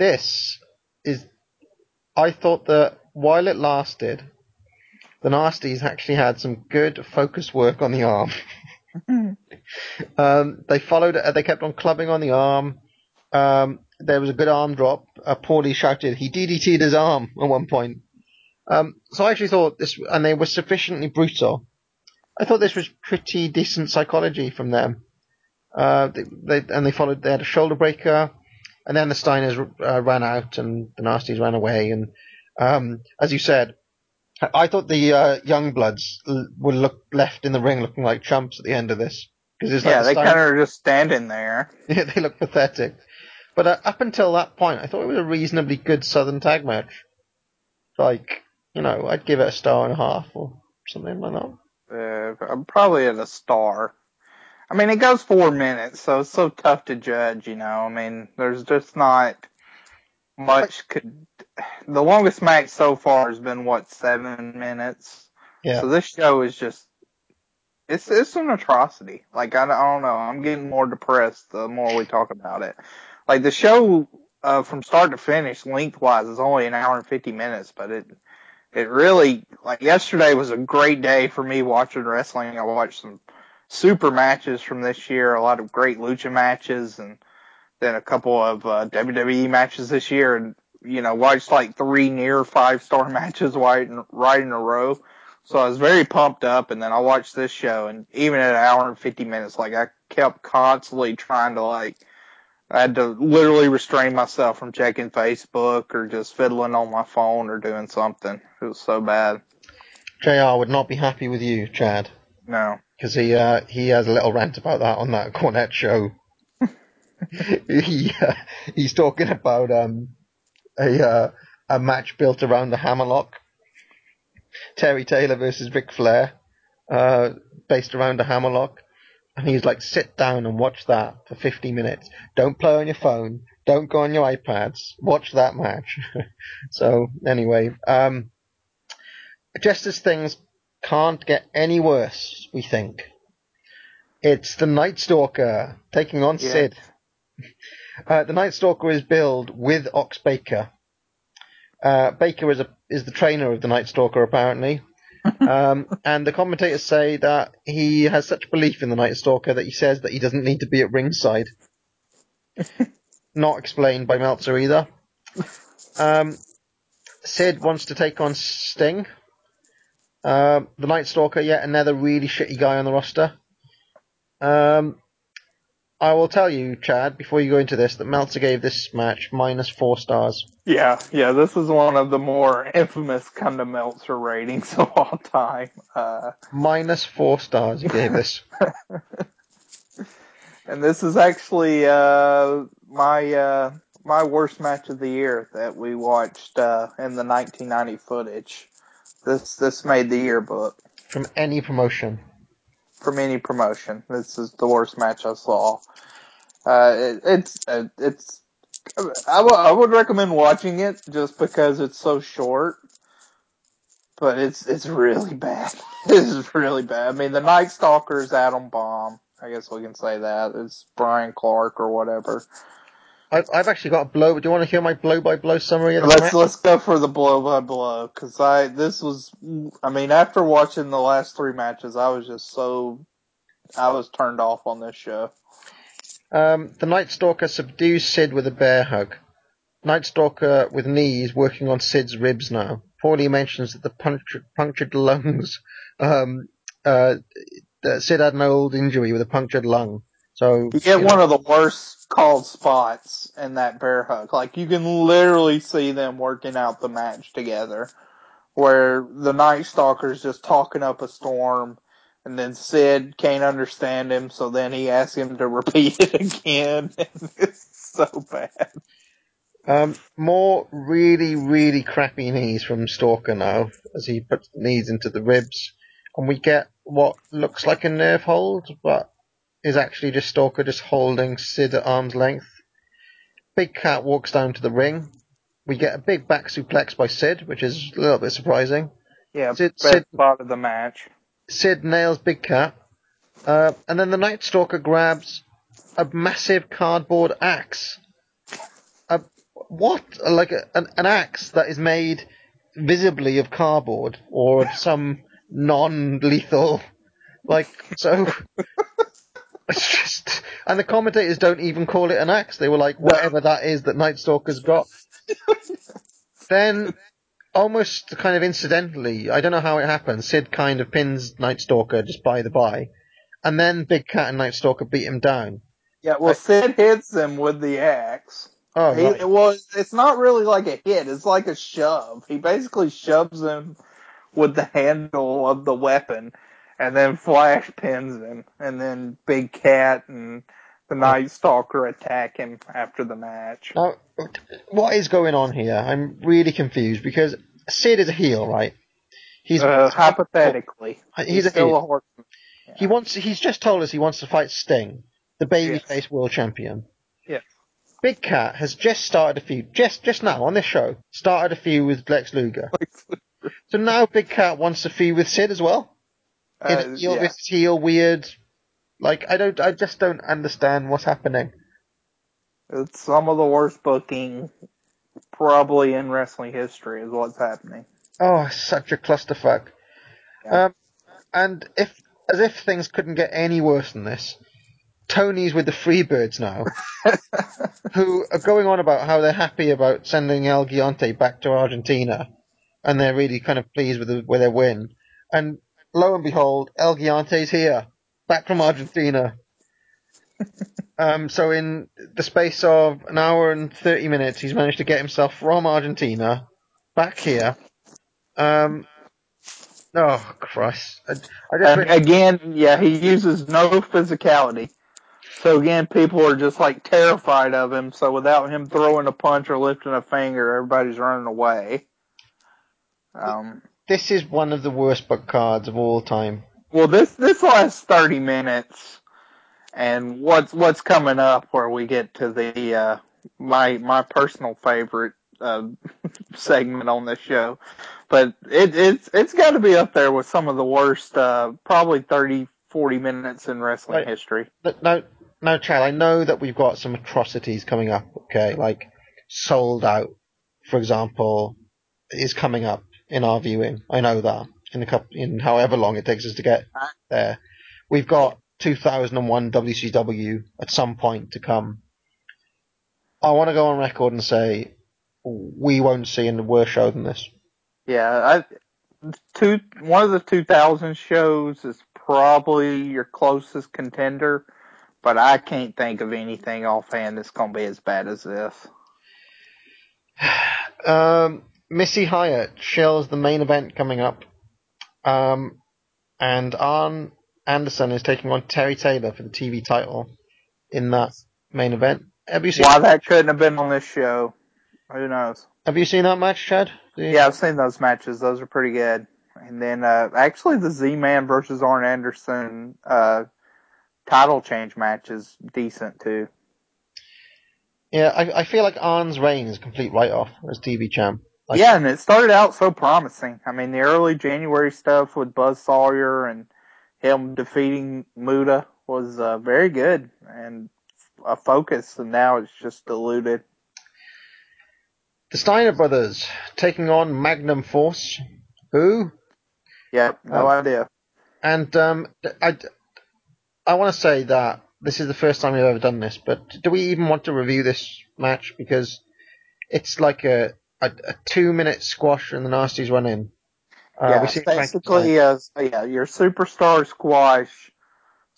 This is. I thought that while it lasted, the Nasties actually had some good focus work on the arm. um, they followed. uh, They kept on clubbing on the arm. Um, there was a good arm drop. Uh, Paulie shouted he DDT'd his arm at one point. Um, so I actually thought this, and they were sufficiently brutal. I thought this was pretty decent psychology from them. Uh, they, they and they followed. They had a shoulder breaker, and then the Steiners uh, ran out, and the Nasties ran away. And um, as you said, I, thought the uh, Youngbloods l- were look, left in the ring looking like chumps at the end of this because it's like yeah, the they Stein- kind of are just standing there. yeah, they look pathetic. But uh, up until that point, I thought it was a reasonably good Southern tag match. Like, you know, I'd give it a star and a half or something like that. Uh, I'm probably at a star. I mean, it goes four minutes, so it's so tough to judge. You know, I mean, there's just not much. Could the longest match so far has been what seven minutes. Yeah. So this show is just it's it's an atrocity. Like I, don't- I don't know. I'm getting more depressed the more we talk about it. Like the show uh, from start to finish, lengthwise, is only an hour and fifty minutes, but it it really like yesterday was a great day for me watching wrestling. I watched some super matches from this year, a lot of great lucha matches, and then a couple of uh, WWE matches this year, and you know watched like three near five star matches right in, right in a row. So I was very pumped up, and then I watched this show, and even at an hour and fifty minutes, like I kept constantly trying to like. I had to literally restrain myself from checking Facebook or just fiddling on my phone or doing something. It was so bad. JR would not be happy with you, Chad, No. Because he uh, he has a little rant about that on that Cornette show. he uh, he's talking about um a uh, a match built around the hammerlock. Terry Taylor versus Ric Flair, uh, based around the hammerlock. And he's like, sit down and watch that for 50 minutes. Don't play on your phone. Don't go on your iPads. Watch that match. so anyway, um, just as things can't get any worse, we think. It's the Night Stalker taking on Yeah. Sid. Uh, the Night Stalker is billed with Ox Baker. Uh, Baker is a is the trainer of the Night Stalker apparently, um, and the commentators say that he has such belief in the Night Stalker that he says that he doesn't need to be at ringside. Not explained by Meltzer either. Um, Sid wants to take on Sting. Um, the Night Stalker, yet another really shitty guy on the roster. Um, I will tell you, Chad, before you go into this, that Meltzer gave this match minus four stars. Yeah, yeah, this is one of the more infamous kind of Meltzer ratings of all time. Uh, Minus four stars he gave this. and this is actually uh, my uh, my worst match of the year that we watched uh, in the 1990 footage. This this made the yearbook From any promotion. from any promotion. This is the worst match I saw. Uh, it, it's uh, it's I, w- I would recommend watching it just because it's so short. But it's it's really bad. It's really bad. I mean, the Night Stalker is Adam Bomb. I guess we can say that. It's Brian Clark or whatever. I've, I've actually got a blow. Do you want to hear my blow by blow summary of Let's match? let's go for the blow by blow because I this was I mean after watching the last three matches I was just so I was turned off on this show. Um, the Night Stalker subdues Sid with a bear hug. Night Stalker with knees working on Sid's ribs now. Paulie mentions that the punctured, punctured lungs. Um, uh, that Sid had an old injury with a punctured lung. So You get one of the worst called spots in that bear hug. Like you can literally see them working out the match together, where the Night Stalker's just talking up a storm, and then Sid can't understand him, so then he asks him to repeat it again. And it's so bad. Um, more really, really crappy knees from Stalker now as he puts knees into the ribs, and we get what looks like a nerve hold, but is actually just Stalker just holding Sid at arm's length. Big Cat walks down to the ring. We get a big back suplex by Sid, which is a little bit surprising. Yeah, Sid, best Sid, part of the match. Sid nails Big Cat, uh, and then the Night Stalker grabs a massive cardboard axe. A what? Like a, an, an axe that is made visibly of cardboard or of some non-lethal, like so. It's just, and the commentators don't even call it an axe. They were like, whatever that is that Night Stalker's got. then, almost kind of incidentally, I don't know how it happened. Sid kind of pins Night Stalker just by the by, and then Big Cat and Night Stalker beat him down. Yeah, well, Sid hits him with the axe. Oh, He, right. it was. It's not really like a hit. It's like a shove. He basically shoves him with the handle of the weapon, and then Flash pins him, and then Big Cat and the Night Stalker attack him after the match. Now, what is going on here? I'm really confused because Sid is a heel, right? He's uh, hypothetically, he's, a still heel. a horseman. He wants. He's just told us he wants to fight Sting, the babyface world champion. Yes. Big Cat has just started a feud, just just now on this show, started a feud with Lex Luger. so now Big Cat wants a feud with Sid as well. Uh, a heel, yeah. with his heel weird. Like I don't, I just don't understand what's happening. It's some of the worst booking probably in wrestling history is what's happening. Oh, such a clusterfuck. Um, and if, as if things couldn't get any worse than this, Tony's with the Freebirds now, who are going on about how they're happy about sending El Gigante back to Argentina, and they're really kind of pleased with, the, with their win. And lo and behold, El Gigante's here, back from Argentina. um, so in the space of an hour and 30 minutes, he's managed to get himself from Argentina back here. Um, oh, Christ. I, I just again, yeah, he uses no physicality. So again, people are just like terrified of him. So without him throwing a punch or lifting a finger, everybody's running away. Um, this is one of the worst book cards of all time. well, this this lasts thirty minutes, and what's what's coming up where we get to the uh, my my personal favorite uh, segment on this show, but it it's it's got to be up there with some of the worst, uh, probably 30, 40 minutes in wrestling Right. history. But now, now, Chad, I know that we've got some atrocities coming up. Okay, like Souled Out, for example, is coming up in our viewing. I know that in a couple, in however long it takes us to get there. We've got 2001 WCW at some point to come. I want to go on record and say we won't see a worse show than this. Yeah, I, two one of the 2000 shows is probably your closest contender, but I can't think of anything offhand that's going to be as bad as this. Um, Missy Hyatt shells the main event coming up. Um, and Arn Anderson is taking on Terry Taylor for the TV title in that main event. Have you seen? Why that couldn't have been on this show, who knows? Have you seen that match, Chad? Yeah, I've seen those matches. Those are pretty good. And then uh, actually the Z-Man versus Arn Anderson uh, title change match is decent too. Yeah, I, I feel like Arn's reign is a complete write-off as TV champ. Like, yeah, and it started out so promising. I mean, the early January stuff with Buzz Sawyer and him defeating Muta was uh, very good and a focus, and now it's just diluted. The Steiner brothers taking on Magnum Force. Who? Yeah, no Oh. idea. And um, I, I want to say that this is the first time we've ever done this, but do we even want to review this match? Because it's like a, a, a two minute squash and the Nasties run in. Uh, yeah, we see basically, uh, yeah, your superstar squash.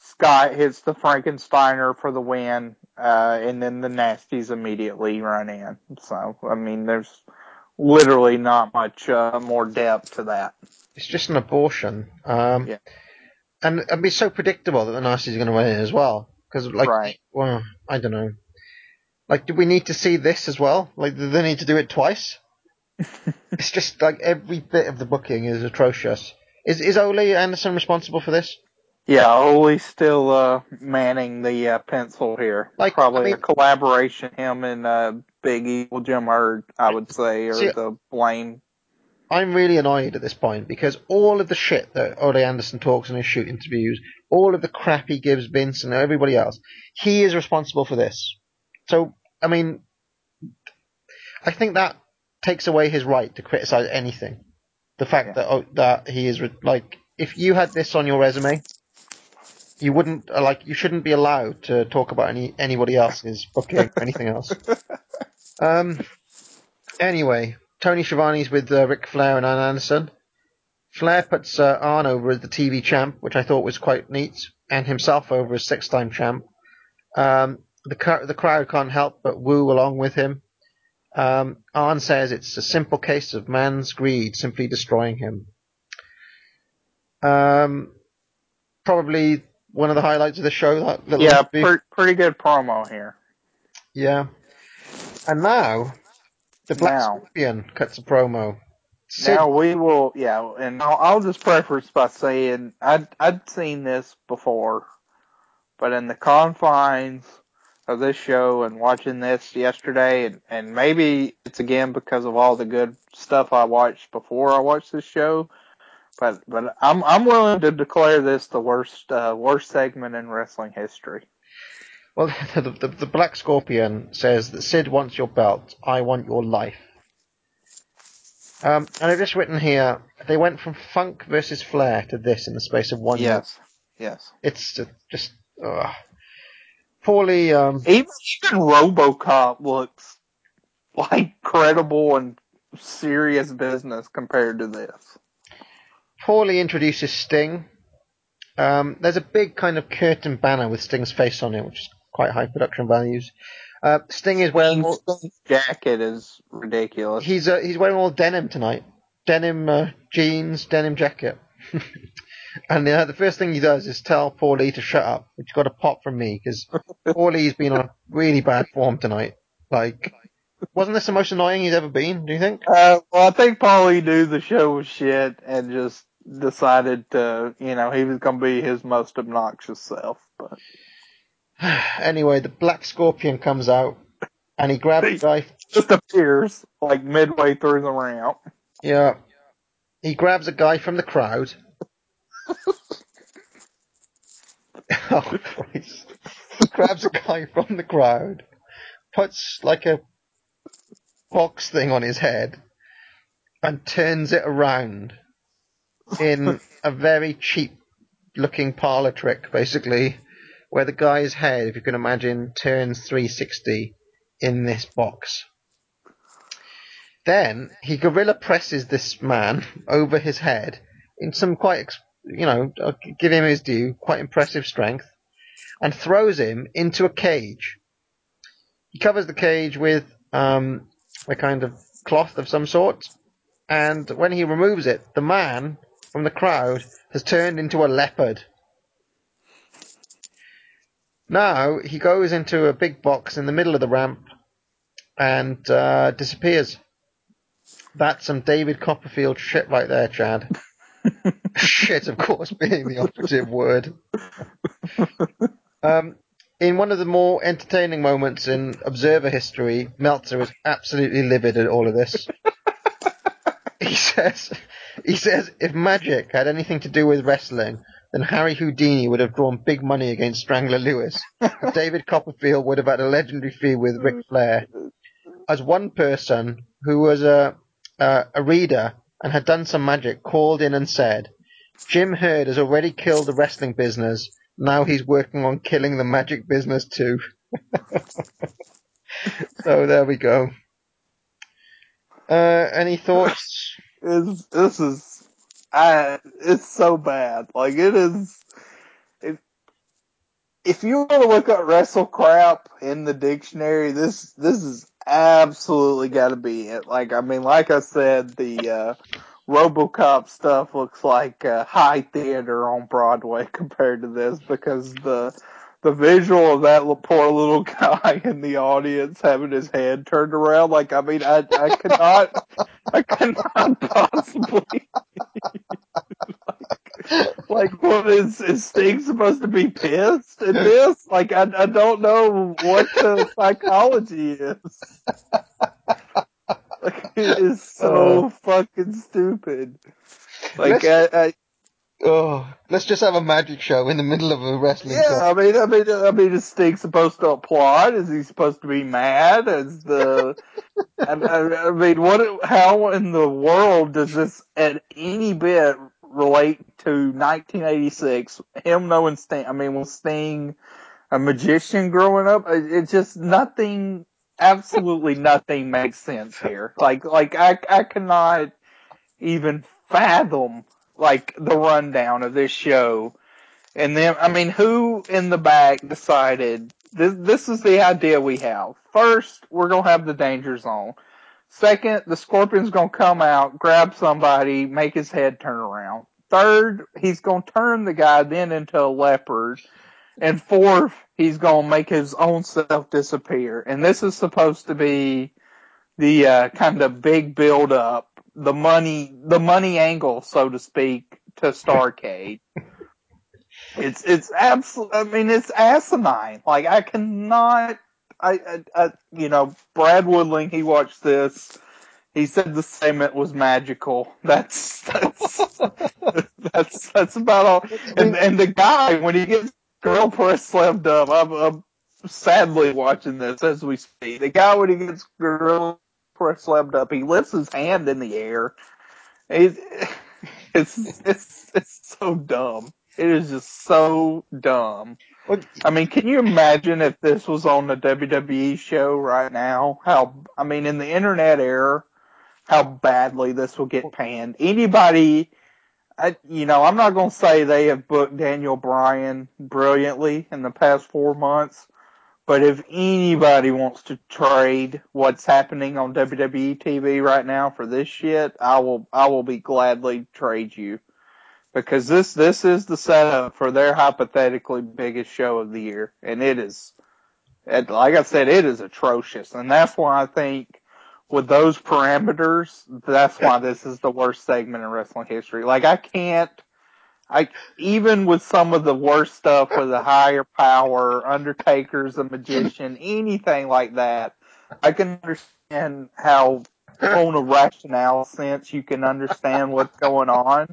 Scott hits the Frankensteiner for the win, uh, and then the Nasties immediately run in. So, I mean, there's literally not much uh, more depth to that. It's just an abortion. Um, Yeah. And it'd be so predictable that the Nasties are going to win as well. Because, like, Right. well, I don't know. Like, do we need to see this as well? Like, do they need to do it twice? it's just like every bit of the booking is atrocious. Is is Ole Anderson responsible for this? Yeah, Ole's still uh, manning the uh, pencil here. Like, Probably I mean- a collaboration, him and uh, Big Evil Jim Herd, I would say, or See- the blame. I'm really annoyed at this point because all of the shit that Ole Anderson talks in his shoot interviews, all of the crap he gives Vince and everybody else, he is responsible for this. So, I mean, I think that takes away his right to criticize anything. The fact that oh, that he is re- like, if you had this on your resume, you wouldn't uh, like you shouldn't be allowed to talk about any anybody else's booking or anything else. Um. Anyway, Tony Schiavone's with uh, Ric Flair and Arn Anderson. Flair puts uh, Arn over as the TV champ, which I thought was quite neat, and himself over as six-time champ. Um, the the crowd can't help but woo along with him. Um, Arn says it's a simple case of man's greed simply destroying him. Um, probably one of the highlights of the show. That little Yeah, pre- pretty good promo here. Yeah. And now, the Black Now. Scorpion cuts a promo. Sid, Now we will, yeah, and I'll, I'll just preface by saying I'd I'd seen this before, but in the confines of this show and watching this yesterday, and and maybe it's again because of all the good stuff I watched before I watched this show, but but I'm I'm willing to declare this the worst uh, worst segment in wrestling history. well, the, the, the Black Scorpion says that Sid wants your belt, I want your life. Um, and I've just written here, they went from Funk versus Flair to this in the space of one year. Yes, yes. It's just, just ugh. Poorly. Um, Even even RoboCop looks like credible and serious business compared to this. poorly introduces Sting. Um, there's a big kind of curtain banner with Sting's face on it, which is quite high production values. Uh, Sting is wearing all, Sting's jacket is ridiculous. he's uh, he's wearing all denim tonight, denim uh, jeans, denim jacket. and uh, the first thing he does is tell Paulie to shut up, which got a pop from me because Paulie's been on really bad form tonight. Like, wasn't this the most annoying he's ever been? Do you think? Uh, well, I think Paulie knew the show was shit and just decided to, you know, he was going to be his most obnoxious self. But anyway, the Black Scorpion comes out and he grabs the guy. just appears like midway through the round. Yeah. He grabs a guy from the crowd. Oh, Christ. He grabs a guy from the crowd, puts like a box thing on his head, and turns it around in a very cheap looking parlor trick, basically, where the guy's head, if you can imagine, turns 360 in this box. Then he gorilla presses this man over his head in some quite, ex- you know, I'll give him his due, quite impressive strength, and throws him into a cage. He covers the cage with um, a kind of cloth of some sort, and when he removes it, the man from the crowd has turned into a leopard. Now he goes into a big box in the middle of the ramp and uh, disappears. That's some David Copperfield shit right there, Chad. shit, of course, being the operative word. Um, in one of the more entertaining moments in Observer history, Meltzer is absolutely livid at all of this. he says, he says, if magic had anything to do with wrestling, then Harry Houdini would have drawn big money against Strangler Lewis. David Copperfield would have had a legendary feud with Ric Flair. As one person who was a uh, a reader and had done some magic called in and said, Jim Herd has already killed the wrestling business. Now he's working on killing the magic business too. so there we go. Uh, any thoughts? It's, this is, I, it's so bad. Like it is, if, if you want to look up wrestle crap in the dictionary, this, this is absolutely gotta be it. Like, I mean, like I said, the, uh, Robocop stuff looks like uh, high theater on Broadway compared to this because the the visual of that poor little guy in the audience having his head turned around, like I mean, I I could not, I could not possibly. like, like, what is is Sting supposed to be pissed in this? Like, I I don't know what the psychology is. Like, it is so uh, fucking stupid. Like, I, I Oh, let's just have a magic show in the middle of a wrestling Yeah, show. I mean, I mean, I mean, is Sting supposed to applaud? Is he supposed to be mad? Is the, I, I, I mean, what? How in the world does this at any bit relate to 1986? Him knowing Sting. I mean, was Sting a magician growing up? It's it just nothing. Absolutely nothing makes sense here. Like, like I, I cannot even fathom like the rundown of this show. And then, I mean, who in the back decided this, this is the idea we have. First, we're going to have the danger zone. Second, the scorpion's to come out, grab somebody, make his head turn around. Third, he's to turn the guy then into a leopard. And fourth, he's to make his own self disappear. And this is supposed to be the uh, kind of big build up, the money, the money angle, so to speak, to Starcade. it's it's absolute. I mean, it's asinine. Like I cannot. I, I, I you know, Brad Woodling. He watched this. He said the segment was magical. That's that's that's that's about all. And and the guy when he gets gorilla press slammed up, I'm, I'm sadly watching this as we speak. The guy when he gets gorilla press slammed up, he lifts his hand in the air. He's, it's it's it's so dumb. It is just so dumb. I mean, can you imagine if this was on the WWE show right now? How I mean, in the internet era, how badly this will get panned. Anybody, I, you know, I'm not going to say they have booked Daniel Bryan brilliantly in the past four months, but if anybody wants to trade what's happening on WWE TV right now for this shit, I will, I will be gladly trade you. Because this, this is the setup for their hypothetically biggest show of the year. And it is, like I said, it is atrocious. And that's why I think with those parameters, that's why this is the worst segment in wrestling history. Like I can't, I even with some of the worst stuff with the higher power, Undertaker's a magician, anything like that, I can understand how, on a rationale sense, you can understand what's going on.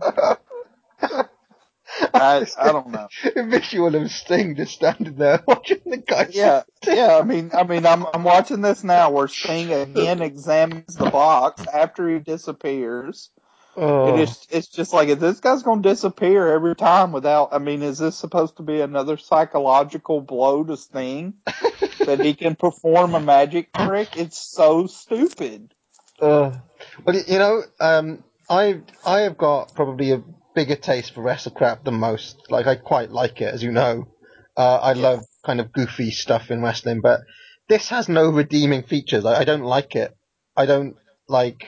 I I don't know. Visual of Sting just standing there watching the guy. Yeah, yeah. I mean, I mean, I'm I'm watching this now where Sting again examines the box after he disappears. Oh. It is it's just like if this guy's gonna disappear every time without. I mean, is this supposed to be another psychological blow to Sting that he can perform a magic trick? It's so stupid. Uh, well, you know, um, I I have got probably a bigger taste for wrestle crap than most. Like I quite like it, as you know. Uh, I love kind of goofy stuff in wrestling, but this has no redeeming features. I, I don't like it. I don't like.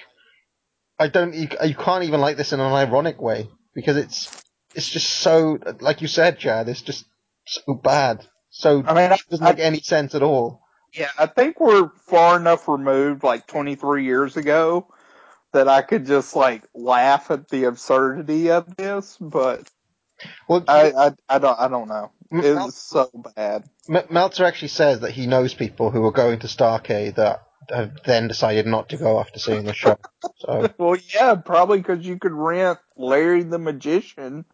I don't. You, you can't even like this in an ironic way because it's it's just so like you said, Chad. It's just so bad. So I mean, it doesn't make any sense at all. Yeah, I think we're far enough removed, like 23 years ago, that I could just like laugh at the absurdity of this, but Well, I, I, I don't, I don't know. It's so bad. M- Meltzer actually says that he knows people who are going to Starcade that have then decided not to go after seeing the show. So Well, yeah, probably because you could rent Larry the Magician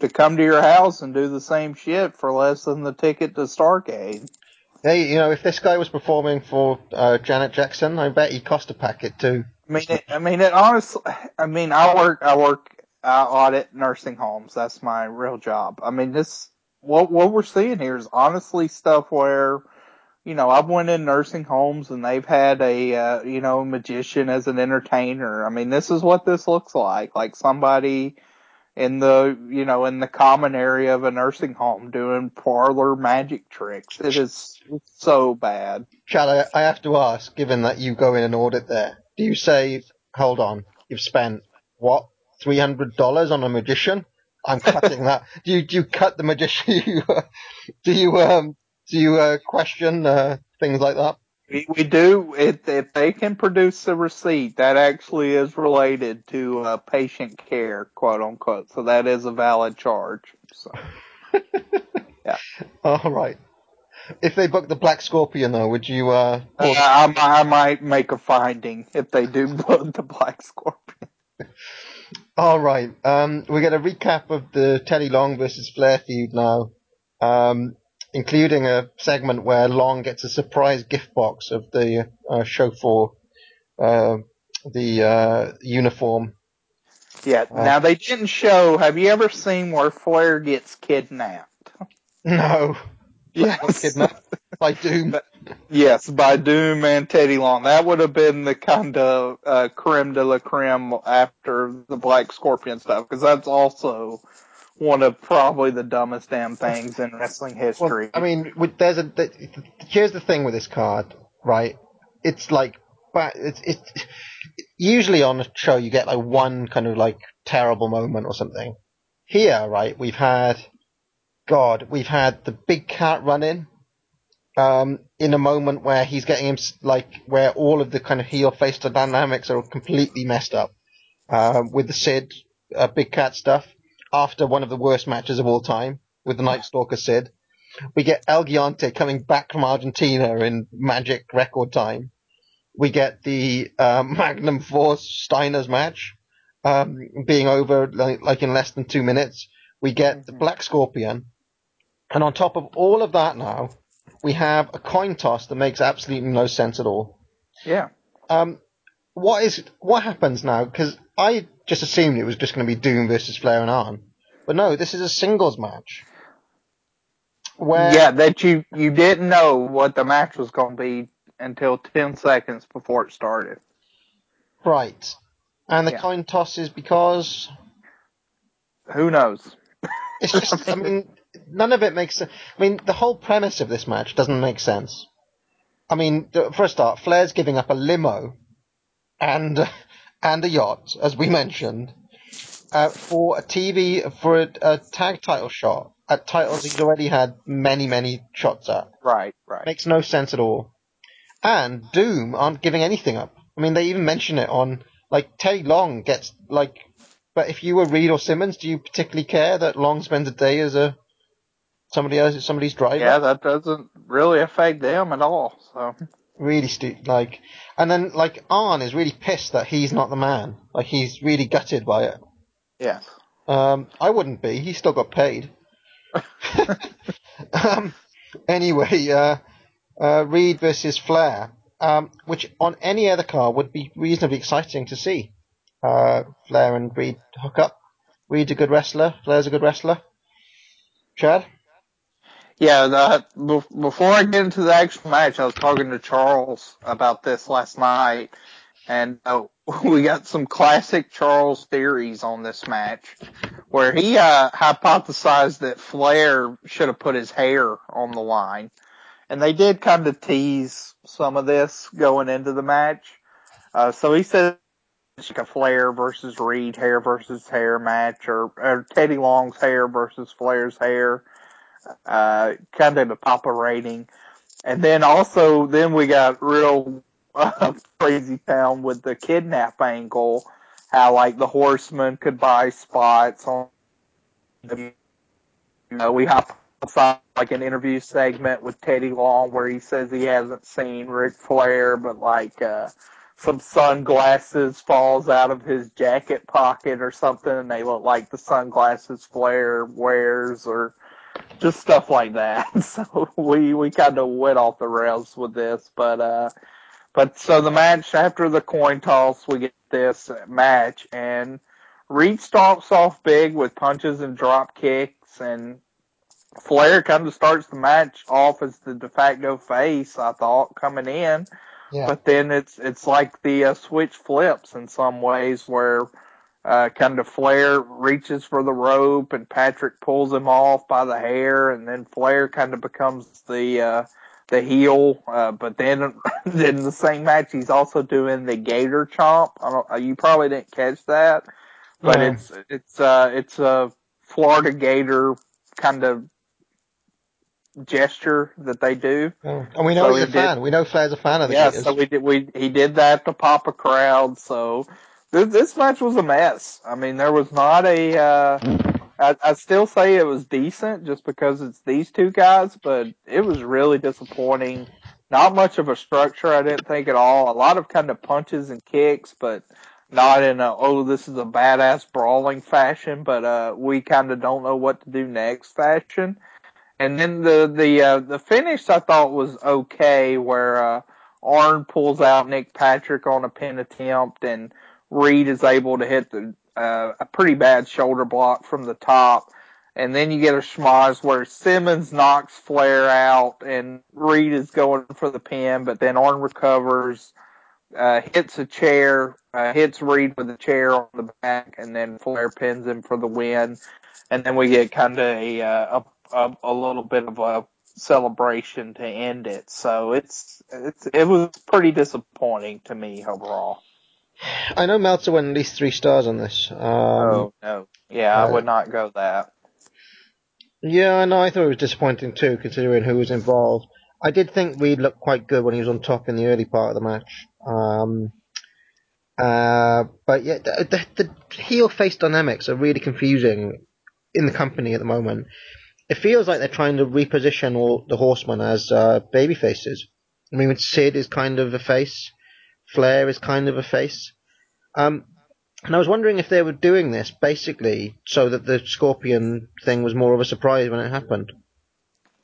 to come to your house and do the same shit for less than the ticket to Starcade. hey, you know, if this guy was performing for uh, Janet Jackson, I bet he cost a packet too. I mean, I mean, it honestly, I mean, I work, I work, I audit nursing homes. That's my real job. I mean, this, what, what we're seeing here is honestly stuff where, you know, I've went in nursing homes and they've had a, uh, you know, magician as an entertainer. I mean, this is what this looks like. Like somebody in the, you know, in the common area of a nursing home doing parlor magic tricks. It is so bad. Chad, I, I have to ask, given that you go in and audit there, do you say, hold on, you've spent what three hundred dollars on a magician? I'm cutting that. Do you do you cut the magician? You, do you um do you uh, question uh, things like that? We, we do. If, if they can produce a receipt that actually is related to uh, patient care, quote unquote, so that is a valid charge. So, yeah. All right. If they book the Black Scorpion, though, would you? Uh, Uh, I, I might make a finding if they do book the Black Scorpion. All right. Um, we get a recap of the Teddy Long versus Flair feud now, um, including a segment where Long gets a surprise gift box of the uh, show for uh, the uh, uniform. Yeah. Uh, now they didn't show. Have you ever seen where Flair gets kidnapped? No. Yes. Kidnapped by Doom. Yes, by Doom and Teddy Long. That would have been the kind of uh, creme de la creme after the Black Scorpion stuff, because that's also one of probably the dumbest damn things in wrestling history. I mean, there's a. here's the thing with this card, right? It's like, but it's it's usually on a show you get like one kind of like terrible moment or something. Here, right, we've had, God, we've had the big cat run in, um, in a moment where he's getting him like where all of the kind of heel face dynamics are completely messed up, um, with the Sid, uh, big cat stuff after one of the worst matches of all time with the Night Stalker Sid. We get El Gigante coming back from Argentina in magic record time. We get the um, Magnum Force Steiner's match um, being over like, like in less than two minutes. We get the Black Scorpion, and on top of all of that, now we have a coin toss that makes absolutely no sense at all. yeah. Um, what is what happens now? Because I just assumed it was just going to be Doom versus Flair and Arn, but no, this is a singles match. Where yeah, that you you didn't know what the match was going to be until ten seconds before it started. right, and the Yeah. coin toss is because Who knows? it's just. I mean, none of it makes sense. I mean, the whole premise of this match doesn't make sense. I mean, for a start, Flair's giving up a limo and and a yacht, as we mentioned, uh, for a TV for a, a tag title shot at titles he's already had many many shots at. Right, right. Makes no sense at all. And Doom aren't giving anything up. I mean, they even mention it on like Teddy Long gets like. But if you were Reed or Simmons, do you particularly care that Long spends a day as a somebody else, somebody's driver? Yeah, that doesn't really affect them at all. So really stupid. Like, and then like Arn is really pissed that he's not the man. Like he's really gutted by it. yes. Um, I wouldn't be. He still got paid. um, anyway, uh, uh, Reed versus Flair, um, which on any other car would be reasonably exciting to see. Uh, Flair and Reed hook up. Reed's a good wrestler. Flair's a good wrestler. Chad? Yeah, the, before I get into the actual match, I was talking to Charles about this last night, and uh, we got some classic Charles theories on this match, where he uh, hypothesized that Flair should have put his hair on the line, and they did kind of tease some of this going into the match. Uh, so he said it's like a Flair versus Reed hair versus hair match, or, or Teddy Long's hair versus Flair's hair uh, kind of a Papa rating. And then also, then we got real uh, crazy town with the kidnap angle, how like the horseman could buy spots on. The, you know, we hypothesized like an interview segment with Teddy Long where he says he hasn't seen Ric Flair, but like uh, some sunglasses falls out of his jacket pocket or something, and they look like the sunglasses Flair wears, or just stuff like that. So we we kind of went off the rails with this, but uh, but so the match after the coin toss, we get this match, and Reed stomps off big with punches and drop kicks, and Flair kind of starts the match off as the de facto face. I thought coming in, Yeah. but then it's it's like the uh, switch flips in some ways where uh, kind of Flair reaches for the rope and Patrick pulls him off by the hair, and then Flair kind of becomes the uh, the heel. Uh, but then then in the same match, he's also doing the Gator Chomp. I don't, uh, you probably didn't catch that, but No. it's it's uh it's a Florida Gator kind of gesture that they do. And we know So he's a he fan. did- We know Flair's a fan of the Yeah, Gators. so we did. We he did that to pop a crowd. So this, match was a mess. I mean, there was not a. Uh, I, I still say it was decent just because it's these two guys, but it was really disappointing. Not much of a structure, I didn't think at all. A lot of kind of punches and kicks, but not in a oh this is a badass brawling fashion. But uh, we kind of don't know what to do next fashion. And then the the uh, the finish I thought was okay, where uh, Arn pulls out Nick Patrick on a pin attempt, and Reed is able to hit the uh, a pretty bad shoulder block from the top. And then you get a schmoz where Simmons knocks Flair out, and Reed is going for the pin, but then Arn recovers, uh, hits a chair, uh, hits Reed with a chair on the back, and then Flair pins him for the win. And then we get kind of a, uh, a, a, a little bit of a celebration to end it. So it's, it's, it was pretty disappointing to me overall. I know Meltzer went at least three stars on this. Um, oh, no. Yeah, I uh, would not go that. Yeah, I know. I thought it was disappointing too, considering who was involved. I did think Reed looked quite good when he was on top in the early part of the match. Um, uh, but yeah, the, the, the heel face dynamics are really confusing in the company at the moment. It feels like they're trying to reposition all the horsemen as uh, baby faces. I mean, Sid is kind of a face, Flair is kind of a face. Um, and I was wondering if they were doing this basically so that the Scorpion thing was more of a surprise when it happened.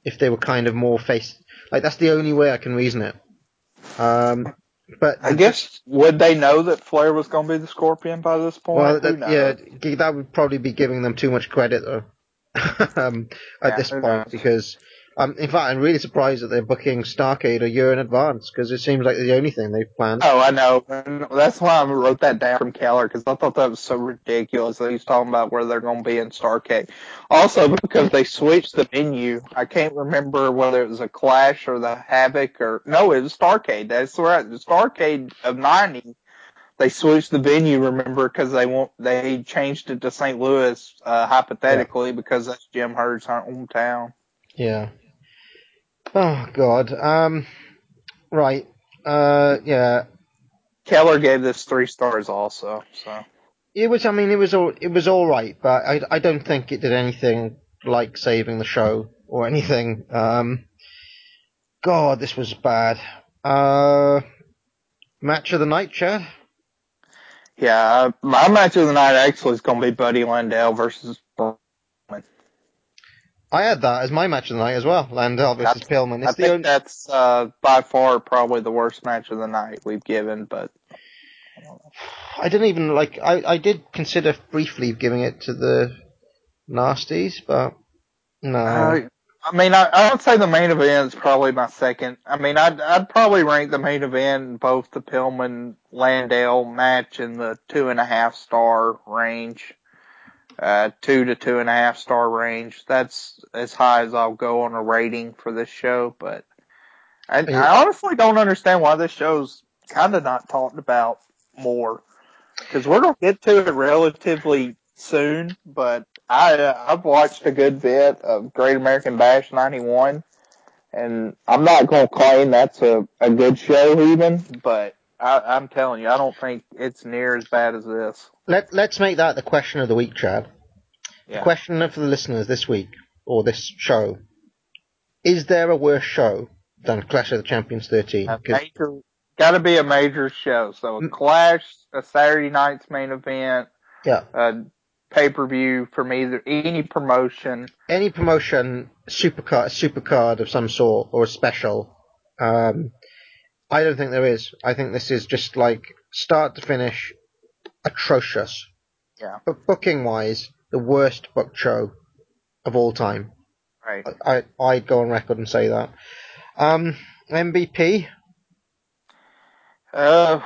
If they were kind of more face, like that's the only way I can reason it. Um, but I guess would they know that Flair was going to be the Scorpion by this point? well, that, yeah, that would probably be giving them too much credit though. um, at Yeah, this point, knows? because um, in fact, I'm really surprised that they're booking Starcade a year in advance because it seems like the only thing they've planned. Oh, I know. And That's why I wrote that down from Keller because I thought that was so ridiculous that he's talking about where they're going to be in Starcade. Also, because they switched the venue, I can't remember whether it was a Clash or the Havoc or no, it was Starcade. That's right, the Starcade of '90. They switched the venue, remember, because they want they changed it to St. Louis uh, hypothetically because that's Jim Herd's hometown. Yeah. Oh God. Um. Right. Uh. Yeah. Keller gave this three stars also. So It was. I mean, it was all. It was all right, but I. I don't think it did anything like saving the show or anything. Um. God, this was bad. Uh. Match of the night, Chad. yeah, uh, my match of the night actually is going to be Buddy Landel versus I had that as my match of the night as well. Landel versus Pillman. I It's the think only. that's uh, by far probably the worst match of the night we've given, but I didn't even like. I. I did consider briefly giving it to the nasties, but no. uh, I mean, I, I would say the main event is probably my second. I mean, I'd I'd probably rank the main event in both the Pillman Landel match in the two and a half star range, uh, two to two and a half star range. That's as high as I'll go on a rating for this show, but I, I honestly don't understand why this show's kind of not talked about more because we're gonna get to it relatively soon. But I uh, I've watched a good bit of Great American Bash '91, and I'm not gonna claim that's a a good show even, but I, I'm telling you, I don't think it's near as bad as this. Let Let's make that the question of the week, Chad. Yeah. Question for the listeners this week or this show: Is there a worse show than Clash of the Champions 13? A 'Cause- major, got to be a major show. So a Clash, a Saturday night's main event, yeah, a pay per view from either any promotion. any promotion, supercard, supercard of some sort, or a special. Um, I don't think there is. I think this is just like start to finish, atrocious. Yeah. But booking wise, the worst book show of all time. Right. I I'd go on record and say that. Um, MVP. Uh,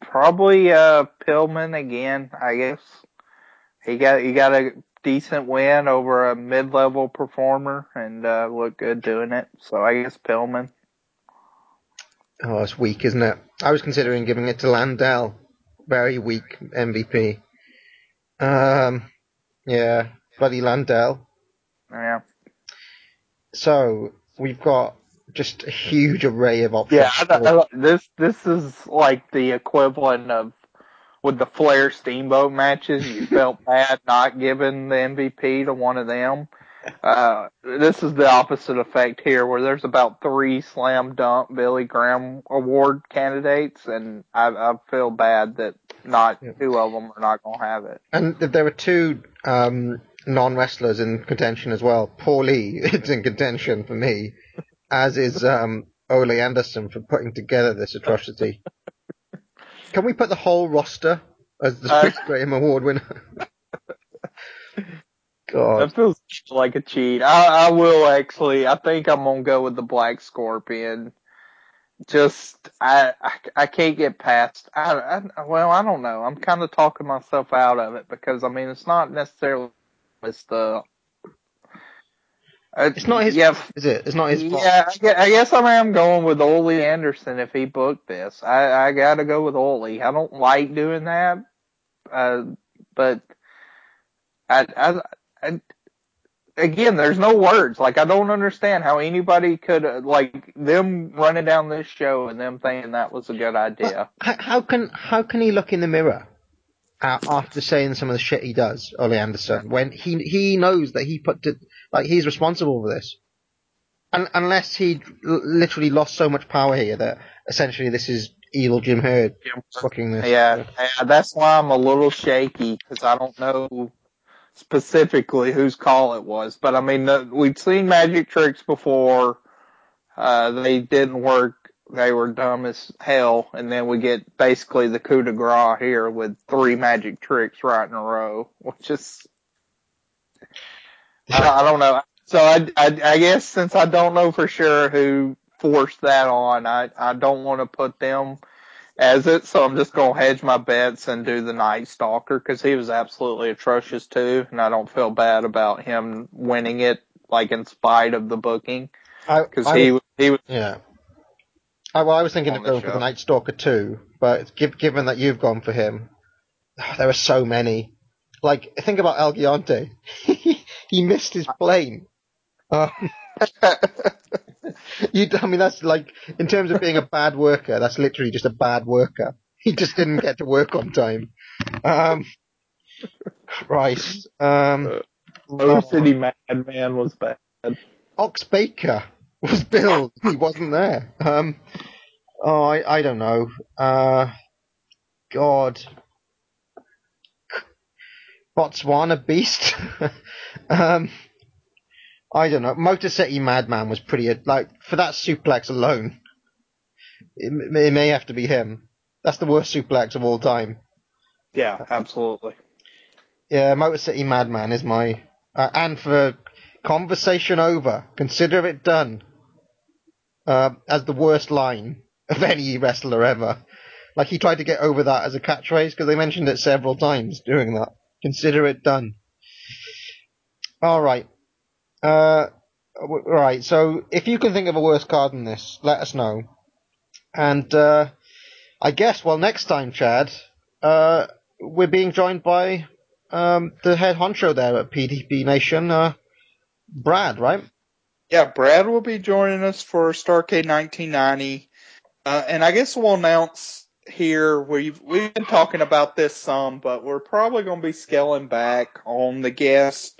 probably uh Pillman again. I guess he got he got a decent win over a mid level performer and uh looked good doing it. So I guess Pillman. Oh, it's weak, isn't it? I was considering giving it to Landel. Very weak MVP. Um, yeah, bloody Landel. Yeah. So we've got just a huge array of options. Yeah, I, I, this this is like the equivalent of with the Flair Steamboat matches. You felt bad not giving the MVP to one of them. Uh, this is the opposite effect here, where there's about three slam dunk Billy Graham award candidates, and I, I feel bad that not two of them are not going to have it. And there were two um, non wrestlers in contention as well. Paulie is in contention for me, as is um, Ole Anderson for putting together this atrocity. Can we put the whole roster as the Uh, Chris Graham Award winner? God. That feels like a cheat. I, I will actually. I think I'm gonna go with the Black Scorpion. Just I I, I can't get past. I, I well I don't know. I'm kind of talking myself out of it because I mean it's not necessarily it's the. It's not his. Yeah, Is it? It's not his fault. yeah, I gue- I guess I am going with Ole Anderson if he booked this. I, I gotta go with Ole. I don't like doing that, uh, but I, I, I, again, there's no words. Like I don't understand how anybody could uh, like them running down this show and them thinking that was a good idea. How, how can how can he look in the mirror uh, after saying some of the shit he does, Ole Anderson, when he he knows that he put to, like he's responsible for this, Un unless he l- literally lost so much power here that essentially this is evil Jim Herd booking this. Yeah, yeah, that's why I'm a little shaky because I don't know specifically whose call it was. But I mean, the, we've seen magic tricks before. Uh, they didn't work. They were dumb as hell. And then we get basically the coup de grace here with three magic tricks right in a row, which is, I, I don't know. So I, I, I guess since I don't know for sure who forced that on, I, I don't want to put them as it, so I'm just gonna hedge my bets and do the Night Stalker because he was absolutely atrocious too, and I don't feel bad about him winning it, like in spite of the booking, because he he was Yeah. I, well, I was thinking On of the going for the. Night Stalker too, but giv given that you've gone for him, there are so many. Like, think about El Gigante. he missed his plane. Um, you, I mean, that's like, in terms of being a bad worker, that's literally just a bad worker. He just didn't get to work on time. Um, Christ. Um, Low City Madman was bad. Ox Baker was billed. He wasn't there. Um, oh, I, I don't know. Uh, God. Botswana Beast. um, I don't know. Motor City Madman was pretty, like, for that suplex alone, it, it may have to be him. That's the worst suplex of all time. Yeah, absolutely. Yeah, Motor City Madman is my. Uh, and for conversation over, consider it done. Uh, as the worst line of any wrestler ever. Like he tried to get over that as a catchphrase because they mentioned it several times during that. Consider it done. All right. Uh, w- right. So if you can think of a worse card than this, let us know. And uh, I guess, well, next time, Chad, uh, we're being joined by um, the head honcho there at PTB Nation, uh, Brad, right? Yeah, Brad will be joining us for Starcade 1990, uh, and I guess we'll announce here we've we've been talking about this some, but we're probably going to be scaling back on the guest,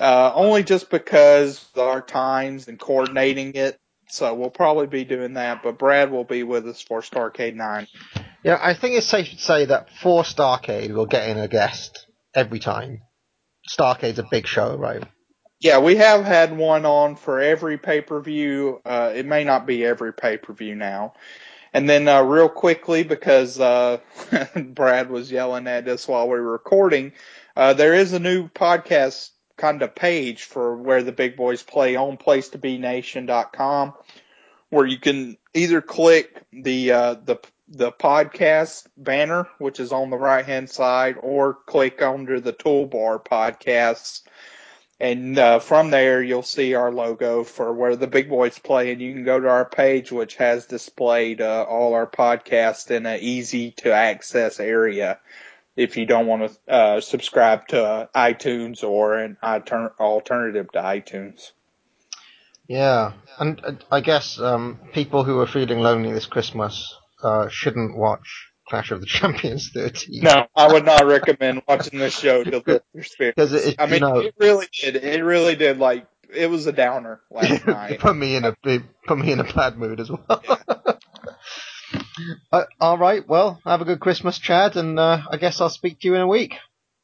uh, only just because our times and coordinating it. So we'll probably be doing that, but Brad will be with us for Starcade 9. Yeah, I think it's safe to say that for Starcade, we'll get in a guest every time. Starcade's a big show, right? Yeah, we have had one on for every pay per view. Uh, it may not be every pay per view now. And then, uh, real quickly, because, uh, Brad was yelling at us while we were recording, uh, there is a new podcast kind of page for where the big boys play on placetobenation.com where you can either click the, uh, the, the podcast banner, which is on the right hand side, or click under the toolbar podcasts. And uh, from there, you'll see our logo for where the big boys play, and you can go to our page, which has displayed uh, all our podcasts in an easy to access area. If you don't want to uh, subscribe to uh, iTunes or an alter- alternative to iTunes. Yeah, and uh, I guess um, people who are feeling lonely this Christmas uh, shouldn't watch Clash of the Champions 13. No, I would not recommend watching this show to lift your spirits. it- I mean, know- it really did. It really did. Like it was a downer last night. put me in a it put me in a bad mood as well. Uh, all right, well, have a good Christmas, Chad, and uh, I guess I'll speak to you in a week.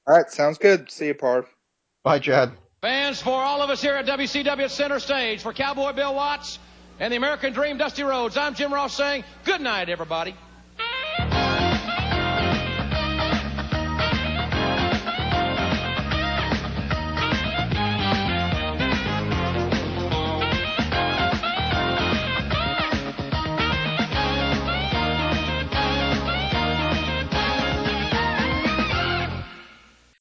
All right, sounds good. See you, Parv. Bye, Chad. Fans, for all of us here at WCW Center Stage, for Cowboy Bill Watts and the American Dream Dusty Rhodes, I'm Jim Ross saying good night, everybody.